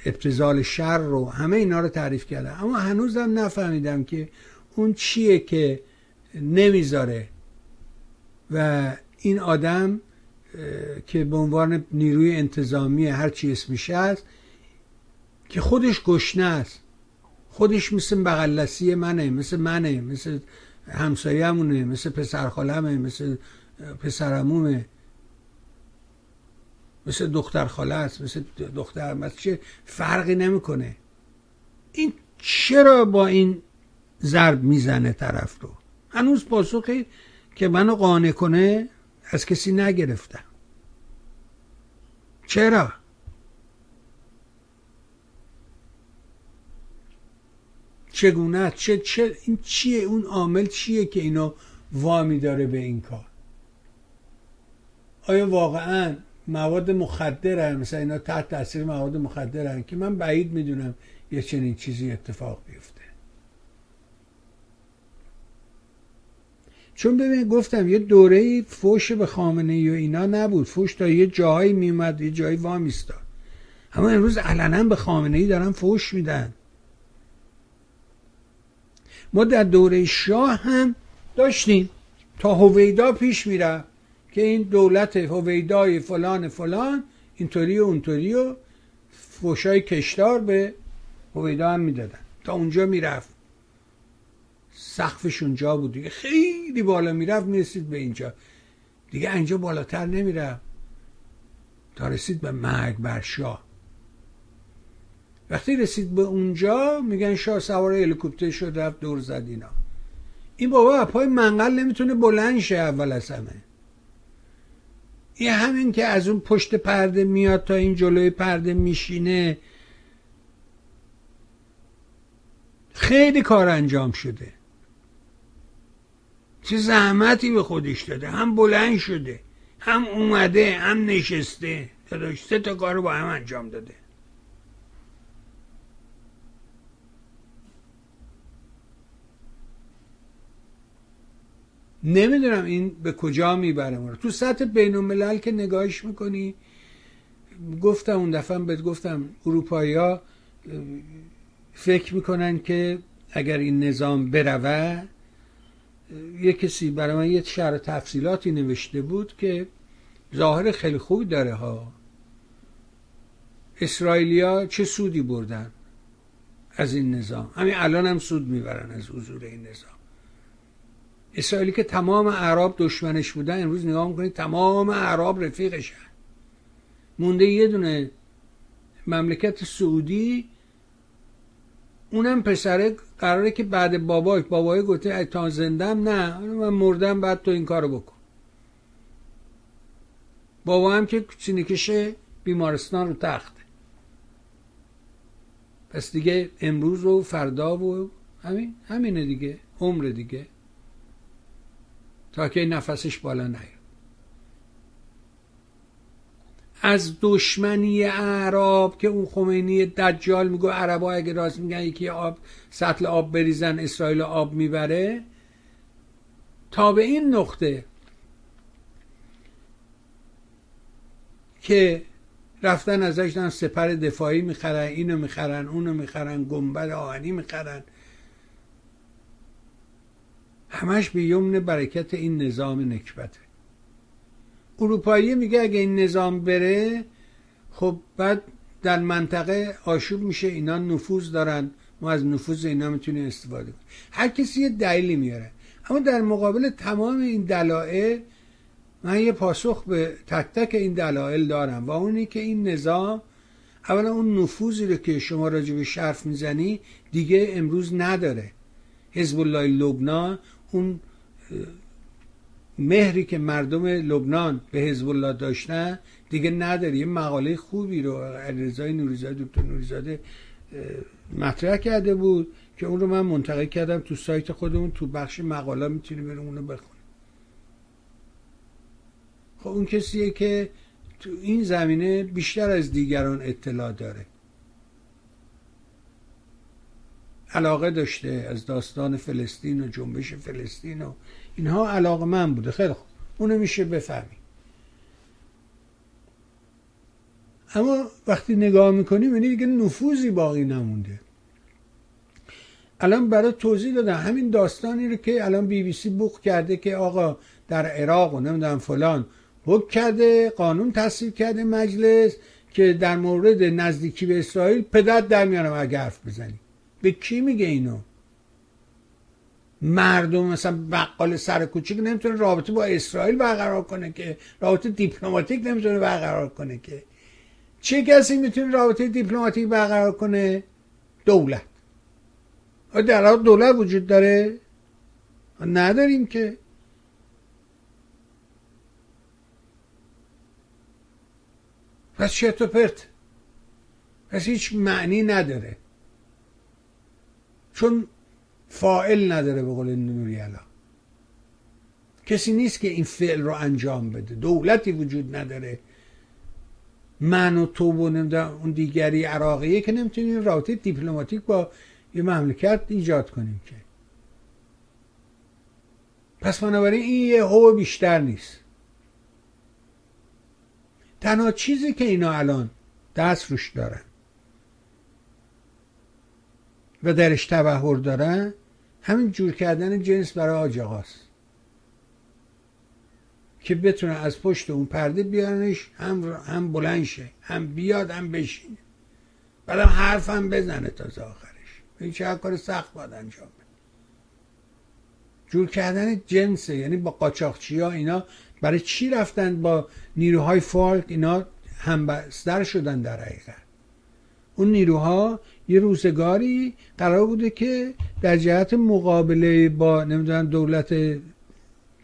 ابتزال شر رو همه اینا رو تعریف کردم اما هنوزم نفهمیدم که اون چیه که نمی‌ذاره. و این آدم که به عنوان نیروی انتظامی هر چی اسمش هست که خودش گشنه است. خودش مثل بغلسی منه مثل منه مثل همسایه‌مونه مثل پسرخالمه مثل پسرمومه مثل دختر خاله است مثل دختر مثل چه فرقی نمی‌کنه. این چرا با این ضرب می‌زنه طرف رو؟ هنوز پاسخی که منو قانع کنه از کسی نگرفتم. چرا؟ چگونه چه چه این چیه؟ اون عامل چیه که اینو وامی داره به این کار؟ آیا واقعا مواد مخدر هم مثلا اینا تحت تاثیر مواد مخدر هم که من بعید می‌دونم یه چنین چیزی اتفاق بیفته. چون ببین گفتم یه دوره فوش به خامنه ای و اینا نبود. فوش تا یه جایی میومد یه جایی وامیستاد. اما امروز علنا به خامنه ای دارن فوش میدن. ما در دوره شاه هم داشتیم. تا هویدا پیش میره که این دولت هویدای فلان فلان اینطوری و اونطوری و فوشای کشتار به هویدا هم می‌دادن. تا اونجا می‌رفت. سقفش اونجا بود دیگه. خیلی بالا می‌رفت می‌رسید به اینجا. دیگه اینجا بالاتر نمی‌رفت. تا رسید به مرگ بر شاه. وقتی رسید به اونجا میگن شاه سوار هلیکوپتر شد رفت دور زد اینا. این بابا پای منقل نمی‌تونه بلند شه اول از همه. این همین که از اون پشت پرده میاد تا این جلوی پرده میشینه. خیلی کار انجام شده. چه زحمتی به خودش داده. هم بلند شده هم اومده هم نشسته. داداش سه تا کار رو با هم انجام داده. نمی‌دونم این به کجا می‌بره ما تو سطح بین الملل که نگاهش می‌کنی گفتم اون دفعه بهت گفتم اروپایی ها فکر می‌کنن که اگر این نظام بروه یه کسی برای من یه شهر تفصیلاتی نوشته بود که ظاهر خیلی خوبی داره ها. اسرائیلیا چه سودی بردن از این نظام؟ همین الان هم سود می‌برن از حضور این نظام. اسرائیلی که تمام عرب دشمنش بودن امروز نگاه می‌کنید تمام عرب رفیقشن. مونده یه دونه مملکت سعودی اونم پسره قراره که بعد بابای بابای گفته تا زندم نه من مردم بعد تو این کارو بکن. بابا هم که سینکش بیمارستان رو تخته پس دیگه امروز و فردا و همین همینه دیگه عمر دیگه. تا که نفسش بالا نیاد. از دشمنی اعراب که اون خمینی دجال میگو عربا اگه راست میگن یکی آب سطل آب بریزن اسرائیل آب می‌بره. تا به این نقطه که رفتن ازش سپر دفاعی می‌خرن اینو می‌خرن اونو می‌خرن گنبد آهنی می‌خرن. همش به یمن برکت این نظام نکبته اروپایی میگه اگه این نظام بره خب بعد در منطقه آشوب میشه اینا نفوذ دارن. ما از نفوذ اینا می‌تونیم استفاده کنیم. هر کسی یه دلیلی میاره. اما در مقابل تمام این دلایل من یه پاسخ به تک تک این دلایل دارم و اونی که این نظام اولا اون نفوذی رو که شما راجع به شرف می‌زنی دیگه امروز نداره. حزب الله لبنان اون مهری که مردم لبنان به حزب الله داشتن دیگه نداره. یه مقاله خوبی رو علیرضا نوریزاده دکتر نوریزاده مطرح کرده بود که اون رو من منتقل کردم تو سایت خودمون تو بخش مقاله می‌تونی بریم اونو بخونی. خب اون کسیه که تو این زمینه بیشتر از دیگران اطلاع داره. علاقه داشته از داستان فلسطین و جنبش فلسطین و اینها علاقه من بوده. خیلی خوب. اونو میشه بفهمی. اما وقتی نگاه می‌کنیم یعنی دیگه نفوذی باقی نمونده. الان برای توضیح دادم. همین داستانی رو که الان بی بی سی بوق کرده که آقا در عراق و نمی‌دونم فلان حکم کرده قانون تصویب کرده مجلس که در مورد نزدیکی به اسرائیل پدر در میانم اگه حرف بزنی. به کی میگه اینو؟ مردم مثلا بقال سر کوچیک نمی‌تونه رابطه با اسرائیل برقرار کنه که رابطه دیپلماتیک نمی‌تونه برقرار کنه که. چه کسی می‌تونه رابطه دیپلماتیک برقرار کنه؟ دولت. در دولت وجود داره؟ نداریم که. پس چرت و پرت پس هیچ معنی نداره. چون فائل نداره به قول نوری علا. کسی نیست که این فعل رو انجام بده. دولتی وجود نداره. من و تو و اون دیگری عراقیه که نمی‌تونیم رابطه دیپلماتیک با یه مملکت ایجاد کنیم که. پس بنابراین این یه هو بیشتر نیست. تنها چیزی که اینا الان دست روش دارن و درش تبهر دارن همین جور کردن جنس برای آج که بتونه از پشت اون پرده بیارنش هم, هم بلند شه هم بیاد هم بشینه. بعدم حرف هم بزنه تا آخرش. این چه کار سخت باید انجام بده. جور کردن جنسه یعنی با قاچاقچی ها اینا برای چی رفتن با نیروهای فالک اینا همبستر شدن در حقیقت؟ اون نیروها یه روزگاری قرار بوده که در جهت مقابله با نمی‌دونم دولت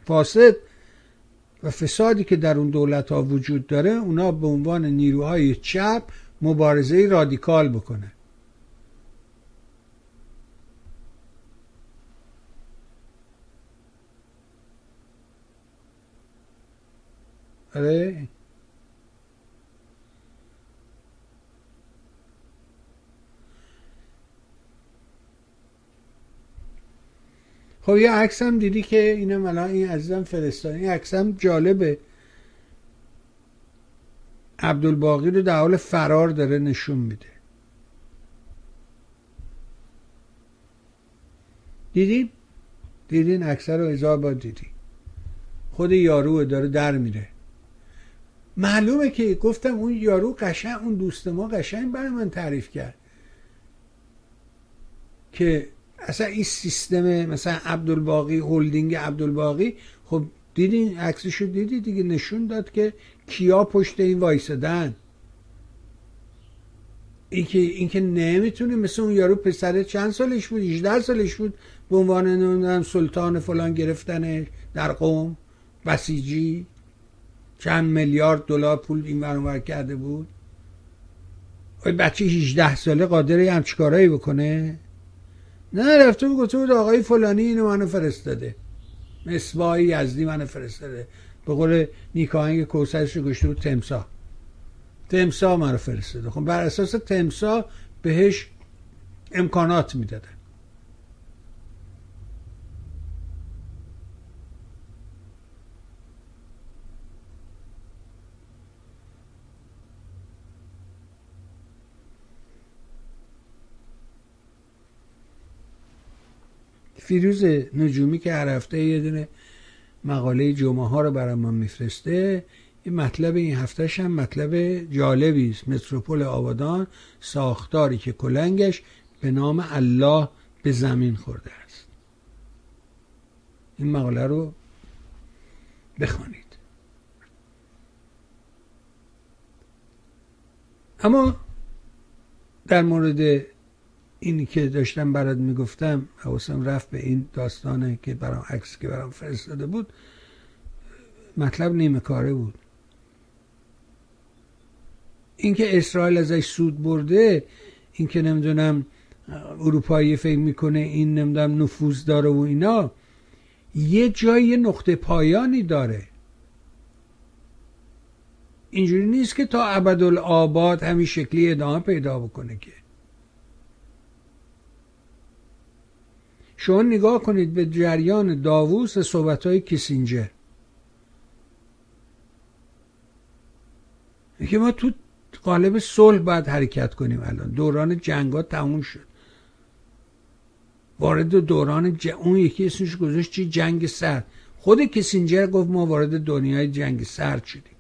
فاسد و فسادی که در اون دولت ها وجود داره اونا به عنوان نیروهای چپ مبارزه رادیکال بکنه آره؟ خب یه عکس هم دیدی که اینم الان این عزیزم فرستانی عکس هم جالبه. عبدالباقی رو در حال فرار داره نشون میده. دیدی؟ دیدین اکثر رو؟ هزار بار دیدی. خود یارو داره در میره. معلومه که گفتم اون یارو قشنگ اون دوست ما قشنگ برای من تعریف کرد. که اصلا این سیستم مثلا عبدالباقی هلدینگ عبدالباقی خب دیدین عکسشو دیدی دیگه نشون داد که کیا پشت این وایسدن اینکه اینکه نمی‌تونه مثل اون یارو پسر چند سالش بود؟ 18 سالش بود به عنوان نمی‌دونم سلطان فلان گرفتنش در قوم؟ بسیجی؟ چند میلیارد دلار پول این ور کرده بود؟ بچه 18 ساله قادره هم چیکارایی بکنه؟ نه رفته بود گفته بود آقای فلانی اینو منو فرستاده. مصباحی یزدی منو فرستاده. به قول نیکاهنگ کوسرش رو گشته بود تمسا تمسا منو فرستاده. خب بر اساس تمسا بهش امکانات می‌دادن. فیروز نجومی که هر هفته یه دونه مقاله جمعه ها رو برای ما میفرسته این مطلب این هفتهش هم مطلب جالبی است. متروپول آبادان ساختاری که کلنگش به نام الله به زمین خورده است. این مقاله رو بخوانید. اما در مورد اینی که داشتم برات می‌گفتم حواسم رفت به این داستانه که برام عکس که برام فرستاده بود مطلب نیمه کاره بود. اینکه اسرائیل ازش سود برده اینکه نمی‌دونم اروپایی فکر می‌کنه این نمی‌دونم نفوذ داره و اینا یه جای نقطه پایانی داره. اینجوری نیست که تا ابدالآباد همین شکلی ادامه پیدا بکنه که. شما نگاه کنید به جریان داووس صحبت های کسینجر که ما تو قالب صلح باید حرکت کنیم الان. دوران جنگ تموم شد. وارد دوران ج... اون یکی اسمش گذاشت چی؟ جنگ سرد. خود کسینجر گفت ما وارد دنیای جنگ سرد شدیم.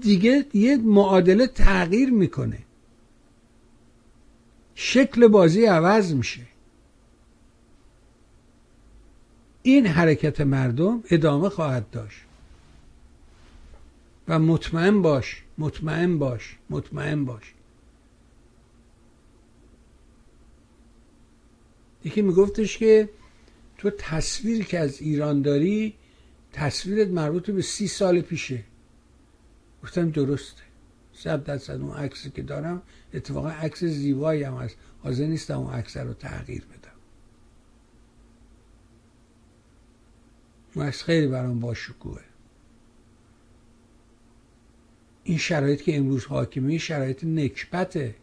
دیگه یه معادله تغییر می‌کنه. شکل بازی عوض میشه. این حرکت مردم ادامه خواهد داشت. و مطمئن باش مطمئن باش مطمئن باش. یکی میگفتش که تو تصویری که از ایران داری تصویرت مربوط به سی سال پیشه. گفتم درسته. صد درصد اون عکسی که دارم اتفاقا عکس زیبایی هم هست. حاضر نیستم اون عکس رو تغییر بدم. عکس خیلی برام باشکوه این شرایط که امروز حاکمه شرایط نکبته.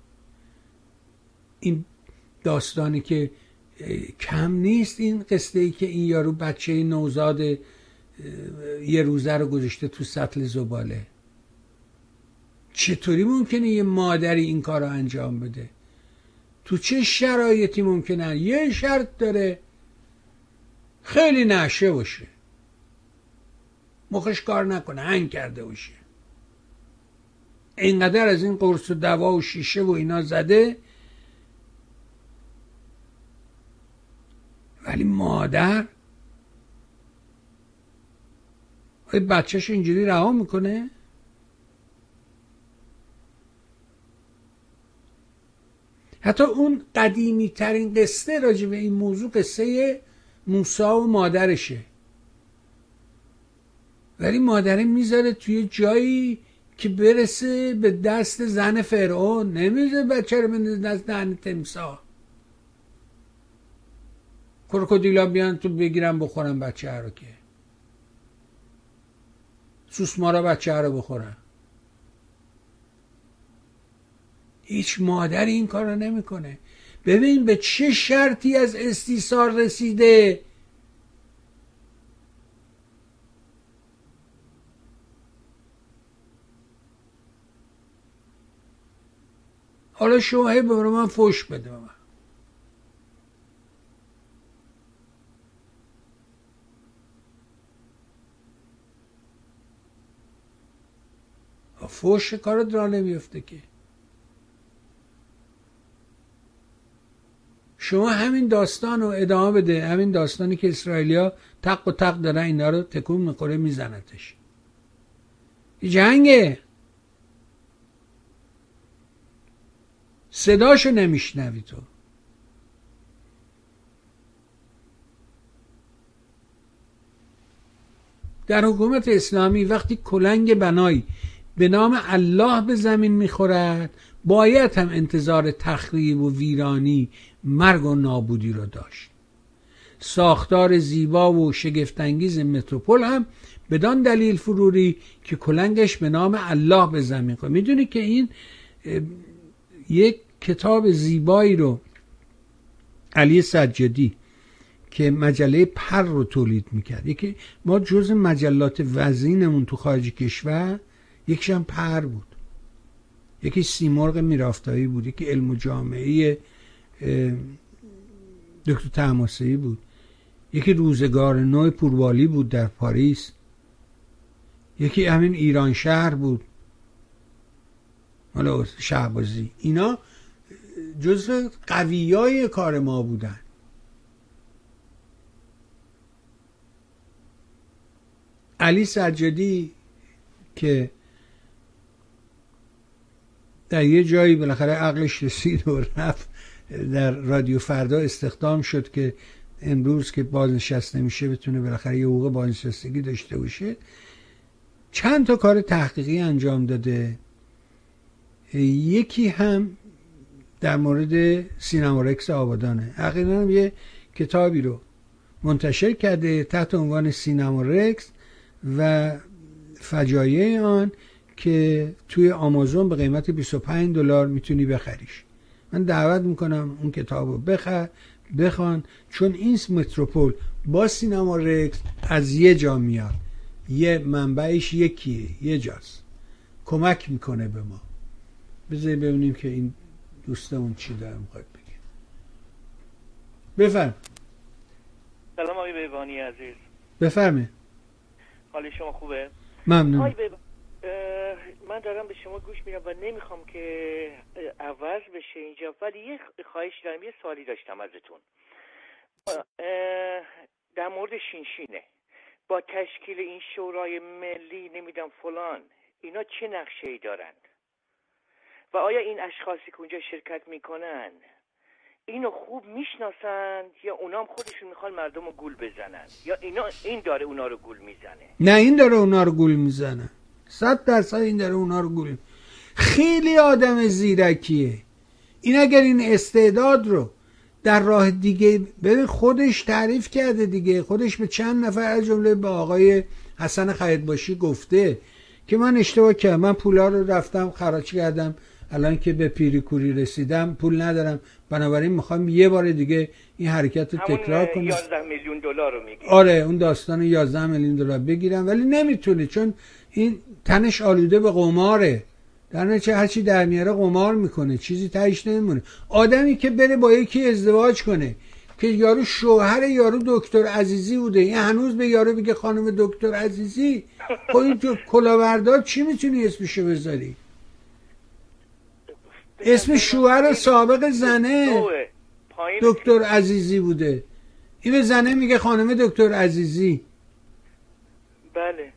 این داستانی که کم نیست این قصه ای که این یارو بچه نوزاد یه روزه رو گذاشته تو سطل زباله. چطوری ممکنه یه مادری این کار رو انجام بده؟ تو چه شرایطی ممکنه؟ یه شرط داره. خیلی نشه باشه. مخش کار نکنه هنگ کرده باشه. اینقدر از این قرص و دوا و شیشه و اینا زده. ولی مادر؟ بچهش اینجوری رها می‌کنه؟ حتی اون قدیمی ترین قصه راجع به این موضوع قصه موسا و مادرشه. ولی مادره می‌ذاره توی جایی که برسه به دست زن فرعون. نمی‌ذاره بچه رو بندازه دست دهن تمسا کروکودیلا بیان تو بگیرن بخورن بچه رو که. سوسمارا بچه رو بخورن. هیچ مادری این کار رو نمی‌کنه. ببین به چه شرطی از استیصار رسیده؟ حالا هی برای من فوش بده من. فوش کار را نمیفته که. شما همین داستان رو ادامه بده. همین داستانی که اسرائیلیا تق و تق دارن اینا رو تکون می‌خوره میزنتش. جنگه! صداشو نمیشنوی تو. در حکومت اسلامی وقتی کلنگ بنایی به نام الله به زمین می‌خورد باید هم انتظار تخریب و ویرانی مرگ و نابودی رو داشت. ساختار زیبا و شگفتانگیز متروپول هم بدان دلیل فروری که کلنگش به نام الله به زمین خورد. می‌دونی که این یک کتاب زیبایی رو علی سجادی که مجله پر رو تولید می‌کرد. یکی ما جز مجلات وزینمون تو خارج کشور یکیش هم پر بود. یکی سیمرغ میرافتایی بود یکی علم و جامعه دکتر تماسهی بود. یکی روزگار نوع پوروالی بود در پاریس. یکی همین ایران شهر بود. حالا شهبازی اینا جزو قویای کار ما بودن. علی سجادی که در یه جایی بالاخره عقلش رسید و رفت. در رادیو فردا استخدام شد که امروز که بازنشسته میشه بتونه بالاخره یه حقوق بازنشستگی داشته باشه. چند تا کار تحقیقی انجام داده. یکی هم در مورد سینما رکس آبادانه. حقیقتا هم یه کتابی رو منتشر کرده تحت عنوان سینما رکس و فجایع آن که توی آمازون به قیمت 25 دلار می‌تونی بخریش. من دعوت می‌کنم اون کتاب رو بخر بخوان چون این متروپول با سینما رکس از یه جا میاد. یه منبعش یکیه یه جاست. کمک می‌کنه به ما. بذاریم ببینیم که این دوستمون چی داره می‌خواد بگه. بفرم. سلام آقای بیوانی عزیز. بفرمه حال شما خوبه؟ ممنون. آقای بیب... من دارم به شما گوش میدم و نمی‌خوام که عوض بشه اینجا ولی یه خواهش دارم یه سوالی داشتم ازتون. در مورد شینشینه. با تشکیل این شورای ملی نمیدم فلان اینا چه نقشه ای دارند و آیا این اشخاصی که اونجا شرکت می‌کنن اینو خوب می‌شناسن یا اونام خودشون می‌خوان مردم رو گول بزنن؟ یا اینا این داره اونا رو گول می‌زنه؟ نه این داره اونا رو گول می‌زنه. صد درصد این داره اونا رو گول. خیلی آدم زیرکیه. این اگر این استعداد رو در راه دیگه ببین خودش تعریف کرده دیگه. خودش به چند نفر از جمله به آقای حسن خیرباشی گفته که من اشتباه کردم. من پولا رو رفتم خراج کردم. الان که به پیری کوری رسیدم پول ندارم. بنابراین می‌خوام یه بار دیگه این حرکت رو تکرار کنم. 11 میلیون دلار رو میگی. آره اون داستان 11 میلیون دلار بگیرم. ولی نمی‌تونه چون این تنش آلوده به قماره. در نتیجه هرچی در میاره قمار می‌کنه. چیزی تهش نمیمونه. آدمی که بره با یکی ازدواج کنه که یارو شوهر یارو دکتر عزیزی بوده این هنوز به یارو بگه خانم دکتر عزیزی خب این تو کلاوردار چی می‌تونی اسمشو بذاری؟ اسم شوهر سابق زنه دکتر عزیزی بوده. این به زنه میگه خانم دکتر عزیزی. بله بله.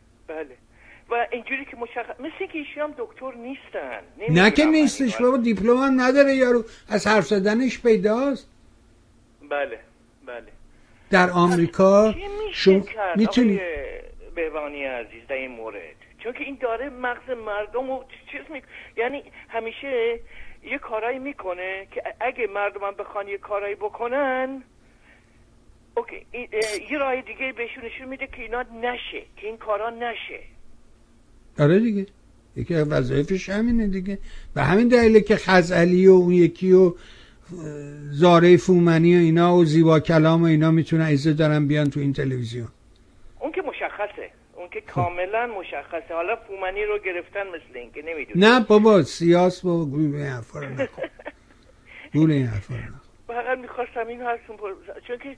و اینجوری که مشخص مثل که ایشون هم دکتر نیستن. نه که نیستش بابا دیپلم هم نداره یارو. از حرف زدنش پیداست. بله بله. در آمریکا شما می‌تونی بهوانی عزیز در این مورد؟ چون که این داره مغز مردم رو چیز می... یعنی همیشه یه کارایی می‌کنه که اگه مردم هم بخوان یه کارایی بکنن اوکی یه راه دیگه بهشون نشون میده که اینا نشه که این کارا نشه. آره دیگه. یکی از وظایفش همینه دیگه. و همین دلیله که خزعلی و اون یکی و زاره فومنی و اینا و زیبا کلام و اینا می‌تونن ایزه دارن بیان تو این تلویزیون. اون که مشخصه. اون که کاملا مشخصه. حالا فومنی رو گرفتن مثل این که نمی‌دونی نه بابا سیاس بابا گول این حرفا رو نخور گول این حرفا رو نخور فقط می‌خواستم این حرفون چون که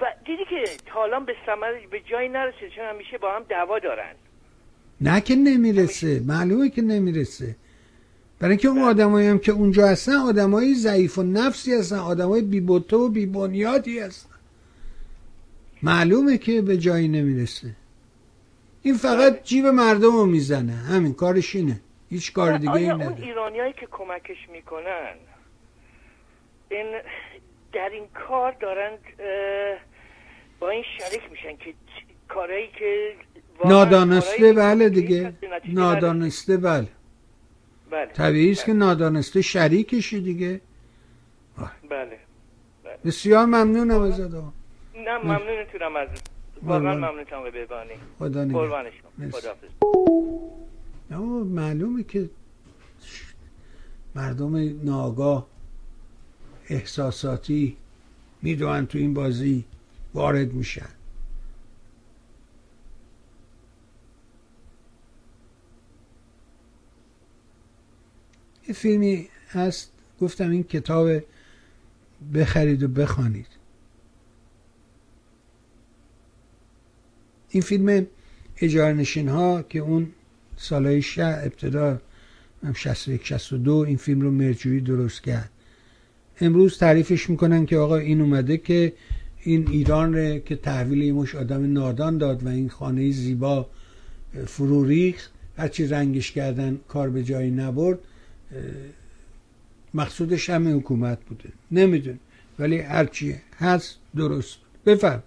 و دیدی که تا الان به ثمر به جایی نرسید چون همیشه با هم دعوا دارن. نه که نمی‌رسه معلومه که نمی‌رسه. برای اینکه اون آدمایی هم که اونجا هستن آدمایی ضعیف و نفسی هستن آدمای بیبوته و بیبنیادی هستن. معلومه که به جایی نمی‌رسه. این فقط جیب مردم رو می‌زنه. همین کارش اینه. هیچ کار دیگه این اون نداره. ایرانیایی که کمکش می‌کنن این در این کار دارن با این شریک میشن که کارهایی که نادانسته بله دیگه. نادانسته بله. بله طبیعی است که نادانسته شریکشی دیگه. بله بسیار ممنونم ازت نه ممنونتونم از واقعا ممنونتم به بهبانی خدا نگهدار. اما معلومه که مردم ناگاه احساساتی می‌دونن تو این بازی وارد میشن. یه فیلمی هست گفتم این کتاب بخرید و بخوانید. این فیلم اجارنشین ها که اون سالهای شه ابتدا 61 62 این فیلم رو مرجویی درست کرد. امروز تعریفش می‌کنن که آقا این اومده که این ایران ره که تحویل این مش آدم نادان داد و این خانه زیبا فرو ریخت هرچی رنگش کردن کار به جایی نبرد. مقصودش همه حکومت بوده. نمیدون ولی هرچی هست درست. بفهم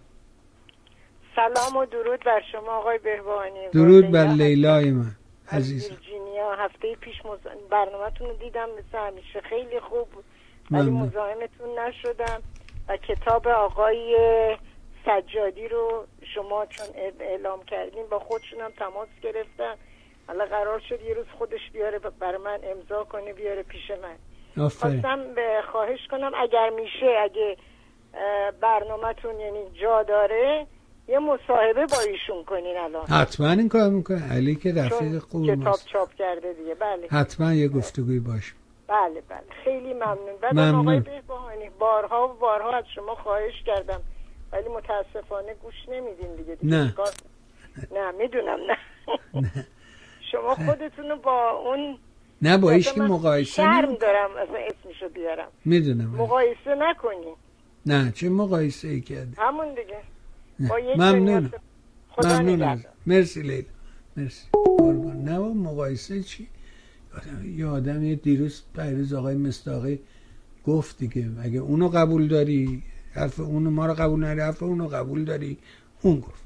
سلام و درود بر شما آقای بهبانی درود بر لیلای من. عزیز ویرجینیا. هفته پیش مز... برنامهتون رو دیدم مثل همیشه خیلی خوب ولی مزاحمتون نشدم و کتاب آقای سجادی رو شما چون اعلام کردین با خودشون هم تماس گرفتن حالا قرار شد یه روز خودش بیاره برای من امضا کنه بیاره پیش من. خواستم به خواهش کنم اگر میشه اگه برنامهتون یعنی جا داره یه مصاحبه با ایشون کنین الان. حتما این کار می‌کنه. علی که رفیق خوب کتاب چاپ کرده دیگه. بله. حتما یه گفتگوی باش. بله بله. خیلی ممنون. بعد ممنون. آقای بهبهانی بارها و بارها از شما خواهش کردم. ولی متاسفانه گوش نمیدین دیگه, دیگه نه. نه می‌دونم نه. شما خودتون رو با اون نه با هیچ مقایسه شرم دارم اصلا اسمشو بیارم. می‌دونم. مقایسه نکنی. نه چه مقایسه ای کردی؟ همون دیگه. با یک ممنون ممنون. از مرسی لیلا. مرسی. نه با مقایسه چی؟ یه آدم یه دیروز پیروز آقای مستاقی گفت دیگه اگه اونو قبول داری حرف اونو ما رو قبول نداری حرف اونو قبول داری اون گفت.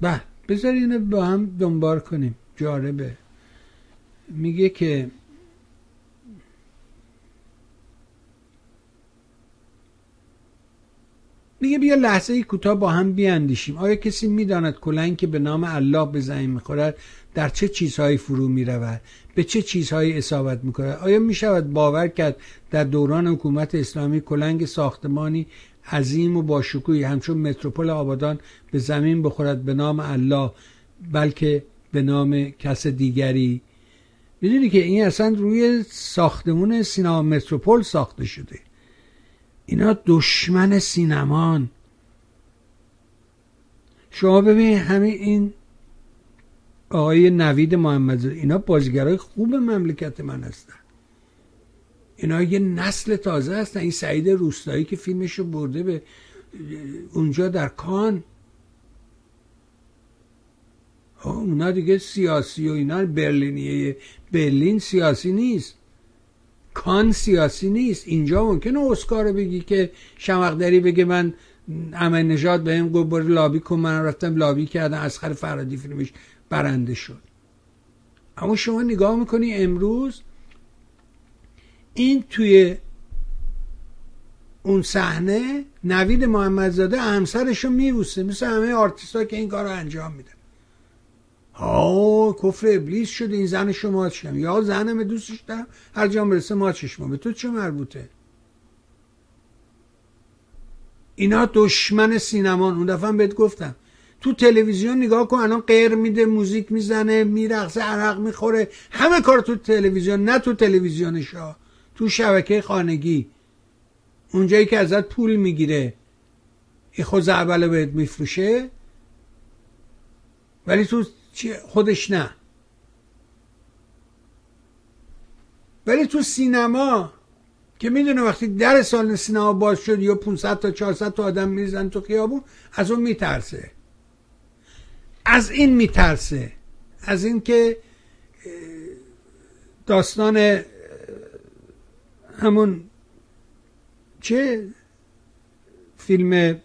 بله بذار با هم دنبال کنیم. جالبه. میگه که میگه بیا لحظه ای کوتاه با هم بیاندیشیم. آیا کسی می‌داند کلنگ که به نام الله به زمین می‌خورد در چه چیزهایی فرو می‌رود؟ به چه چیزهایی اصابت می‌کند؟ آیا می‌شود باور کرد در دوران حکومت اسلامی کلنگ ساختمانی عظیم و با شکوهی همچون متروپول آبادان به زمین بخورد به نام الله بلکه به نام کس دیگری. می‌دونی که این اصلا روی ساختمون سینما متروپول ساخته شده. اینا دشمن سینمان. شما ببین همین این آقای نوید محمد اینا بازیگرای خوب مملکت من هستن. اینا یه نسل تازه هستن. این سعید روستایی که فیلمشو برده به اونجا در کان. آه، اونا دیگه سیاسی و اینا برلینیه. برلین سیاسی نیست. کان سیاسی نیست. اینجا ممکنه اسکار بگی که شمقدری بگه من احمدی نژاد بهم گفت برو لابی کن. من رفتم لابی کردم. اصغر فرهادی فیلمش برنده شد. اما شما نگاه می‌کنی امروز این توی اون صحنه نوید محمدزاده همسرش رو میبوسه مثل همه آرتیست که این کار رو انجام میدن ها کفر ابلیس شده این زن شما شدم یا زنم دوستش دارم هر جا برسه ما به تو چه مربوطه؟ اینا دشمن سینمان اون دفعه بهت گفتم. تو تلویزیون نگاه کن الان غیر میده موزیک می‌زنه میرقصه عرق می‌خوره همه کار تو تلویزیون نه تو تلویزیونش ها تو شبکه خانگی. اونجایی که ازت پول می‌گیره این خود اول بهت میفروشه ولی تو خودش نه. ولی تو سینما که می‌دونه وقتی در سال سینما باز شد یا 500 تا 400 تا آدم میریزن تو خیابون از اون میترسه. از این میترسه. از این که داستان همون چه فیلم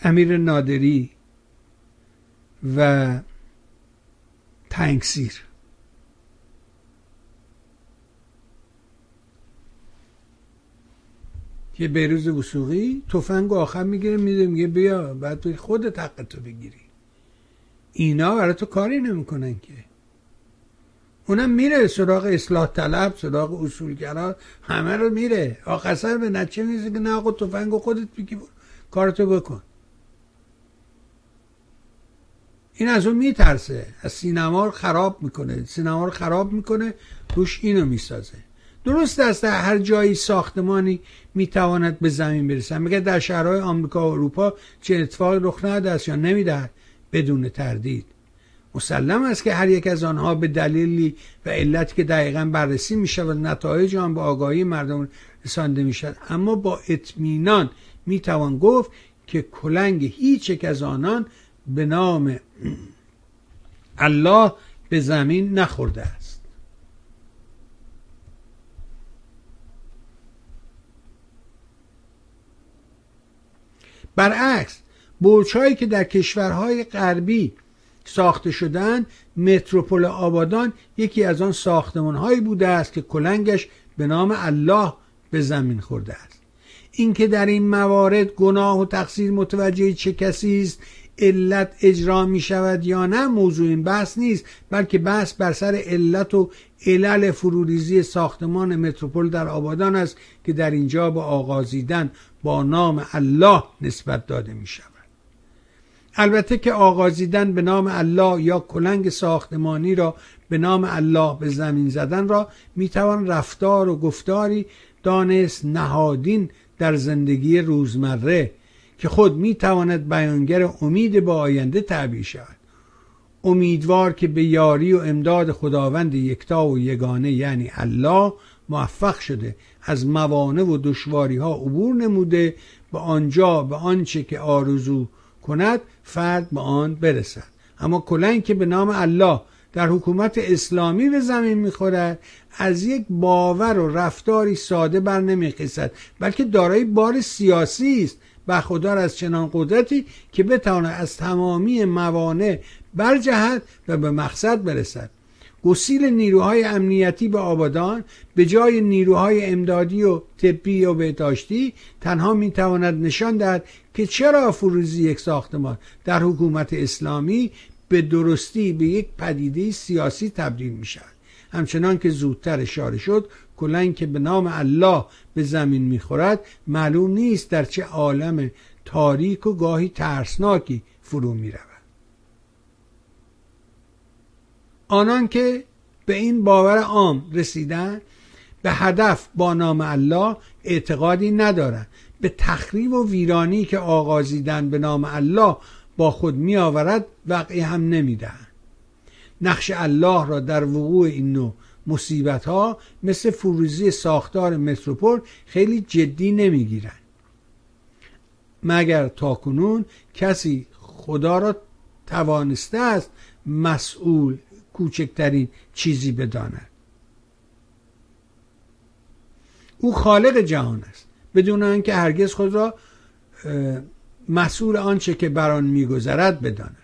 امیر نادری و تنگسیر؟ که بیروز وسوقی تفنگ آخر می‌گیره میده میگه بیا بعد خودت حقتو بگیری. اینا برای تو کاری نمی‌کنن که. اونم میره سراغ اصلاح طلب سراغ اصولگرا همه رو میره. آخر سر به نچه میزه که نه آقا تفنگ و خودت بگی کارتو بکن. این از اون میترسه. از سینما رو خراب می‌کنه. سینما رو خراب می‌کنه روش اینو می‌سازه. درست است در هر جایی ساختمانی می‌تواند به زمین برسه میگه در شهرهای آمریکا و اروپا چه اتفاقی رخ نداده است یا نمی‌دهد؟ بدون تردید. مسلم است که هر یک از آنها به دلیلی و علتی که دقیقا بررسی می شود نتایج آن به آگاهی مردم رسانده می شود اما با اطمینان می توان گفت که کلنگ هیچ یک از آنان به نام الله به زمین نخورده است. برعکس برجهایی که در کشورهای غربی ساخته شدن متروپول آبادان یکی از آن ساختمان هایی بوده است که کلنگش به نام الله به زمین خورده است. اینکه در این موارد گناه و تقصیر متوجه چه کسی است علت اجرا می شود یا نه موضوع این بحث نیست بلکه بحث بر سر علت و علل فروریزی ساختمان متروپول در آبادان است که در اینجا به آغازیدن با نام الله نسبت داده می شود. البته که آغازیدن به نام الله یا کلنگ ساختمانی را به نام الله به زمین زدن را می‌توان رفتار و گفتاری دانست نهادین در زندگی روزمره که خود می‌تواند بیانگر امید به آینده تعبیر شود. امیدوار که به یاری و امداد خداوند یکتا و یگانه یعنی الله موفق شده از موانع و دشواری ها عبور نموده به آنجا به آنچه که آرزو کند فرد به آن برسد. اما کلنگ که به نام الله در حکومت اسلامی به زمین می‌خورد از یک باور و رفتاری ساده بر نمیخیزد بلکه دارای بار سیاسی است. برخودار از چنان قدرتی که بتواند از تمامی موانع برجهد و به مقصد برسد. گسیل نیروهای امنیتی به آبادان به جای نیروهای امدادی و طبی و بهداشتی تنها می‌تواند نشان دهد که چرا فروزی یک ساختمان در حکومت اسلامی به درستی به یک پدیده سیاسی تبدیل می شود همچنان که زودتر اشاره شد کلنگ که به نام الله به زمین می‌خورد معلوم نیست در چه عالم تاریک و گاهی ترسناکی فرو می رود. آنان که به این باور عام رسیدن به هدف با نام الله اعتقادی ندارند. به تخریب و ویرانی که آغازیدن به نام الله با خود می آورد وقعی هم نمی‌دهند. نقش الله را در وقوع این نوع مصیبت ها مثل فروزی ساختار متروپول خیلی جدی نمی‌گیرند. مگر تاکنون کسی خدا را توانسته است مسئول کوچکترین چیزی بداند. او خالق جهان است. بدون آنکه هرگز خود را مسئول آنچه که بر آن میگذرد بداند.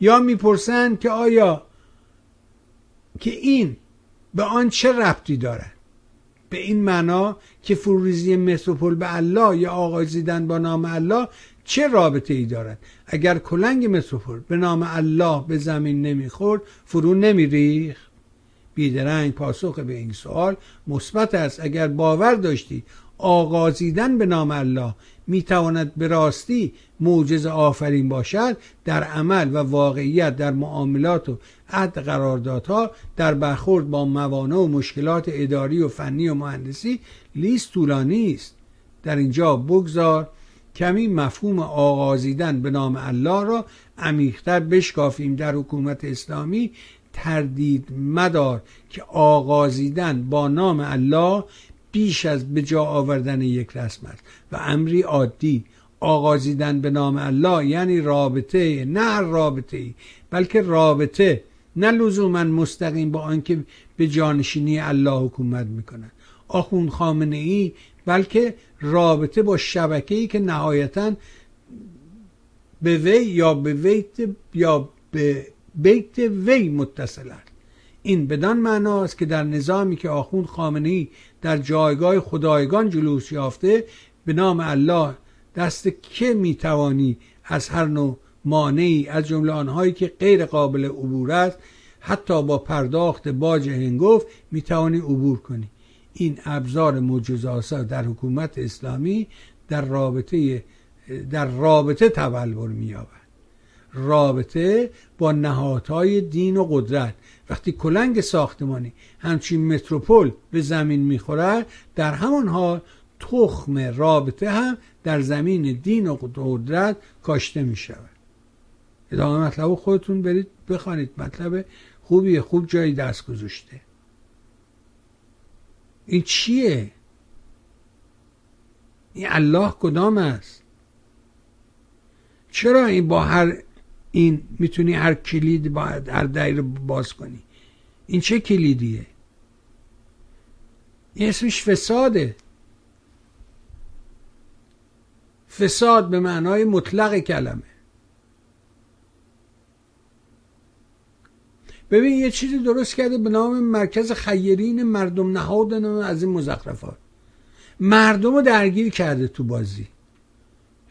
یا می‌پرسند که آیا که این به آن چه ربطی دارد؟ به این معنا که فروریزی متروپول به الله یا آغازیدن با نام الله چه رابطه ای دارد؟ اگر کلنگ متروپول به نام الله به زمین نمی‌خورد فرو نمیریخ بیدرنگ پاسخ به این سوال مثبت است. اگر باور داشتی آغازیدن به نام الله می‌تواند به راستی معجز آفرین باشد در عمل و واقعیت در معاملات و عد قراردادها در برخورد با موانع و مشکلات اداری و فنی و مهندسی لیست طولانی است. در اینجا بگذار کمی مفهوم آغازیدن به نام الله را عمیقتر بشکافیم. در حکومت اسلامی تردید مدار که آغازیدن با نام الله بیش از به جا آوردن یک رسم است و امری عادی. آغازیدن به نام الله یعنی رابطه نه رابطه بلکه رابطه نه لزوما مستقیم با آنکه به جانشینی الله حکومت می‌کنند آخون خامنه ای بلکه رابطه با شبکه ای که نهایتا به وی یا به ویت یا به بیت وی متصلند این بدان معناست که در نظامی که آخوند خامنه در جایگاه خدایگان جلوس یافته به نام الله دست که می‌توانی از هر نوع مانعی از جمله آنهایی که غیر قابل عبور است حتی با پرداخت باج هنگفت می‌توانی عبور کنی. این ابزار معجزه در حکومت اسلامی در رابطه در رابطه تبلور مییابد. رابطه با نهادهای دین و قدرت. وقتی کلنگ ساختمانی همچین متروپول به زمین می‌خورد در همان حال تخم رابطه هم در زمین دین و قدرت کاشته می شود ادامه مطلب خودتون برید بخوانید. مطلب خوبیه خوب جایی دست گذاشته. این چیه؟ این الله کدام است؟ چرا این با هر این می‌تونی هر کلید با هر دری رو باز کنی؟ این چه کلیدیه؟ این اسمش فساده. فساد به معنای مطلق کلمه. ببین یه چیزی درست کرده به نام مرکز خیرین مردم نهاد از این مزخرفات. مردم رو درگیر کرده تو بازی.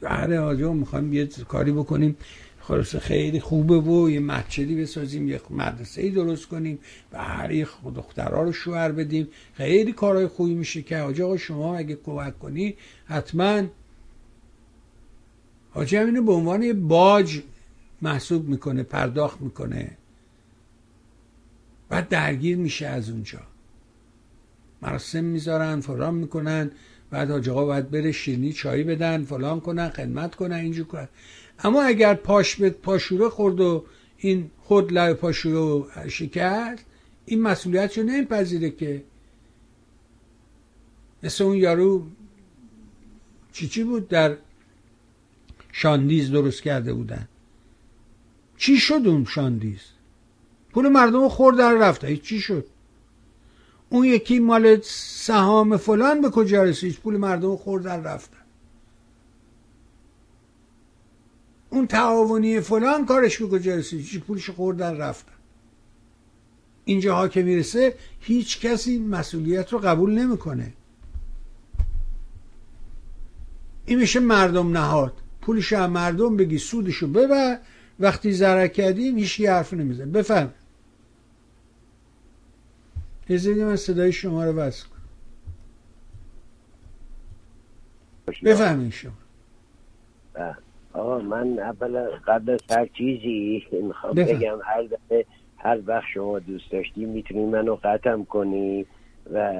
آره آجا می‌خوایم یه کاری بکنیم. خلاص خیلی خوبه و یه مسجدی بسازیم یه مدرسه ای درست کنیم و هر یه دخترها رو شوهر بدیم. خیلی کارهای خوبی میشه که آجا شما اگه کمک کنی حتما حاجی اینو به عنوان باج محسوب می‌کنه پرداخت می‌کنه. بعد درگیر میشه از اونجا. مراسم می‌ذارن فلان می‌کنن بعد حاج آقا باید بره شیرنی چایی بدن فلان کنن خدمت کنن اینجور کنن اما اگر پاش به پاشوره خورد و این خود لای پاشوره شکست این مسئولیت رو نمیپذیره که. مثل اون یارو چی چی بود؟ در شاندیز درست کرده بودن. چی شد اون شاندیز؟ پول مردم خورد در رفته چی شد؟ اون یکی مال سهام فلان به کجا رسید؟ پول مردم خورد در رفتن اون تعاونی فلان کارش به کجا رسید؟ پولش خوردن رفتن اینجاها که می‌رسه هیچ کسی مسئولیت رو قبول نمی‌کنه. این میشه مردم نهاد. پولش هم مردم بگی سودشو ببر وقتی ضرر کردیم هیچ حرف نمیزن بفهم. اجازه من صدای شما رو بس کنم. بفهمین شما. آقا من اول قبل از هر چیزی می‌خوام بگم هر دفعه هر وقت شما دوست داشتی می‌تونی منو قطعم کنی و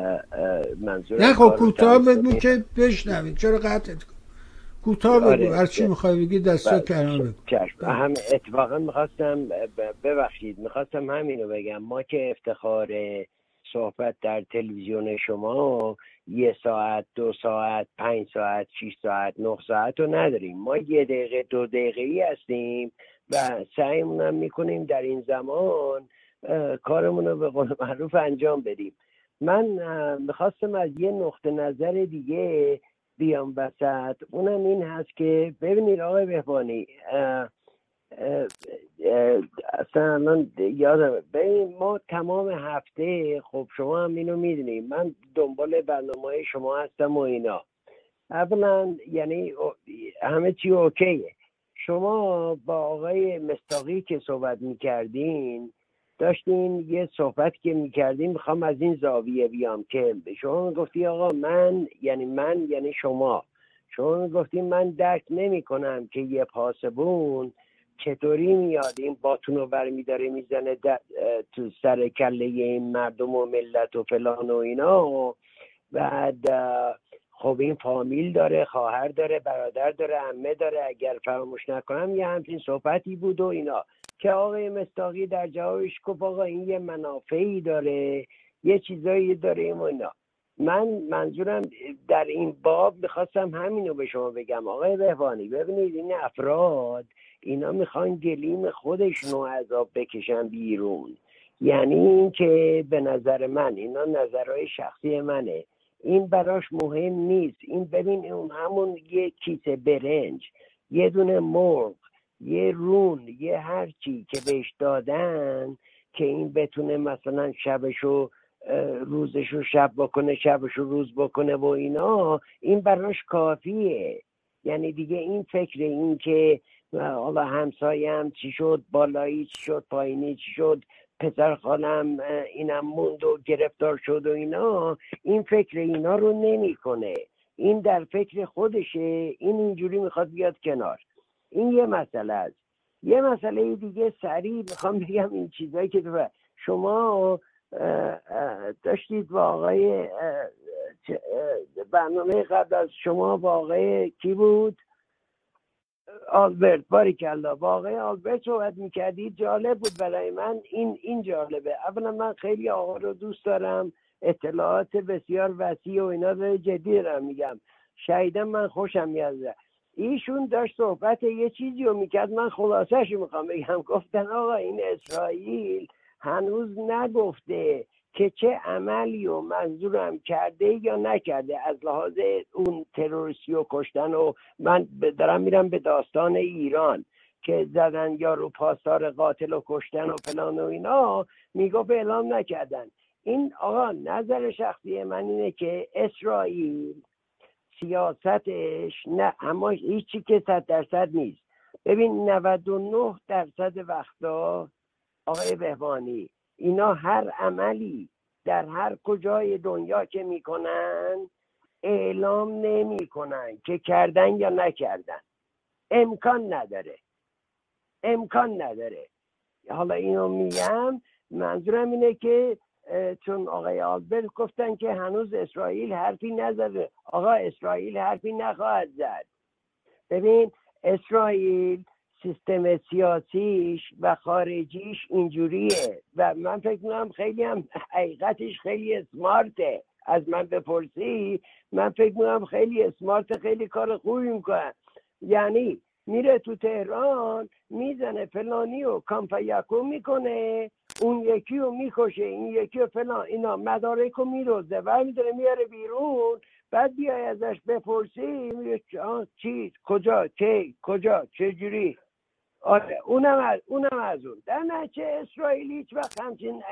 منظور نه خب کوتاه بگو که بشنوید چرا قطعت کن کوتاه بگو. آره. هر چی می‌خوای بگی دستا کردن بگو. چشم. هم اتفاقا می‌خواستم ببخشید می‌خواستم همینو بگم. ما که افتخار صحبت در تلویزیون شما یه ساعت دو ساعت پنج ساعت شیش ساعت نه ساعت رو نداریم. ما یه دقیقه دو دقیقه ای هستیم و سعیمون هم می‌کنیم در این زمان کارمون رو به قول معروف انجام بدیم. من می‌خواستم از یه نقطه نظر دیگه بیام وسط. اونم این هست که ببینید آقای بهبانی اصلا الان یادم ببین ما تمام هفته خب شما هم اینو می‌دونیم من دنبال برنامه شما هستم و اینا. اولا یعنی همه چی اوکیه. شما با آقای مستاقی که صحبت می‌کردین داشتین یه صحبت که می‌کردین می‌خوام از این زاویه بیام که شما گفتی آقا من یعنی من یعنی شما. شما گفتی من درک نمی کنم که یه پاسبون چطوری میاد؟ این باتون رو برمیداره می‌زنه تو سر کله این مردم و ملت و فلان و اینا. و بعد خب این فامیل داره خواهر داره برادر داره عمه داره. اگر فراموش نکنم یه همچین صحبتی بود و اینا. که آقای مستاقی در جوابش گفت آقا این یه منافعی داره یه چیزایی داره و اینا. من منظورم در این باب می‌خواستم همینو به شما بگم. آقای بهوانی ببینید این افراد اینا می‌خوان گلیم خودشون رو عذاب بکشن بیرون. یعنی اینکه به نظر من اینا نظرهای شخصی منه. این براش مهم نیست. این ببین اون همون یه کیسه برنج یه دونه مرغ یه رون یه هرچی که بهش دادن که این بتونه مثلا شبشو روزشو شب بکنه شبشو روز بکنه و اینا این براش کافیه. یعنی دیگه این فکر این که حالا همسایم چی شد بالایی چی شد پایینی چی شد پسر خالم اینم موند و گرفتار شد و اینا. این فکر اینا رو نمی‌کنه. این در فکر خودشه. این اینجوری می‌خواد بیاد کنار. این یه مسئله است. یه مسئله دیگه سریع می‌خوام بگم این چیزایی که تو شما داشتید با آقای برنامه قبل از شما با آقای کی بود؟ آلبرت باری کلا آقای آلبرت صحبت می‌کردی؟ جالب بود برای من. این این جالبه. اولا من خیلی آقا رو دوست دارم اطلاعات بسیار وسیع و اینا رو جدی دارم میگم. شهیدم من خوشم میاد ایشون داشت صحبت یه چیزی رو می‌کرد. من خلاصش می‌خوام بگم. گفتن آقا این اسرائیل هنوز نگفته. که چه عملی و منظورم کرده یا نکرده از لحاظ اون تروریستی و کشتن و من دارم میرم به داستان ایران که زدن یا رو پاسدار قاتل و کشتن و فلان و اینا می‌گفت اعلام نکردن. این آقا نظر شخصی من اینه که اسرائیل سیاستش نه اما هیچی که صد درصد نیست. ببین 99 درصد وقتا آقای بهبانی اینا هر عملی در هر کجای دنیا که می‌کنن اعلام نمی‌کنن که کردن یا نکردن. امکان نداره. امکان نداره. حالا اینو میگم منظورم اینه که چون آقای آلبرت گفتن که هنوز اسرائیل حرفی نزده. آقا اسرائیل حرفی نخواهد زد. ببین اسرائیل سیستم سیاسیش و خارجیش اینجوریه و من فکر می‌کنم خیلی هم حقیقتش خیلی اسمارته. از من بپرسی من فکر می‌کنم خیلی اسمارت خیلی کار خوبی می‌کنن. یعنی میره تو تهران می‌زنه فلانی و کامپیاکو می‌کنه اون یکی رو می‌کشه این یکی رو فلان اینا مدارک رو میروزه و میداره میاره بیرون بعد بیای ازش بپرسی میگه آه، چی کجا کی کجا چجوری؟ آره اونم از اونم از اون. در نتیجه اسرائیل هیچ وقت همچین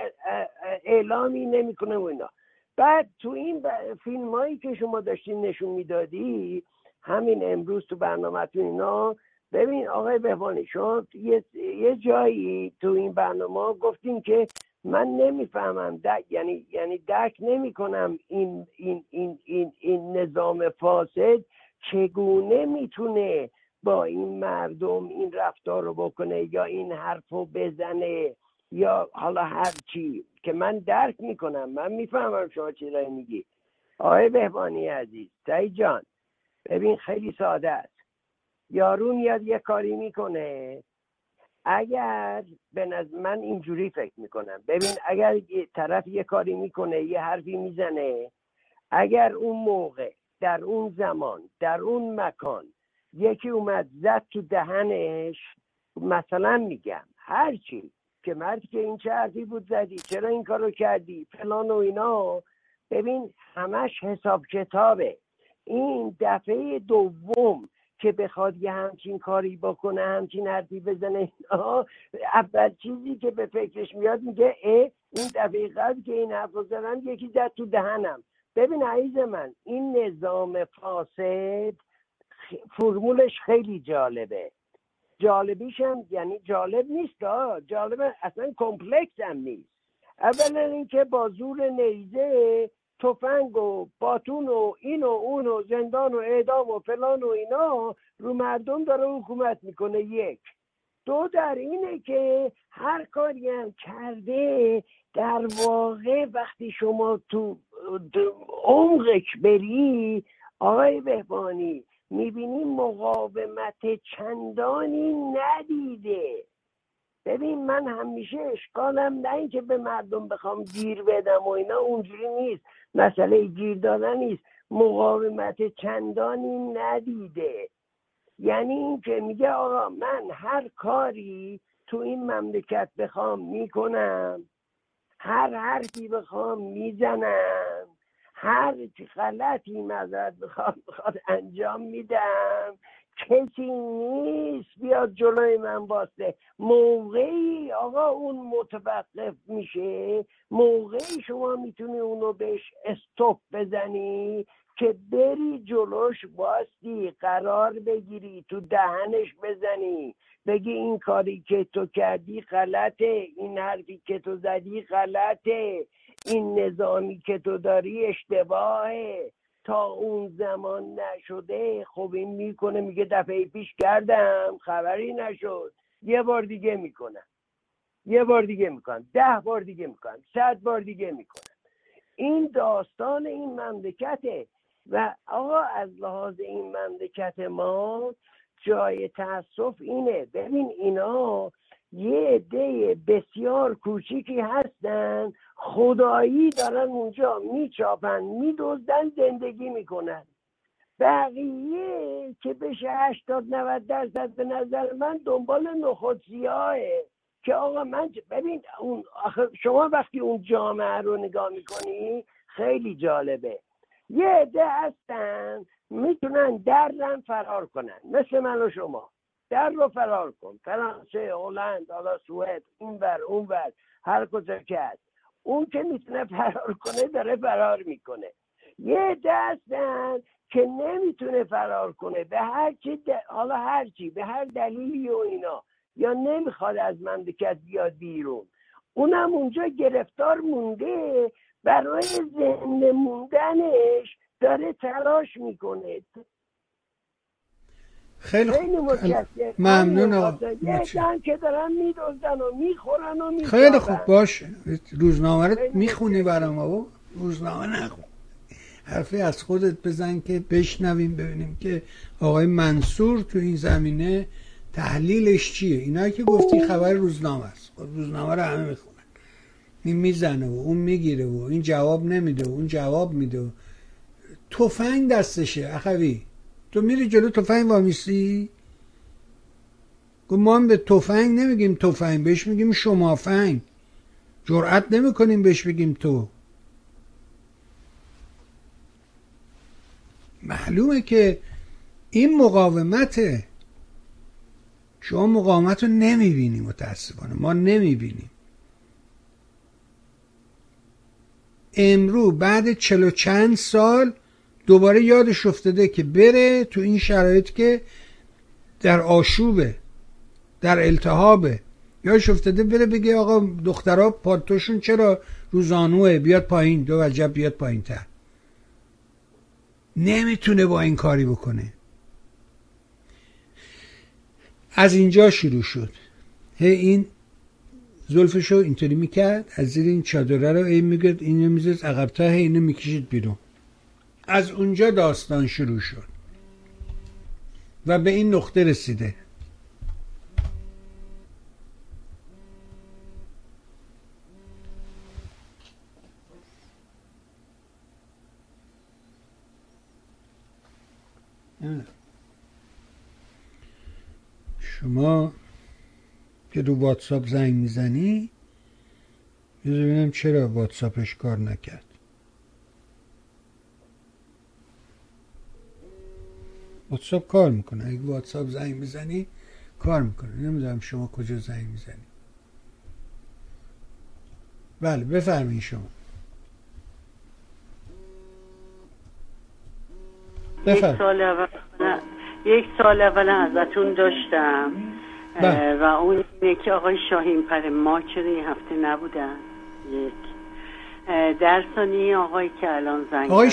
اعلامی نمی‌کنه و اینا. بعد تو این فیلم هایی که شما داشتین نشون می‌دادی همین امروز تو برنامهتون اینا ببین آقای بهبانی شما یه, جایی تو این برنامه گفتین که من نمی‌فهمم درک یعنی یعنی درک نمی‌کنم این این این این این نظام فاسد چگونه می‌تونه با این مردم این رفتار رو بکنه یا این حرف رو بزنه یا حالا هر چی که من درک می‌کنم. من می‌فهمم شما چی میگی. آقای بهبانی عزیز سعید جان ببین خیلی ساده است. یارو میاد یه کاری می‌کنه. اگر به نظر من اینجوری فکر می‌کنم. ببین اگر یه طرف یه کاری می‌کنه یه حرفی می‌زنه اگر اون موقع در اون زمان در اون مکان یکی اومد زد تو دهنش. مثلا میگم هرچی که مردی که این چه حرفی بود زدی چرا این کارو کردی؟ فلان و اینا. ببین همش حساب کتابه. این دفعه دوم که بخواد یه همچین کاری بکنه همچین حرفی بزنه اول چیزی که به فکرش میاد میگه اه این دفعه قبل که این حرف زدم یکی زد تو دهنم. ببین عزیز من این نظام فاسد فرمولش خیلی جالبه. جالبیش هم یعنی جالب نیست آه. جالب اصلا کمپلکس هم نیست. اولا اینکه با زور نیزه تفنگ و باتون و این و اون و زندان و اعدام و فلان و اینا رو مردم داره حکومت می‌کنه یک. دو در اینه که هر کاری هم کرده در واقع وقتی شما تو عمقش بری آقای بهبانی می‌بینی مقاومت چندانی ندیده. ببین من همیشه اشکالم نه اینکه به مردم بخوام گیر بدم و اینا اونجوری نیست. مسئله گیر دادن نیست. مقاومت چندانی ندیده. یعنی اینکه میگه آقا من هر کاری تو این مملکت بخوام می‌کنم هر حرفی بخوام می‌زنم. هر غلطی مذارت بخوام بخواد انجام میدم. کسی نیست بیاد جلوی من واسه. موقعی آقا اون متوقف میشه. موقعی شما می‌تونی اونو بهش استوب بزنی که بری جلوش باستی قرار بگیری تو دهنش بزنی. بگی این کاری که تو کردی غلطه این حرفی که تو زدی غلطه. این نظامی که تو داری اشتباهه. تا اون زمان نشده خب این می‌کنه میگه دفعه پیش کردم خبری نشد. یه بار دیگه می‌کنم. یه بار دیگه می‌کنم. ده بار دیگه می‌کنم. صد بار دیگه می‌کنم. این داستان این مملکته. و آقا از لحاظ این مملکت ما جای تاسف اینه. ببین اینا یه عده بسیار کوچیکی هستن. خدایی دارن اونجا میچاپن میدزدن زندگی می‌کنن. بقیه که بشه 80 90 درصد به نظر من دنبال نخود سیاهه که آقا من ببین اون آخه شما وقتی اون جامعه رو نگاه می‌کنی خیلی جالبه. یه عده هستن می‌تونن درن فرار کنن مثل من و شما. در رو فرار کن. فرانسه هلند حالا سوئد اینور اونور هر کجا که هست. اون که می‌تونه فرار کنه داره فرار می‌کنه. یه عده هستن که نمی‌تونه فرار کنه. به هر چی د- حالا هر چی به هر دلیلی و اینا. یا نمی‌خواد از مملکت بیاد بیرون. اونم اونجا گرفتار مونده برای زنده موندنش داره تلاش می‌کنه. خیلی خوب. ممنون آقا. که دارن میدوزن و می‌خورن و می‌خورن خیلی خوب. باشه روزنامه رو می‌خونی برام آقا روزنامه نخون. حرفی از خودت بزن که بشنویم ببینیم که آقای منصور تو این زمینه تحلیلش چیه؟ اینا که گفتی خبر روزنامه است. خب روزنامه رو همه می‌خونن. این می‌زنه و اون می‌گیره و این جواب نمیده و اون جواب میده و تفنگ دستشه. اخوی تو میری جلو تفنگ وامیسی گفت ما هم به تفنگ نمیگیم تفنگ بهش میگیم شمافنگ. جرأت نمی‌کنیم بهش بگیم تو. معلومه که این مقاومته. شما مقاومت رو نمی‌بینی متاسفانه. ما نمی‌بینیم. امرو بعد چلو چند سال دوباره یادش افتاده که بره تو این شرایط که در آشوبه در التهابه. یادش افتاده بره بگه آقا دخترها پالتوشون چرا روزانوه؟ بیاد پایین. دو وجب بیاد پایین تر نمی‌تونه با این کاری بکنه. از اینجا شروع شد. هی این زلفشو اینطوری می‌کرد. از زیر این چادره رو این میگرد. اینو می‌زد عقبتر هی اینو می‌کشید بیرون. از اونجا داستان شروع شد و به این نقطه رسیده. شما که رو واتساپ زنگ می‌زنی ببینم چرا واتساپش کار نکرد واتساپ کار می‌کنه. اگه واتساپ زنگ می‌زنی کار می‌کنه. نمی‌دونم شما کجا زنگ می‌زنی. بله بفرمایید شما. یک سال اول یک سال اول ازتون داشتم. بله. و اون اینه که آقای شاهین پر ما چرا این هفته نبودن. یک در آقای که الان زنگ آقای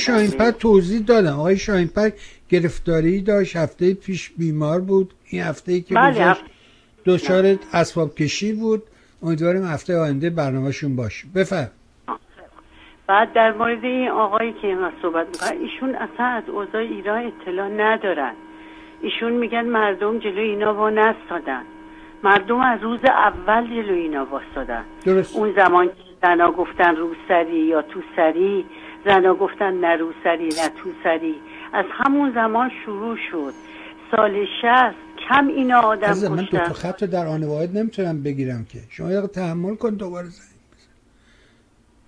توضیح دادم آقای شاهینپر گرفتاری داشت هفته پیش بیمار بود. این هفته ای که بله، هفته- دچار اسباب کشی بود. امیدواریم هفته آینده برنامهشون باشه. بفرم. بعد در مورد این آقایی که اینقدر صحبت می‌کنن ایشون اصلا از اوضاع ایران اطلاع ندارن. ایشون میگن مردم جلو اینا وا نستادن مردم از روز اول جلو اینا واسادن درست. اون زمان که زنا گفتن روسری یا تو سری زنا گفتن نه روسری نه تو سری. از همون زمان شروع شد. سال شست کم اینا آدم عزیزم من دو کشتن. تا خط در آن واحد نمی‌تونم بگیرم که. شما یه دقیقه تحمل کن دوباره زنگ بزن.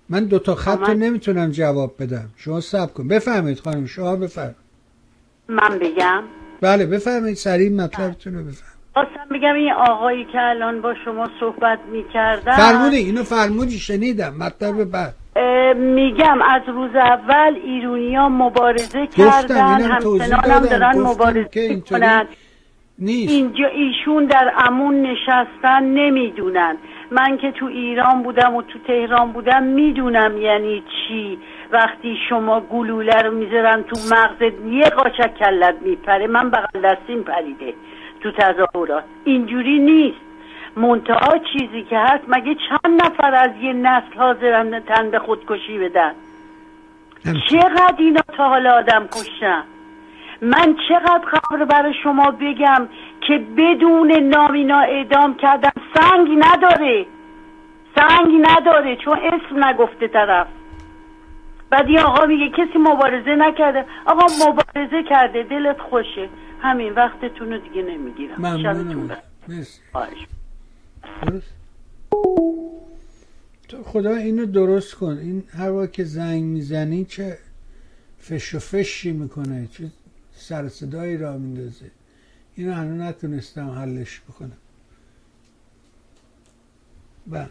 من دو تا خط من- نمی‌تونم جواب بدم. شما صبر کن. بفرمایید خانم شما بفرمایید. من بگم. بله بفرمایید. سریع مطلبتون رو بفرمایید. خواستم بگم این آقایی که الان با شما صحبت می‌کردن فرمودی اینو فرمودی شنیدم مطلب بعد. میگم از روز اول ایرونیا مبارزه گفتم، کردن همچنان هم. دارن مبارزه که اینطوری کنن نیست. اینجا ایشون در امون نشستن نمی‌دونن. من که تو ایران بودم و تو تهران بودم می‌دونم یعنی چی. وقتی شما گلوله رو می‌ذارن تو مغزت یه قاچک کلت میپره. من بغل دستیم پریده. تو تظاهرات. اینجوری نیست. منتها چیزی که هست مگه چند نفر از یه نسل حاضرن تن به خودکشی بدن؟ چقدر اینا تا حالا آدم کشتن؟ من چقدر خبر برای شما بگم که بدون نامینا اعدام کردن سنگ نداره. سنگ نداره چون اسم نگفته طرف. بعد یه آقا میگه کسی مبارزه نکرده. آقا مبارزه کرده دلت خوشه. همین وقتتون رو دیگه نمی‌گیرم. ممنونم. مرسی. درست؟ تو خدا اینو درست کن. این هر که زنگ می‌زنی چه فش و فشی می‌کنه چه سر صدایی را میندازه. اینو هنوز نتونستم حلش بکنم. بله.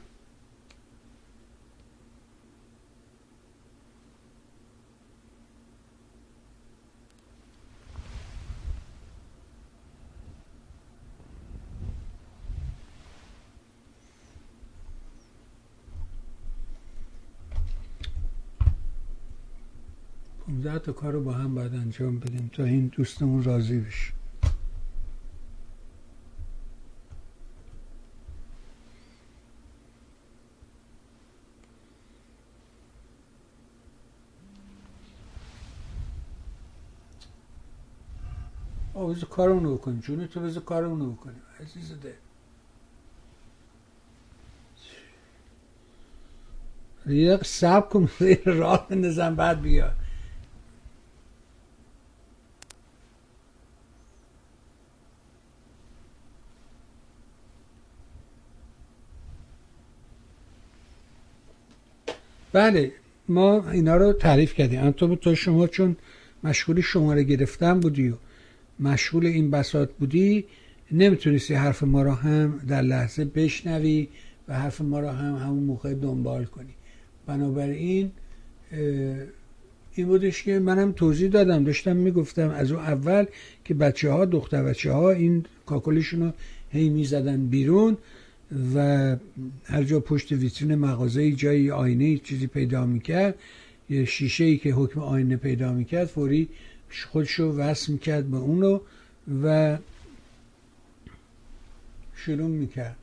15 تا کار رو با هم باید انجام بدیم تا این دوستمون راضی بشه. آه کارمونو بکنیم. جون تو بذار کارمونو بکنیم. عزیز ده یه سب کن راه بندازم بعد بیاد بله ما اینا رو تعریف کردیم. تو تو شما چون مشغول شماره گرفتن بودی و مشغول این بساط بودی نمی‌تونستی حرف ما رو هم در لحظه بشنوی و حرف ما رو هم همون موقع دنبال کنی. بنابراین این بودش که منم توضیح دادم. داشتم می‌گفتم از اون اول که بچه ها دختر بچه ها این کاکلشون رو هی می‌زدن بیرون. و هر جا پشت ویترین مغازه جایی آینه چیزی پیدا می‌کرد یه شیشه ای که حکم آینه پیدا می‌کرد فوری خودشو وصل می‌کرد به اونو و شروع می‌کرد.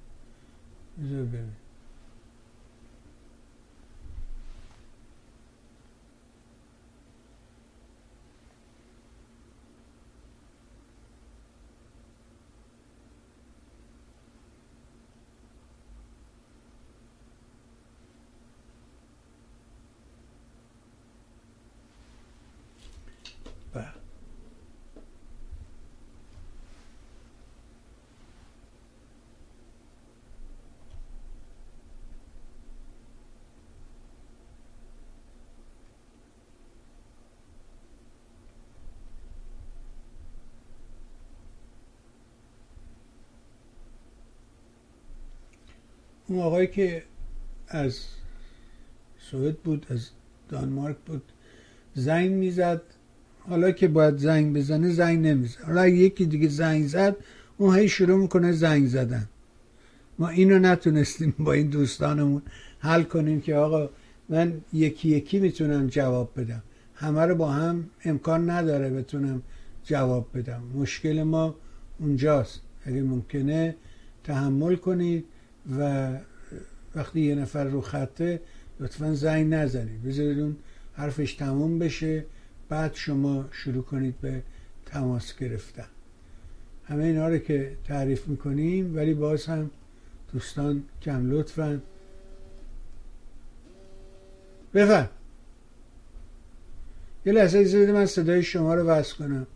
اون آقایی که از سوئد بود از دانمارک بود زنگ می‌زد. حالا که باید زنگ بزنه زنگ نمی‌زد. حالا یکی دیگه زنگ زد اون هی شروع می‌کنه زنگ زدن. ما اینو نتونستیم با این دوستانمون حل کنیم که آقا من یکی یکی می‌تونم جواب بدم. همه رو با هم امکان نداره بتونم جواب بدم. مشکل ما اونجاست. اگه ممکنه تحمل کنید. و وقتی یه نفر رو خطه لطفا زنگ نزنید. بذارید اون حرفش تموم بشه. بعد شما شروع کنید به تماس گرفتن. همه اینا رو که تعریف می‌کنیم ولی باز هم دوستان کم لطفا. بفرم یه لحظه ایزه من صدای شما رو وصل کنم.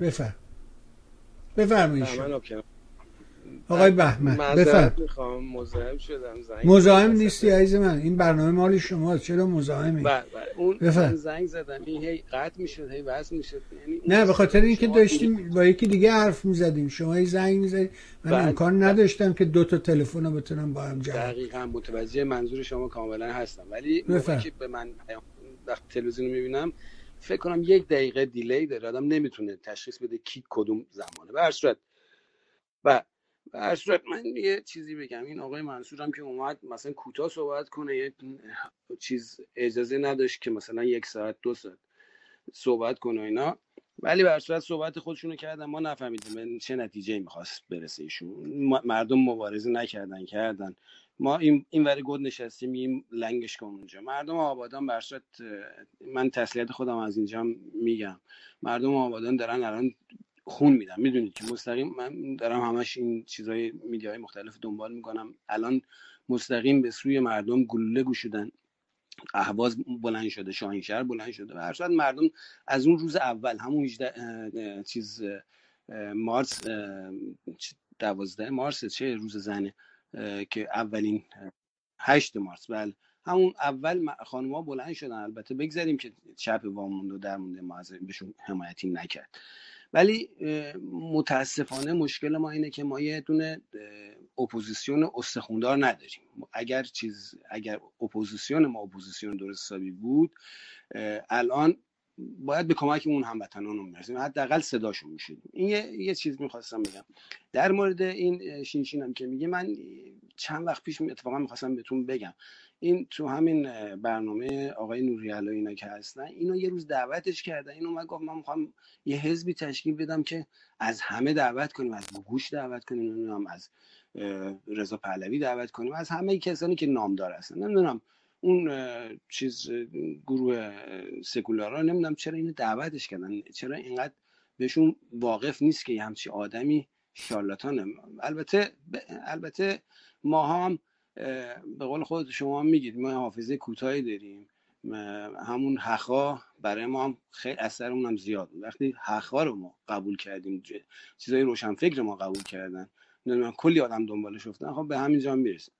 بفرم بفرمایید آقای بهمن بفرم. مزاحم شدم زنگ مزاحم نیستی عزیز من. این برنامه مال شما چرا مزاحمی؟ بله بله. اون بفرم. زنگ زدم. این هی قطع می‌شد هی وصل می‌شد. یعنی نه به خاطر اینکه داشتیم با یکی دیگه حرف می‌زدیم. شما هی زنگ می‌زدید من بله. امکان نداشتم که دو تا تلفن رو بتونم با هم جمع دقیقا. متوجه منظور شما کاملا هستم. ولی که به من وقتی تلویزیون رو می‌بینم فکر کنم یک دقیقه دیلی داره. آدم نمی‌تونه تشخیص بده کی کدوم زمانه. به هر صورت. و هر من یه چیزی بگم. این آقای منصور هم که اومد مثلا کوتاه صحبت کنه یه چیز اجازه نداشت که مثلا یک ساعت دو ساعت صحبت کنه اینا. ولی به هر صورت صحبت خودشونو کردن. ما نفهمیدیم چه نتیجه می‌خواست برسه ایشون. مردم مبارزه نکردن کردن. ما این این ور گود نشستیم این لنگش کن اونجا. مردم آبادان اه، من تسلیت خودم از اینجا میگم. مردم آبادان دارن الان خون میدم. می‌دونید که مستقیم من دارم همش این چیزای میدیاهای مختلف دنبال می‌کنم. الان مستقیم به سوی مردم گلوله گوشیدن اهواز بلند شده شاهینشهر بلند شده و هر صورت مردم از اون روز اول همون 18 چیز مارس دوازده مارس چه روز زنه که اولین هشت مارس. بله. همون اول خانوما بلند شدن. البته بگذاریم که چپ وامونده و درمونده ما بهشون حمایتی نکرد. ولی متاسفانه مشکل ما اینه که ما یه دونه اپوزیسیون استخوندار نداریم. اگر چیز اگر اپوزیسیون ما اپوزیسیون درست حسابی بود الان باید به کمک اون هموطنانمون می‌رسیم. حداقل صداشون می‌شدیم این یه, یه چیز می‌خواستم بگم. در مورد این شینشین هم که میگه من چند وقت پیش اتفاقا می‌خواستم بهتون بگم. این تو همین برنامه آقای نوری اینا که هستن اینو یه روز دعوتش کردن. اینو من گفت من می‌خوام یه حزبی تشکیل بدم که از همه دعوت کنیم از گوش دعوت کنیم نمی‌دونم از رضا پهلوی دعوت کنیم از همه کسانی که نامدار هستن. نمی‌دونم اون چیز گروه سکولارا نمی‌دونم چرا اینو دعوتش کردن. چرا اینقدر بهشون واقف نیست که یه همچی آدمی شارلاتانه؟ البته البته ما هم به قول خود شما میگید ما حافظه کوتاهی داریم. همون حقا برای ما هم خیلی اثر هم زیاد بود. وقتی حقا رو ما قبول کردیم چیزای روشن فکر ما قبول کردن نمی‌دونم کلی آدم دنبالش افتادن خب به همین جا می‌رسیم.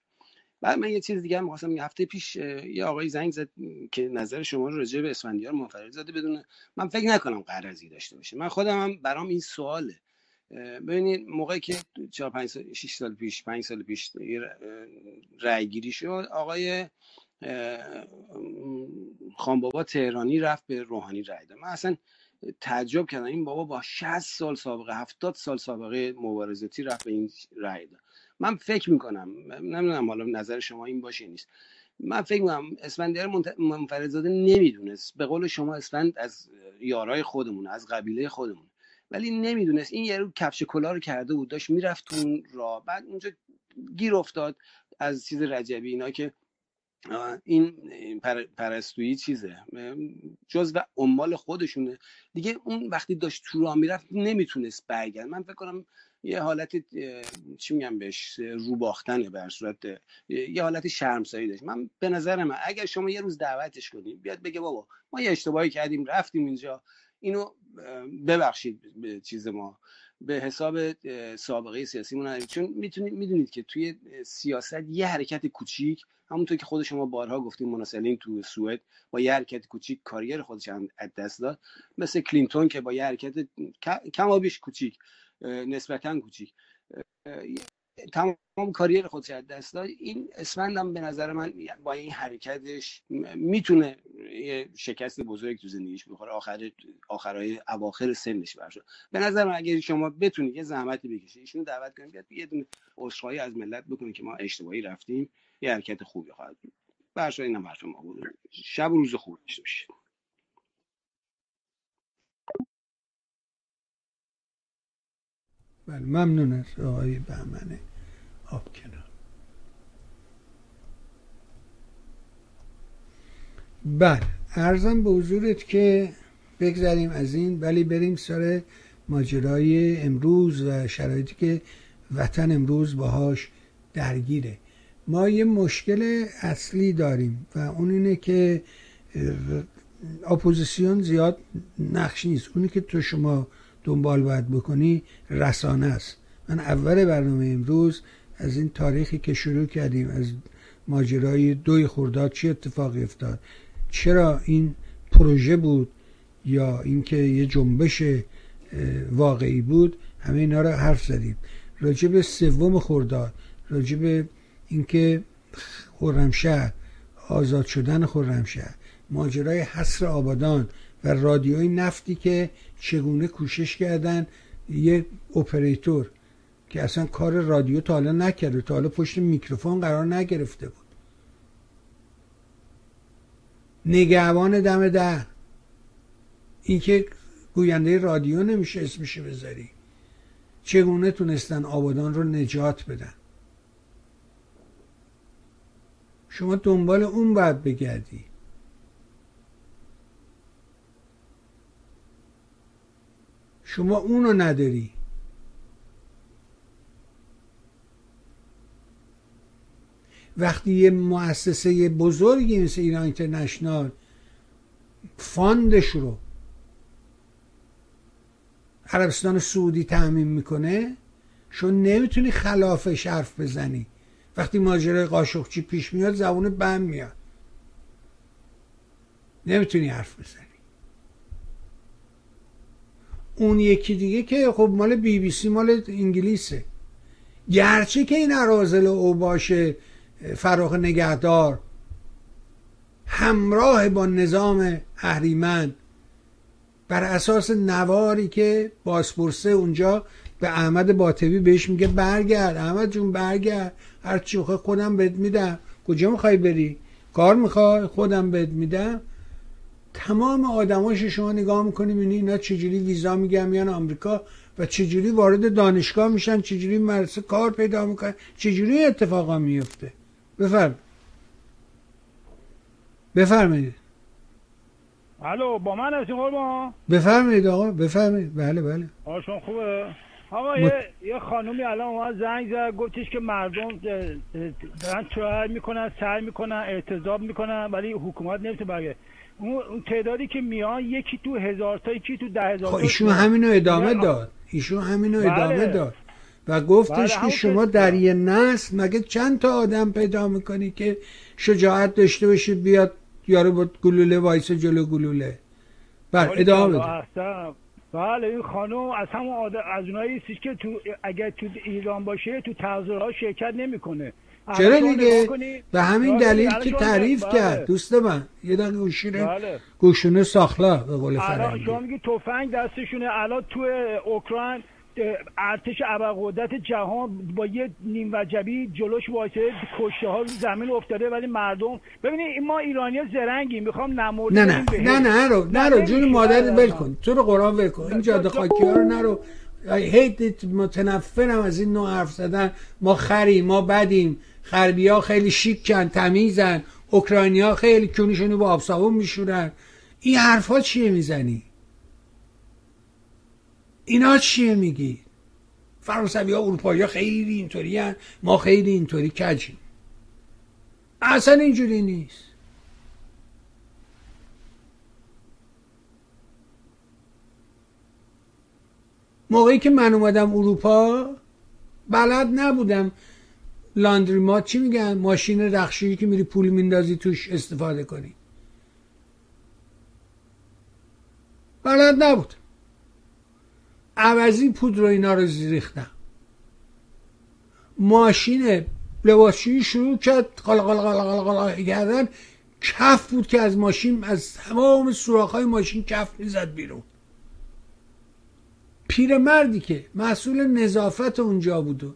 بعد من یه چیز دیگه هم می‌خواستم هفته پیش یه آقای زنگ زد که نظر شما رو راجع به اسفندیار منفرد زده بدون من فکر نکنم قرضی داشته باشه. من خودم هم برام این سواله. ببینید موقعی که 4 5 سال 6 سال پیش 5 سال پیش رأی گیری شد آقای خان بابا تهرانی رفت به روحانی رأی داد. من اصلا تعجب کردم. این بابا با 60 سال سابقه 70 سال سابقه مبارزاتی رفت به این رأی داد. من فکر می‌کنم نمی‌دونم حالا نظر شما این باشه نیست. من فکر می‌کنم اسفندیار منفردزاده نمی‌دونست. به قول شما اسفند از یارای خودمون از قبیله خودمون. ولی نمی‌دونست. این یارو کفش کلا رو کرده بود داشت می‌رفت تو اون راه. بعد اونجا گیر افتاد از چیز رجبی. اینا که این پرستویی چیزه. جز و عمال خودشونه. دیگه اون وقتی داشت تو راه می‌رفت نمی‌تونست برگرد. من فکر کنم یه حالت چی میگم بهش رو باختنه بر صورت. یه حالت شرمسایی داشت. من به نظر من اگر شما یه روز دعوتش کنیم بیاد بگه بابا ما یه اشتباهی کردیم رفتیم اینجا. اینو ببخشید به چیز ما به حساب سابقه سیاسی نداریم چون می‌تونید می‌دونید که توی سیاست یه حرکت کوچیک همونطور که خود شما بارها گفتیم مناسلین تو سوئد با یه حرکت کوچیک کاریر خودش از دست داد. مثل کلینتون که با یه حرکت کم بیش کوچیک نسبتا کوچیک. تمام کاریر خودش از دست داد. این اسفندم به نظر من با این حرکتش می‌تونه یه شکست بزرگ تو زندگیش بخوره. آخر آخرای اواخر سنش برشه به نظر من اگر شما بتونید یه زحمتی بکشید ایشونو دعوت کنید بیاد یه دونه عذرخواهی از ملت بکنید که ما اشتباهی رفتیم یه حرکت خوبی خواهد بود. برشه اینم حرف ما بود. شب و روز خوب داشته باشید. بله ممنون از آقای بهمن آبکنار بله ارزم به حضورت که بگذریم از این ولی بریم سر ماجرای امروز و شرایطی که وطن امروز باهاش درگیره. ما یه مشکل اصلی داریم و اون اینه که اپوزیسیون زیاد نقش نیست. اونی که تو شما دنبال باید بکنی رسانه است. من اول برنامه امروز از این تاریخی که شروع کردیم از ماجرای دوی خورداد چه اتفاقی افتاد؟ چرا این پروژه بود یا اینکه یه جنبش واقعی بود؟ همه اینا رو حرف زدیم. راجع به سوم خورداد راجع به اینکه خرمشهر آزاد شدن خرمشهر ماجرای حصر آبادان و رادیوی نفتی که چگونه کوشش کردن یه اپراتور که اصلا کار رادیو تا حالا نکرده. تا حالا پشت میکروفون قرار نگرفته بود. نگهبان دم در. این که گوینده رادیو نمیشه اسمشو بذاری. چگونه تونستن آبادان رو نجات بدن؟ شما دنبال اون باید بگردی. شما اونو نداری. وقتی یه مؤسسه بزرگی مثل ایران اینترنشنال فاندش رو عربستان سعودی تعمین می‌کنه شو نمی‌تونی خلافش حرف بزنی. وقتی ماجرای قاشقچی پیش میاد زبون بم میاد. نمی‌تونی حرف بزنی. اون یکی دیگه که خب مال بی بی سی مال انگلیسه. گرچه که این عرازل او باشه فراخ نگهدار همراه با نظام اهریمن بر اساس نواری که باسپورسه اونجا به احمد باطبی بهش میگه برگرد. احمد جون برگرد. هر چی خودم بهت میدم. کجا می‌خوای بری؟ کار می‌خوای؟ خودم بهت میدم. تمام آدماش شما نگاه می‌کنیم این اینا چجوری ویزا میگن میان آمریکا و چجوری وارد دانشگاه میشن چجوری مرسه کار پیدا می‌کنن چجوری اتفاقا میفته بفرم. بفرمایید. الو با من هستی قربان؟ بفرمایید آقا بفرمایید. بله بله. شما خوبه؟ آقا مت- یه یه خانومی الان اومد زنگ زد گفتش که مردم دارن ترای می‌کنن سعی می‌کنن اعتضاب می‌کنن ولی حکومت نمی‌تونه برگه اون تعدادی که میان یکی تو هزار تا یکی تو ده هزار خب ایشون. همینو ادامه. داد. ایشون همینو بله. ادامه داد. و گفتش بله، که شما در یه نسل مگه چند تا آدم پیدا می‌کنی که شجاعت داشته باشه بیاد یارو با گلوله وایس جلو گلوله؟ بله باری ادامه بده. بله این خانم از همون آد... از اونایی که تو اگر تو ایران باشه تو تظاهرات شرکت نمی‌کنه. چرا دیگه؟ به همین دلیل که تعریف کرد. دوست من یه دقیقه گوشونه بله. گوشونه ساخلا به قول الان فرنگی. شما میگی تفنگ دستشونه. الان تو اوکراین ارتش ابرقدرت جهان با یه نیم وجبی جلوش وایسه کشته ها رو زمین افتاده ولی مردم ببینید ما ایرانی زرنگیم می‌خوام نمورد نه نه. بدیم نه بهش. نه نرو نرو جون. مادرت بله، ول بله. کن. تو رو قرآن ول کن. این جاده خاکی ها رو نرو. it متنفرم از این نوع حرف زدن. ما خریم ما بدیم. غربی ها خیلی شیکن تمیزن. اوکراینی ها خیلی کونیشونی با آب صابون میشورن. این حرفا چیه می‌زنی؟ اینا چیه میگی؟ فرانسوی ها اروپایی ها خیلی اینطوری ما خیلی اینطوری کجیم. اصلا اینجوری نیست. موقعی که من اومدم اروپا بلد نبودم. لاندریمات چی میگن؟ ماشین رخشویی که میری پول میندازی توش استفاده کنی. بلد نبود. عوضی پودر و اینا رو ریختم ماشین لباسشویی شروع کرد قال قال کردن کف بود که از ماشین از تمام سوراخ‌های ماشین کف می‌زد بیرون. پیرمردی که مسئول نظافت اونجا بود و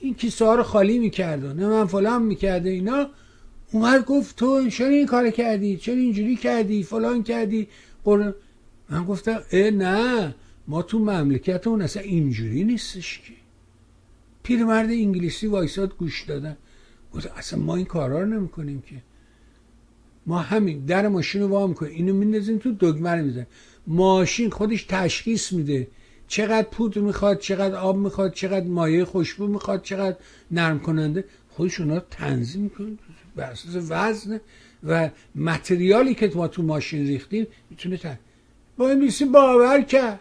این کیسه رو خالی می‌کرد و نه من فلان می‌کرده اینا اومد گفت تو چرا این کار کردی؟ چرا اینجوری کردی؟ فلان کردی؟ قرآن من گفتم اه نه. ما تو مملکت اون اصلا اینجوری نیستش که. پیرمرد انگلیسی وایساد گوش دادن. گفت اصلا ما این کارا رو نمی‌کنیم که. ما همین در ماشین رو وا می‌کنیم اینو میندازیم تو دگمه رو می‌زنیم. ماشین خودش تشخیص میده. چقدر پودر می‌خواد چقدر آب می‌خواد چقدر مایه خوشبو می‌خواد چقدر نرم کننده خودش اونا تنظیم می‌کنه بر اساس وزن و متریالی که ما تو ماشین ریختیم می‌تونه با انگلیسی باور کرد.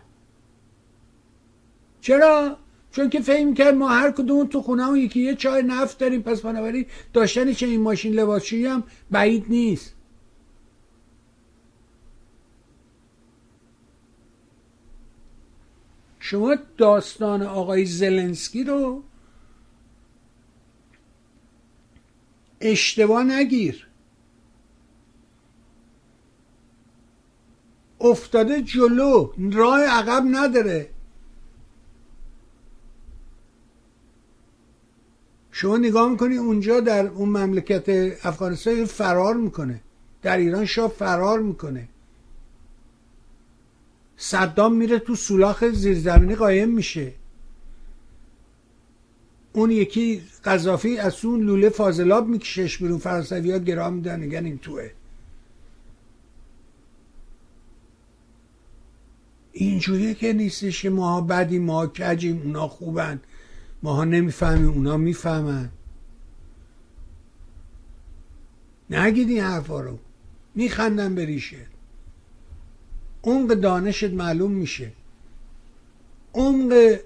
چرا؟ چون که فهم کرد ما هر کدوم تو خونه هم یکی یه چای نفت داریم پس بنابراین داشتن این ماشین لباسشویی هم بعید نیست. شما داستان آقای زلنسکی رو اشتباه نگیر. افتاده جلو راه عقب نداره. شما نگاه می‌کنی اونجا در اون مملکت افغانستان فرار می‌کنه. در ایران شاه فرار می‌کنه. صدام میره تو سولاخ زیرزمینی قایم میشه. اون یکی قذافی از اون لوله فاضلاب میکشش بیرون. فرانسوی ها گرا میدن میگن این توه. اینجوریه که نیستش که ماها بدیم ماها کجیم اونا خوبن. ماها نمی‌فهمیم اونا می‌فهمن. نگید این حرفا رو. میخندن به ریشه. عمق دانشت معلوم میشه. عمق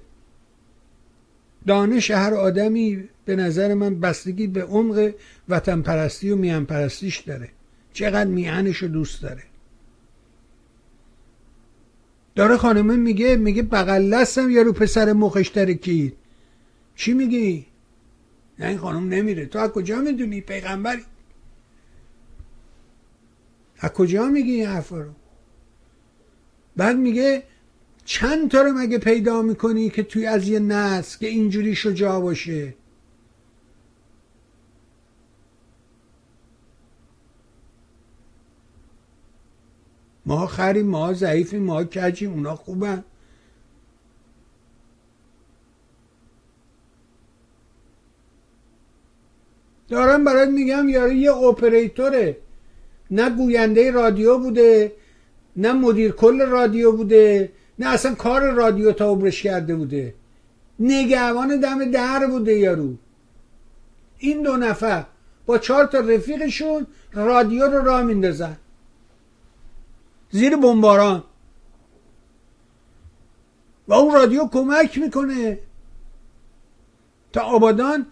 دانش هر آدمی به نظر من بستگی به عمق وطن پرستی و میان پرستیش داره. چقدر میانش رو دوست داره. داره خانمه میگه میگه بغل دستم یارو پسر مخش ترکید چی میگی؟ نه این خانم نمیره. تو از کجا می‌دونی؟ پیغمبری. از کجا میگی این حرفا رو؟ بعد میگه چند تا رو مگه پیدا می‌کنی که توی از یه نسل که اینجوری شجاع باشه؟ ما خریم ما ضعیفیم ما کجیم اونا خوبن. دارم برات میگم یارو یه اپریتوره. نه گوینده رادیو بوده نه مدیر کل رادیو بوده نه اصلا کار رادیو تا عبرش کرده بوده. نگهبان دم در بوده یارو. این دو نفر با چهار تا رفیقشون رادیو رو راه میندازن. زیر بمباران. و اون رادیو کمک می‌کنه. تا آبادان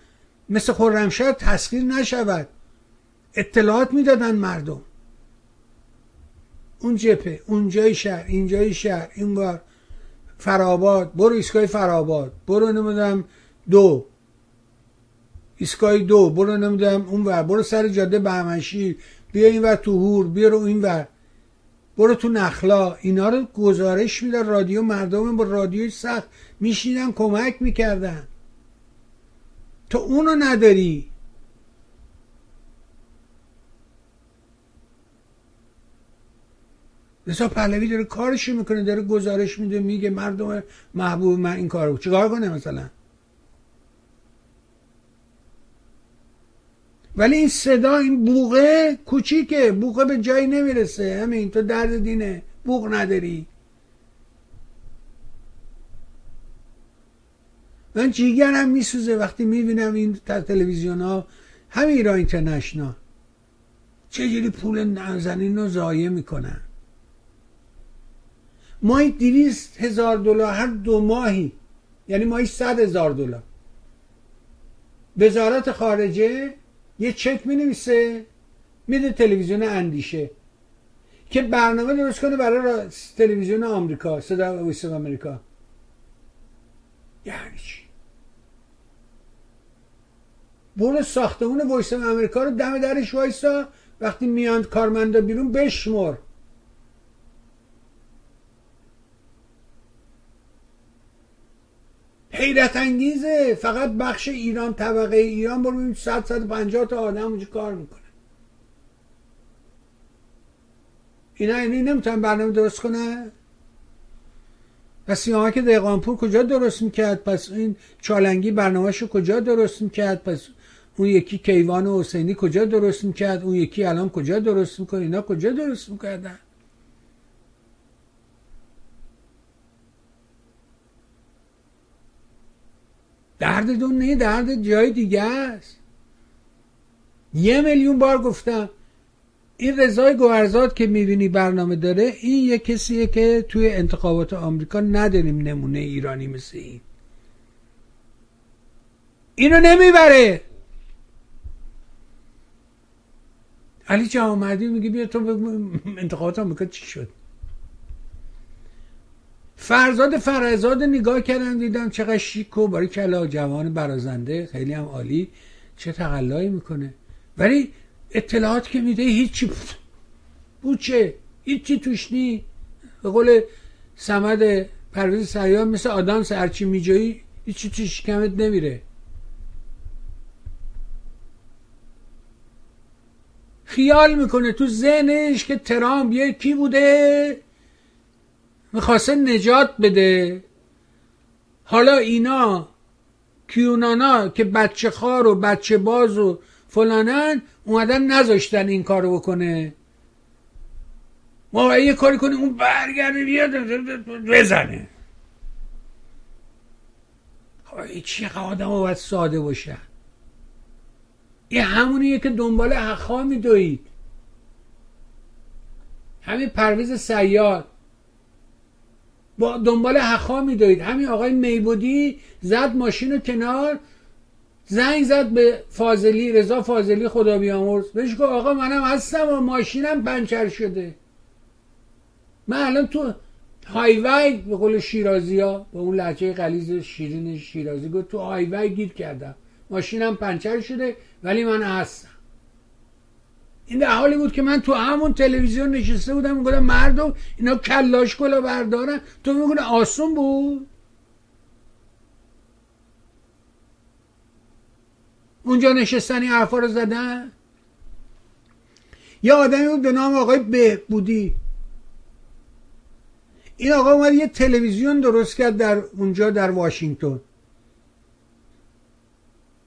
مثل خرمشهر تسخیر نشود. اطلاعات می‌دادن مردم. اون جپه اونجای شهر اینجای شهر این بار فراباد برو ایستگاه فراباد برو نمی‌دونم دو. ایستگاه دو برو نمی‌دونم اون ور برو سر جاده بهمنشیر بیا این ور تو هور بیا رو این ور. برو تو نخلا. اینا رو گزارش میده رادیو مردم با رادیو سخت میشیدن کمک می‌کردن. تو اونو نداری. رضا پهلوی داره کارشو می‌کنه داره گزارش میده میگه مردم محبوب من این کارو چیکار کنه مثلا؟ ولی این صدا این بوغه کوچیکه بوغه به جایی نمی‌رسه. همین تو درد دینه بوغ نداری. من جیگرم میسوزه وقتی می‌بینم این تلویزیون ها همین ایران اینترنشنال. چجوری پول نازنین رو ضایع می‌کنن؟ ماهی دیویست هزار دلار هر دو ماهی یعنی ماهی صد هزار دلار. وزارت خارجه یه چک می نویسه میده تلویزیون اندیشه. که برنامه درست کنه برای تلویزیون آمریکا صدا ویس آمریکا. یعنی چی؟ برو ساختمون ویس آمریکا رو دم درش وایسا. وقتی میاند کارمندا بیرون بشمر. حیرت انگیزه. فقط بخش ایران طبقه ایران. برو ببین 100 150 تا آدم اونجا کار می‌کنه اینا اینی نمی‌تونن برنامه درست کنه پس که دقیقانپور کجا درست می‌کرد؟ پس این چالنگی برنامهشو کجا درست می‌کرد؟ پس اون یکی کیوان حسینی کجا درست می‌کرد؟ اون یکی الان کجا درست می‌کنه؟ اینا کجا درست می‌کردن؟ درد دون نه درد جای دیگه است. یه میلیون بار گفتم این رضای گوهرزاد که می‌بینی برنامه داره این یه کسیه که توی انتخابات آمریکا نداریم نمونه ایرانی مثل این. اینو نمی‌بره. علی جهامردی میگه بیا تو انتخابات آمریکا چی شد؟ فرزاد فرزاد نگاه کردم دیدم چقدر شیک و باری کلا جوان برازنده خیلی هم عالی. چه تقلایی می‌کنه. ولی اطلاعات که میده هیچی بود. چه؟ هیچی توش نی. به قول سمد پرویز سریان مثل آدم سرچی میجایی هیچی توش کمت نمیره. خیال می‌کنه تو ذهنش که ترامپ یکی بوده؟ می‌خواسته نجات بده. حالا اینا کیونانا که بچه خار و بچه باز و فلانن اومدن نذاشتن این کارو بکنه. ما یه کاری کنیم اون برگرده بیاد بزنه. خب چی آدم باید ساده باشن این همونیه که دنبال حقها میدوید. همین پرویز سیاد با دنبال حقها میدوید. همین آقای میبودی زد ماشین رو کنار زنگ زد به فاضلی رضا فاضلی خدا بیامرز. بهش گفت آقا منم هستم و ماشینم پنچر شده. من الان تو هایوی به قول شیرازی ها به اون لحجه قلیز شیرین شیرازی گفت تو هایوی گیر کردم. ماشینم پنچر شده ولی من هستم. این در حالی بود که من تو همون تلویزیون نشسته بودم می‌گفتم مردم اینا کلاش کلا بردارن. تو میگونه آسون بود؟ اونجا نشستن این حرفا رو زدن؟ یه آدمی بود به نام آقای بهبودی. این آقا اومد یه تلویزیون درست کرد در اونجا در واشنگتن.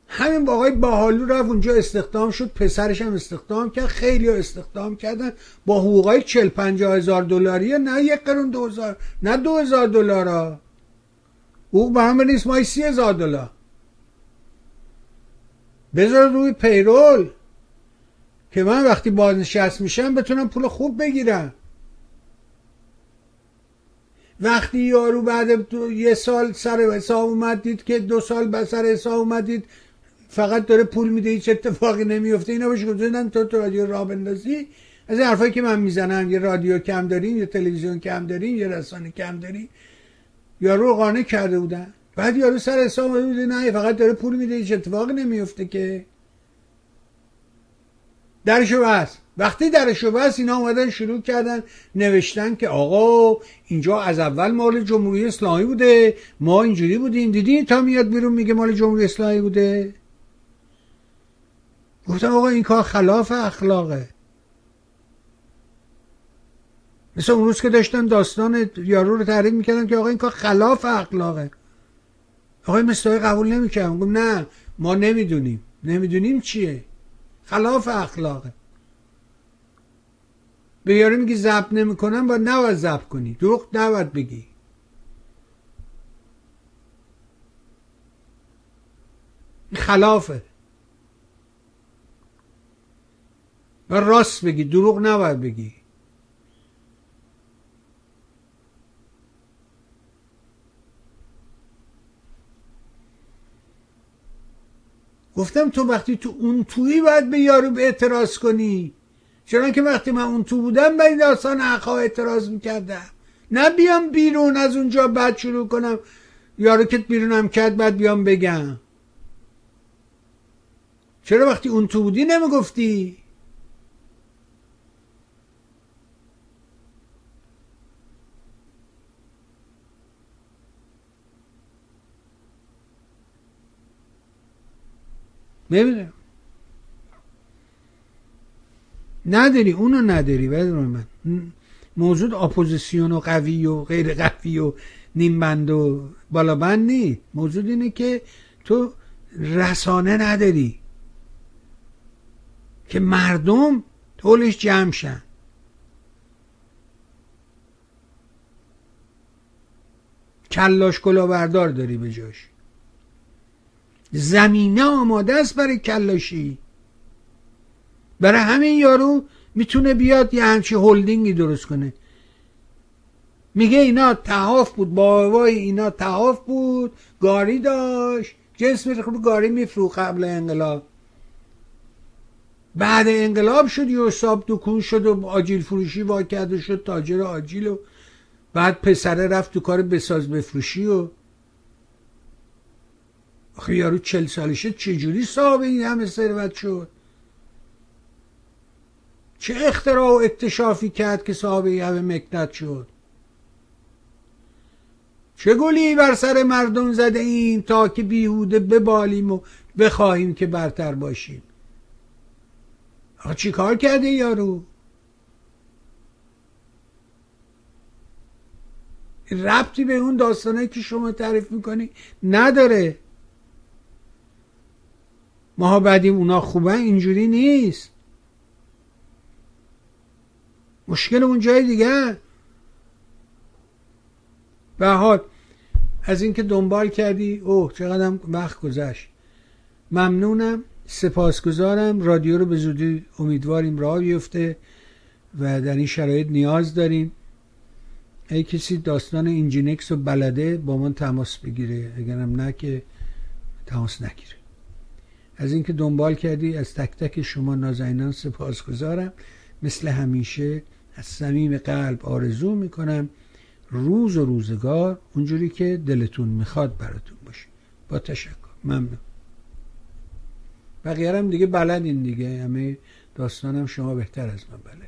همین با آقای باحالو رفت اونجا استخدام شد پسرش هم استخدام کرد خیلی ها استخدام کردن. با حقوقای چل پنجاه هزار دلاری نه یک قرون دو هزار نه دو هزار دلار حقوق به هم نیست مای سی هزار دلار. بذار روی پیرول. که من وقتی بازنشست میشم بتونم پول خوب بگیرم. وقتی یارو بعد یه سال سر حساب اومد دید که دو سال به سر حساب اومدید فقط داره پول میده هیچ اتفاقی نمیفته. اینا بهش گفتن تو تو رادیو راه بندازی. از حرفایی که من می‌زنم یه رادیو کم دارین یه تلویزیون کم دارین یه رسانه کم دارین. یارو قانع کرده بودن. بعد یارو سر حساب بوده نه فقط داره پول میده هیچ اتفاقی نمیفته که. درشو بس. وقتی درشو بس اینا اومدن شروع کردن نوشتن که آقا اینجا از اول مال جمهوری اسلامی بوده ما اینجوری بودیم. دیدی تا میاد بیرون میگه مال جمهوری اسلامی بوده؟ گفتم آقا این کار خلاف اخلاقه. مثل اون روز که داشتن داستان یارو رو تعریف می‌کردن که آقا این کار خلاف اخلاقه. آقای مستوی قبول نمی‌کردم. گفت نه ما نمی‌دونیم. نمی‌دونیم چیه. خلاف اخلاقه. به یارو میگی زب نمی‌کنم با نباید زب کنی. دروغ نباید بگی. خلافه. و راست بگی دروغ نباید بگی. گفتم تو وقتی تو اون تویی باید به یارو اعتراض کنی. چرا که وقتی من اون تو بودم به این داستان حقا اعتراض می‌کردم. نه بیام بیرون از اونجا بعد شروع کنم. یارو که بیرونم کرد بعد بیام بگم. چرا وقتی اون تو بودی نمی‌گفتی؟ نمی‌دونم نداری اونو نداری بدون من. موجود اپوزیسیون و قوی و غیر قوی و نیمبند و بالابند نی. موجود اینه که تو رسانه نداری. که مردم طولش جمع شن. کلاش کلاهبردار داری به جاش. زمینه آماده است برای کلاشی. برای همین یارو می‌تونه بیاد یه همچی هلدینگی درست کنه. میگه اینا تحاف بود بابای اینا تحاف بود گاری داشت. جنس میره گاری میفرو قبل انقلاب. بعد انقلاب شد یه حساب دکون شد و آجیل فروشی وا کرده شد تاجر آجیل و بعد پسره رفت تو کار بساز بفروشی و آخه یارو چل سالشه چجوری صاحب این همه ثروت شد؟ چه اختراع و اکتشافی کرد که صاحب این همه مکنت شد؟ چه گلی بر سر مردم زده این تا که بیهوده ببالیم و بخواهیم که برتر باشیم؟ آقا چی کار کرده یارو؟ ربطی به اون داستانه که شما تعریف می‌کنی نداره. ماها بعدیم اونا خوبه اینجوری نیست. مشکل اون جای دیگه. به حال از اینکه دنبال کردی اوه چقدر وقت گذشت. ممنونم سپاسگزارم. رادیو رو به زودی امیدواریم راه بیفته و در این شرایط نیاز داریم. ای کسی داستان اینجینکس و بلده با من تماس بگیره. اگرم نه که تماس نگیره. از اینکه دنبال کردی از تک تک شما نازنینان سپاسگزارم. مثل همیشه از صمیم قلب آرزو می‌کنم. روز و روزگار اونجوری که دلتون می‌خواد براتون باشه. با تشکر. ممنون. بقیه هم دیگه بلدین دیگه. همه داستانم شما بهتر از من بلد